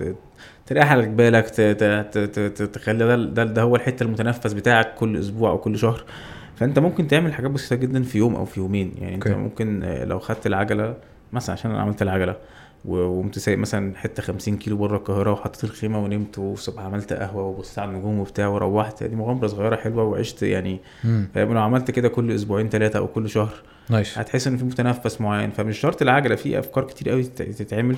Speaker 2: تريح على بالك تخلي ده ده, ده هو الحتة المتنفس بتاعك كل أسبوع أو كل شهر. فأنت ممكن تعمل حاجات بسيطة جدا في يوم أو في يومين. يعني أنت
Speaker 1: okay.
Speaker 2: ممكن آه، لو خدت العجلة مثلا عشان أنا عملت العجلة وقمت سايق مثلا حتة 50 كيلو بره القاهرة وحطيت الخيمة ونمت والصبح عملت قهوة وبصيت على النجوم وبتاع وروحت. دي مغامرة صغيرة حلوة وعشت يعني فاهم؟ لو عملت كده كل أسبوعين ثلاثة أو كل شهر
Speaker 1: nice.
Speaker 2: هتحس إن في متنفس معين. فمش شرط العجلة في أفكار كتير قوي تت- تتعمل.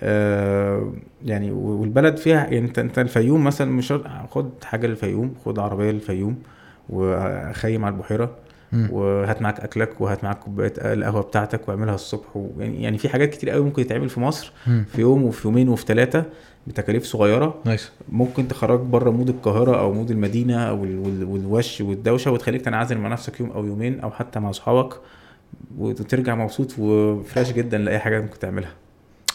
Speaker 2: آه يعني والبلد فيها يعني أنت أنت الفيوم مثلا مش خد حاجة للفيوم خد عربية للفيوم. وخيم على البحيرة.
Speaker 1: مم.
Speaker 2: وهات معاك أكلك وهات معاك كوباية القهوة بتاعتك واعملها الصبح. و... يعني في حاجات كتير قوي ممكن تتعمل في مصر
Speaker 1: مم.
Speaker 2: في يوم وفي يومين وفي ثلاثة بتكاليف صغيرة.
Speaker 1: nice.
Speaker 2: ممكن تخرج بره mood القاهرة أو mood المدينة أو ال- وال- والوش والدوشة وتخليك تنعزل مع نفسك يوم أو يومين أو حتى مع أصحابك وترجع مبسوط و fresh جدا لأي حاجة ممكن تعملها.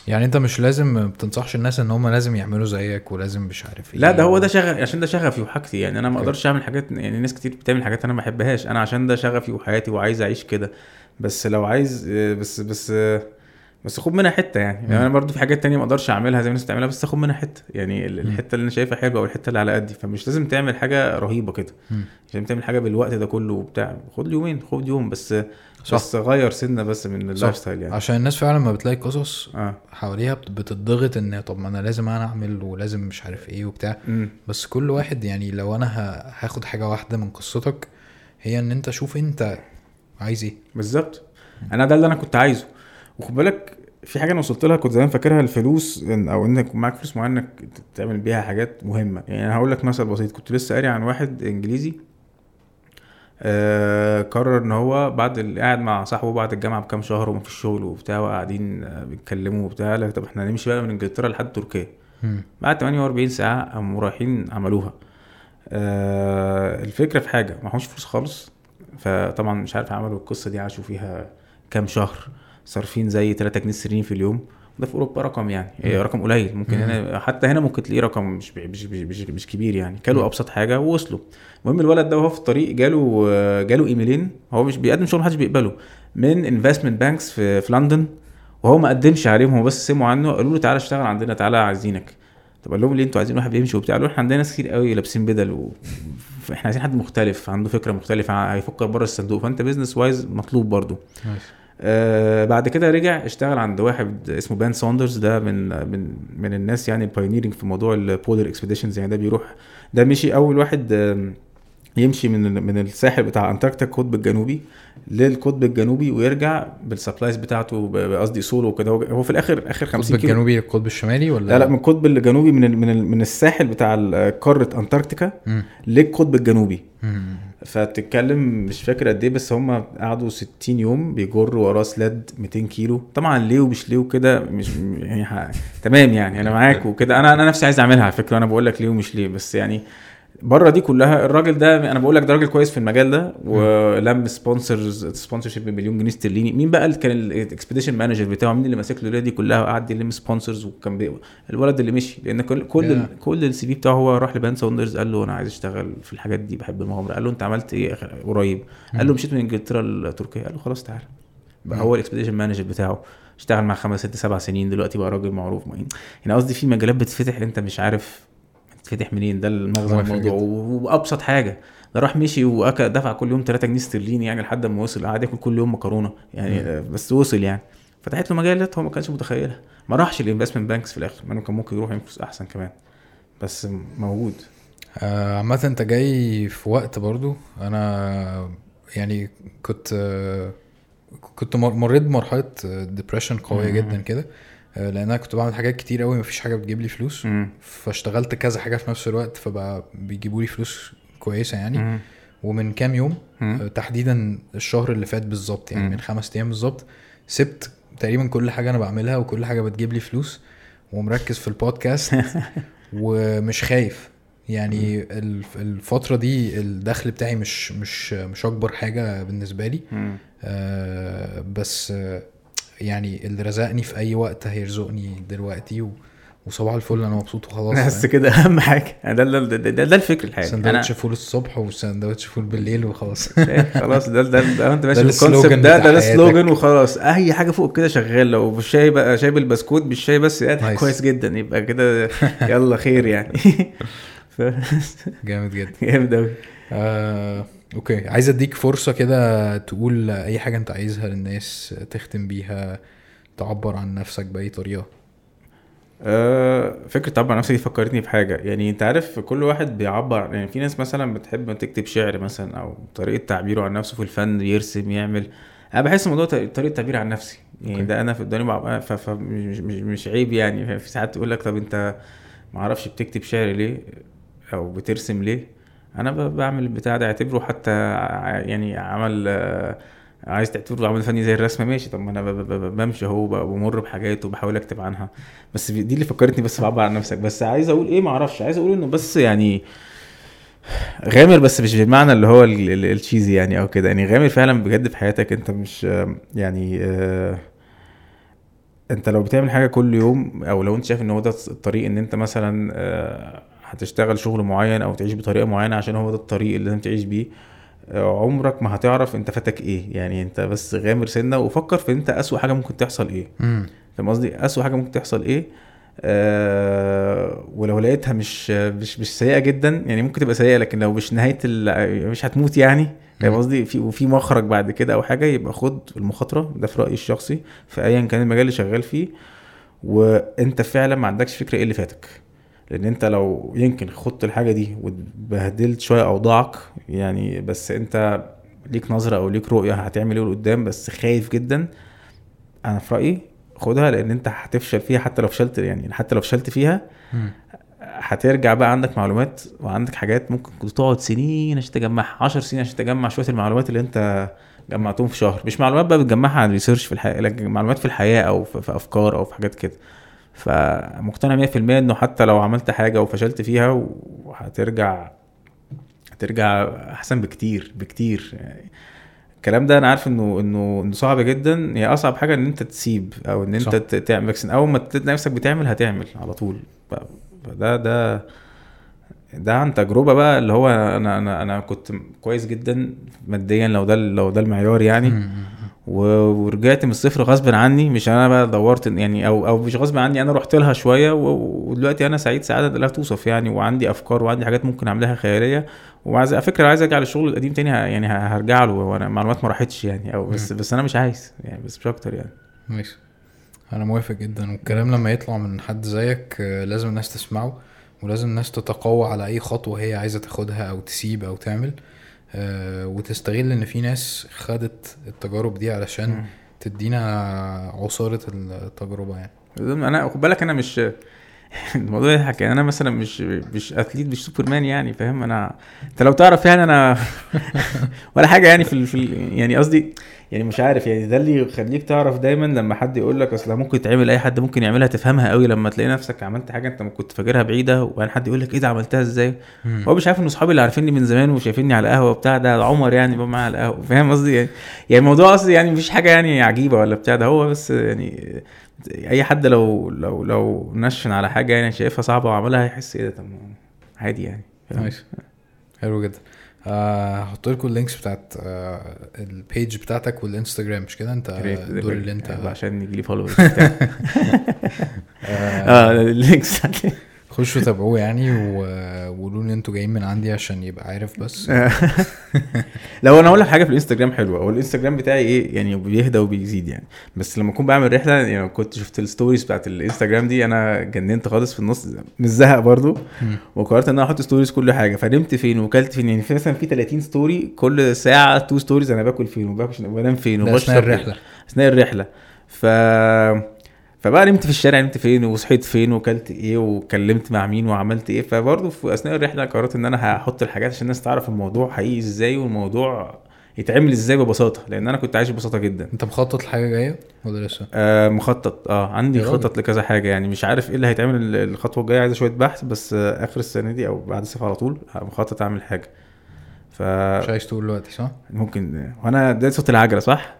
Speaker 1: يعني انت مش لازم ما بتنصحش الناس ان هم لازم يعملوا زيك ولازم مش عارف إيه.
Speaker 2: لا ده هو ده شغف عشان ده شغفي وحاجتي. يعني أنا ما. أقدرش أعمل حاجات يعني ناس كتير بتعمل حاجات أنا ما بحبهاش. أنا عشان ده شغفي وحياتي وعايز أعيش كده. بس لو عايز بس بس بس خد منها حتة يعني. يعني أنا برضو في حاجات تانية ما أقدرش أعملها زي ما الناس بتعملها بس اخد منها حتة. يعني. الحتة اللي أنا شايفها حلوة أو الحتة اللي على قدي فمش لازم تعمل حاجة رهيبة كده.
Speaker 1: مم.
Speaker 2: عشان تعمل حاجة بالوقت ده كله وبتاع. خد لي يومين خد يوم بس
Speaker 1: صح.
Speaker 2: بس غير سنة بس من ال lifestyle يعني.
Speaker 1: عشان الناس فعلا ما بتلاقي قصص
Speaker 2: آه.
Speaker 1: حواليها بت- بتضغط إن طب ما أنا لازم أنا أعمل ولازم مش عارف إيه وبتاع.
Speaker 2: امم
Speaker 1: بس كل واحد يعني لو أنا هاخد حاجة واحدة من قصتك هي إن أنت شوف أنت عايز إيه.
Speaker 2: بالظبط. أنا ده اللي أنا كنت عايزه. وخد بالك في حاجة أنا وصلت لها كنت زمان فاكرها الفلوس إن أو إنك يكون معاك فلوس معينة إنك تعمل بيها حاجات مهمة. يعني أنا هقول لك مثل بسيط كنت لسه قاري عن واحد إنجليزي آه قرر إن هو بعد قاعد مع صاحبه بعد الجامعة بكام شهر ومفيش شغل وبتاع وقاعدين آه، بيتكلموا وبتاع لك طب إحنا نمشي بقى من إنجلترا لحد تركيا. بعد 48 ساعة قاموا رايحين عملوها. آه الفكرة في حاجة معهوش فلوس خالص فطبعا مش عارف عملوا القصة دي عاشوا فيها كام شهر. صارفين زي 3 جنيه استرليني في اليوم. ده في أوروبا رقم يعني. إيه رقم قليل. ممكن
Speaker 1: مم.
Speaker 2: هنا حتى هنا ممكن تلاقيه رقم مش مش مش, مش, كبير يعني. كانوا
Speaker 1: مم.
Speaker 2: أبسط حاجة ووصلوا. المهم الولد ده وهو في الطريق جاله جاله إيميلين. هو مش بيقدم شغل محدش بيقبله. من investment banks في, في لندن. وهو ما قدمش عليهم هو بس سمعوا عنه. قالوا له تعالى اشتغل عندنا تعالى عايزينك. طب قال لهم ليه أنتوا عايزين واحد بيمشي وبتاع. قالوا إحنا عندنا ناس كتير قوي لابسين بدل و... إحنا عايزين حد مختلف عنده فكرة مختلفة هيفكر بره الصندوق. فأنت business wise مطلوب برضو
Speaker 1: nice
Speaker 2: آه بعد كده رجع اشتغل عند واحد اسمه Ben Saunders. ده من من من الناس يعني ال pioneering في موضوع ال polar expeditions يعني ده بيروح ده مشي أول واحد آم، يمشي من من الساحل بتاع Antarctica القطب الجنوبي للقطب الجنوبي ويرجع بال supplies بتاعته قصدي سولو وكده هو- في الآخر آخر 50
Speaker 1: القطب الجنوبي للقطب الشمالي ولا
Speaker 2: لا لا من القطب الجنوبي من ال- من ال- من الساحل بتاع قارة
Speaker 1: Antarctica.
Speaker 2: للقطب الجنوبي
Speaker 1: مم.
Speaker 2: فتتكلم مش فاكر قد إيه بس هم قعدوا 60 يوم بيجروا وراهم sled 200 كيلو طبعا ليه ومش ليه وكده مش يعني. تمام يعني أنا معاك وكده أنا أنا نفسي عايز أعملها على فكرة أنا بقول لك ليه ومش ليه بس يعني بره دي كلها الراجل ده أنا بقول لك ده راجل كويس في المجال ده ولم sponsors sponsorship بمليون جنيه استرليني مين بقى اللي كان ال expedition manager بتاعه؟ مين اللي ماسك له دي كلها وقعد يلم sponsors وكان. الولد اللي مشي. لأن كل كل
Speaker 1: Yeah.
Speaker 2: كل ال CV بتاعه هو راح لبن ساوندرز قال له أنا عايز أشتغل في الحاجات دي بحب المغامرة. قال له أنت عملت إيه قريب؟ قال له مشيت من إنجلترا لتركيا. قال له خلاص تعالى بقى. هو ال expedition manager بتاعه. اشتغل مع خمس ست سبع سنين دلوقتي بقى راجل معروف. يعني قصدي في مجالات بتتفتح أنت مش عارف تتفتح منين؟ ده المغزى الموضوع. وأبسط حاجة ده راح مشي وأكل دفع كل يوم 3 جنيه استرليني يعني لحد ما وصل قعد ياكل كل يوم مكرونة يعني. آه، بس وصل يعني. فتحت له مجالات هو ما كانش متخيلها. ما راحش ال investment banks في الآخر ما كان ممكن يروح يعمل فلوس أحسن كمان. بس موجود.
Speaker 1: آه، عامة أنت جاي في وقت برضو. أنا يعني كنت آه، كنت مر- مريت بمرحلة depression قوية
Speaker 2: مم.
Speaker 1: جدا كده. آه، لأن أنا كنت بعمل حاجات كتير قوي مفيش حاجة بتجيب لي فلوس
Speaker 2: مم.
Speaker 1: فاشتغلت كذا حاجة في نفس الوقت فبقى بيجيبوا لي فلوس كويسة يعني
Speaker 2: مم.
Speaker 1: ومن كام يوم آه،
Speaker 2: مم.
Speaker 1: تحديدا الشهر اللي فات بالظبط يعني
Speaker 2: مم.
Speaker 1: من خمس أيام بالظبط سبت تقريبا كل حاجة أنا بعملها وكل حاجة بتجيب لي فلوس ومركز في البودكاست ومش خايف يعني الف- الفترة دي الدخل بتاعي مش مش مش أكبر حاجة بالنسبة لي. آه، بس آه، يعني اللي رزقني في أي وقت هيرزقني دلوقتي و- وصباح الفل أنا مبسوط وخلاص
Speaker 2: بس كده أهم حاجة. ده ده, ده, ده, ده الفكر الحقيقي.
Speaker 1: سندوتش فول الصبح وسندوتش فول بالليل وخلاص.
Speaker 2: خلاص ده ده ده انت ماشي ال
Speaker 1: slogan
Speaker 2: ده ده
Speaker 1: بتاع
Speaker 2: ال slogan وخلاص. أي حاجة فوق كده شغال. لو بالشاي بقى شاي بالبسكوت بالشاي بس يعني. كويس جدا. يبقى كده يلا خير يعني. ف-
Speaker 1: جامد جدا.
Speaker 2: جامد قوي
Speaker 1: آه، okay. عايز أديك فرصة كده تقول أي حاجة أنت عايزها للناس تختم بيها تعبر عن نفسك بأي طريقة.
Speaker 2: آه، فكرة تعبر عن نفسك دي فكرتني بحاجة. يعني أنت عارف كل واحد بيعبر يعني في ناس مثلا بتحب تكتب شعر مثلا أو طريقة تعبيره عن نفسه في الفن يرسم يعمل. أنا بحس الموضوع ط- طريقة تعبير عن نفسي. يعني
Speaker 1: okay.
Speaker 2: ده أنا في الدنيا فمش مش, مش عيب يعني. في ساعات تقول لك طب أنت ما أعرفش بتكتب شعر ليه أو بترسم ليه. أنا بعمل البتاع ده أعتبره حتى يعني عمل آه، عايز تعتبره عمل فني زي الرسم ماشي. طب ما أنا بمشي أهو بمر بحاجات وبحاول أكتب عنها. بس دي اللي فكرتني بس بعبر عن نفسك. بس عايز أقول إيه معرفش. عايز أقول إنه بس يعني غامر بس مش بالمعنى اللي هو ال- ال- التشيزي يعني أو كده. يعني غامر فعلا بجد في حياتك. أنت مش يعني آه، أنت لو بتعمل حاجة كل يوم أو لو أنت شايف إن هو ده الطريق إن أنت مثلا آه، هتشتغل شغل معين أو تعيش بطريقة معينة عشان هو ده الطريق اللي لازم تعيش بيه. آه، عمرك ما هتعرف أنت فاتك إيه. يعني أنت بس غامر سنة وفكر في أنت أسوأ حاجة ممكن تحصل
Speaker 1: إيه.
Speaker 2: فاهم قصدي؟ أسوأ حاجة ممكن تحصل إيه؟ آه ولو لقيتها مش مش مش سيئة جدا يعني ممكن تبقى سيئة لكن لو مش نهاية مش هتموت يعني. فاهم. قصدي؟ في وفي مخرج بعد كده أو حاجة يبقى خد المخاطرة ده في رأيي الشخصي في ايا كان المجال اللي شغال فيه وأنت فعلا ما عندكش فكرة إيه اللي فاتك. لأن انت لو يمكن خدت الحاجة دي واتبهدلت شوية اوضاعك يعني بس انت ليك نظرة أو ليك رؤية هتعمل إيه لقدام بس خايف جدا. أنا في رأيي خدها لأن انت هتفشل فيها حتى لو فشلت يعني حتى لو فشلت فيها هترجع بقى عندك معلومات وعندك حاجات ممكن تقعد سنين عشان تجمعها 10 سنين عشان تجمع شوية المعلومات اللي انت جمعتهم في شهر. مش معلومات بقى بتجمعها عن ريسيرش في الحياة لكن معلومات في الحياة أو في, في أفكار أو في حاجات كده. فمقتنع 100% إنه حتى لو عملت حاجة وفشلت فيها وهترجع هترجع أحسن بكتير بكتير. يعني الكلام ده أنا عارف إنه إنه إنه صعب جدا. هي أصعب حاجة إن أنت تسيب أو
Speaker 1: إن
Speaker 2: أنت تعمل بس أول ما تلاقي نفسك بتعمل هتعمل على طول. فده ده ده عن تجربة بقى. اللي هو أنا أنا أنا كنت كويس جدا ماديا لو ده لو ده المعيار يعني. ورجعت من الصفر غصب عني. مش أنا بقى دورت يعني أو أو مش غصب عني أنا رحت لها شوية ودلوقتي أنا سعيد سعادة لا توصف يعني وعندي أفكار وعندي حاجات ممكن أعملها خيالية. وعايز على فكرة عايز أرجع للشغل القديم تاني يعني هرجع له وأنا معلومات ما راحتش يعني أو بس. بس أنا مش عايز يعني بس مش أكتر يعني.
Speaker 1: ماشي. أنا موافق جدا. والكلام لما يطلع من حد زيك آه، لازم الناس تسمعه ولازم الناس تتقوى على أي خطوة هي عايزة تاخدها أو تسيب أو تعمل. وتستغل إن في ناس خدت التجارب دي علشان. تدينا عصارة التجربة يعني.
Speaker 2: أنا خد بالك أنا مش الموضوع يضحك. يعني أنا مثلا مش مش أتليت مش سوبرمان يعني فاهم؟ أنا أنت لو تعرف يعني أنا ولا حاجة يعني في ال... في ال... يعني قصدي يعني مش عارف يعني ده اللي يخليك تعرف دايما لما حد يقول لك أصل ممكن تعمل أي حد ممكن يعملها تفهمها قوي لما تلاقي نفسك عملت حاجة أنت كنت فاكرها بعيدة وبعدين حد يقول لك إيه ده عملتها
Speaker 1: إزاي.
Speaker 2: هو مش عارف إن اصحابي اللي عارفيني من زمان وشايفيني على القهوة وبتاع ده عمر يعني بقى معايا على القهوة فاهم قصدي؟ يعني يعني الموضوع اصلي يعني مفيش حاجة يعني عجيبة ولا بتاع ده هو بس يعني أي حد لو لو لو نشن على حاجة يعني شايفها صعبة وعملها هيحس إيه ده؟ طب ما عادي يعني؟
Speaker 1: nice حلو جدا. هحط لكم ال links بتاعت آه ال page بتاعتك والإنستجرام مش كده؟ انت. دول اللي انت
Speaker 2: عشان يجي لي followers
Speaker 1: آه
Speaker 2: آه. ال links.
Speaker 1: خشوا تابعوه يعني وقولوا لي أنتوا جايين من عندي عشان يبقى عارف بس.
Speaker 2: لو أنا أقول لك حاجة في الانستجرام حلوة هو الانستجرام بتاعي إيه؟ يعني بيهدى وبيزيد يعني. بس لما اكون بعمل رحلة يعني كنت شفت ال stories بتاعت الانستجرام دي أنا جننت خالص في النص من الزهق برضو. وقررت إن أنا أحط stories كل حاجة. فنمت فين وكلت فين؟ يعني في مثلا في 30 story كل ساعة two stories أنا باكل فين وباكل وبنام فين
Speaker 1: ده أثناء
Speaker 2: وبشرب إيه.
Speaker 1: الرحلة.
Speaker 2: أثناء الرحلة. ف فبقى نمت في الشارع نمت فين وصحيت فين وكلت إيه وكلمت مع مين وعملت إيه. فبرضه في أثناء الرحلة قررت إن أنا هحط الحاجات عشان الناس تعرف الموضوع حقيقي إزاي والموضوع يتعمل إزاي ببساطة لأن أنا كنت عايش ببساطة جدا.
Speaker 1: أنت مخطط لحاجة جاية ولا لسه؟
Speaker 2: آه مخطط. آه عندي. خطط لكذا حاجة يعني مش عارف إيه اللي هيتعمل ال- الخطوة الجاية عايزه شوية بحث بس آه آخر السنة دي أو بعد الصيف على طول مخطط أعمل حاجة. ف
Speaker 1: مش عايز تقول دلوقتي صح؟
Speaker 2: ممكن. وأنا ده صوت العجلة صح؟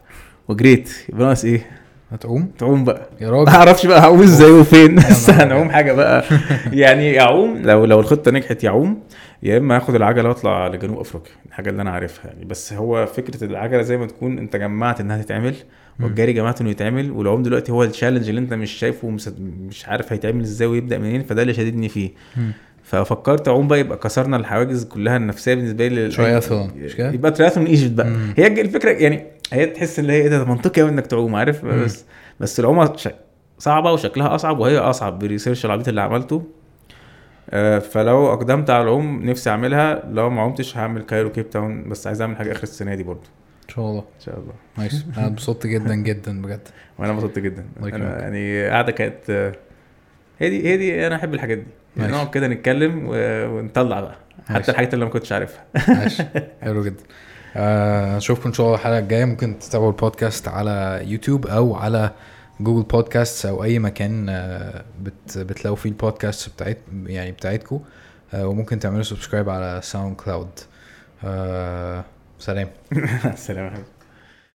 Speaker 2: وجريت. يبقى ناقص إيه؟
Speaker 1: هتقوم
Speaker 2: تعوم بقى.
Speaker 1: يا
Speaker 2: ما
Speaker 1: راجل
Speaker 2: أعرفش بقى هعوم إزاي وفين. بس هنعوم. حاجة بقى. يعني يعوم لو لو الخطة نجحت يعوم يا إما اخد العجلة وأطلع لجنوب أفريقيا. الحاجة اللي أنا عارفها يعني. بس هو فكرة العجلة زي ما تكون أنت جمعت إنها تتعمل. والجري جمعت إنه يتعمل والعوم دلوقتي هو التشالنج اللي أنت مش شايفه ومس- مش عارف هيتعمل إزاي ويبدأ منين فده اللي شددني فيه. ففكرت اعوم بقى يبقى كسرنا الحواجز كلها النفسية بالنسبة لي
Speaker 1: تراياثلون، مش كده؟
Speaker 2: يبقى triathlon Egypt بقى.
Speaker 1: مم.
Speaker 2: هي الفكرة يعني هي تحس إن هي إيه ده منطقي قوي إنك تعوم عارف؟
Speaker 1: مم.
Speaker 2: بس بس العومة صعبة وشكلها أصعب وهي أصعب بال research العبيط اللي عملته. آه، فلو أقدمت على العوم نفسي أعملها لو ما عمتش هعمل Cairo Cape Town بس عايز أعمل حاجة آخر السنة دي برضه.
Speaker 1: إن شاء الله.
Speaker 2: إن شاء الله.
Speaker 1: nice أنا اتبسطت جدا جدا بجد.
Speaker 2: وأنا انبسطت جدا. أنا يعني قاعدة كانت آه، هي دي هي دي أنا أحب الحاجات دي. يعني
Speaker 1: ماشي.
Speaker 2: نقعد كده نتكلم ونطلع بقى.
Speaker 1: ماشي.
Speaker 2: حتى الحاجات اللي ما كنتش عارفها.
Speaker 1: ماشي. حلو جدا. آه، أشوفكم إن شاء الله الحلقة الجاية. ممكن تتابعوا البودكاست على يوتيوب أو على Google Podcasts أو أي مكان آه، بت بتلاقوا فيه البودكاست بتاعت يعني بتاعتكم. آه، وممكن تعملوا subscribe على ساوند كلاود. سلام.
Speaker 2: سلام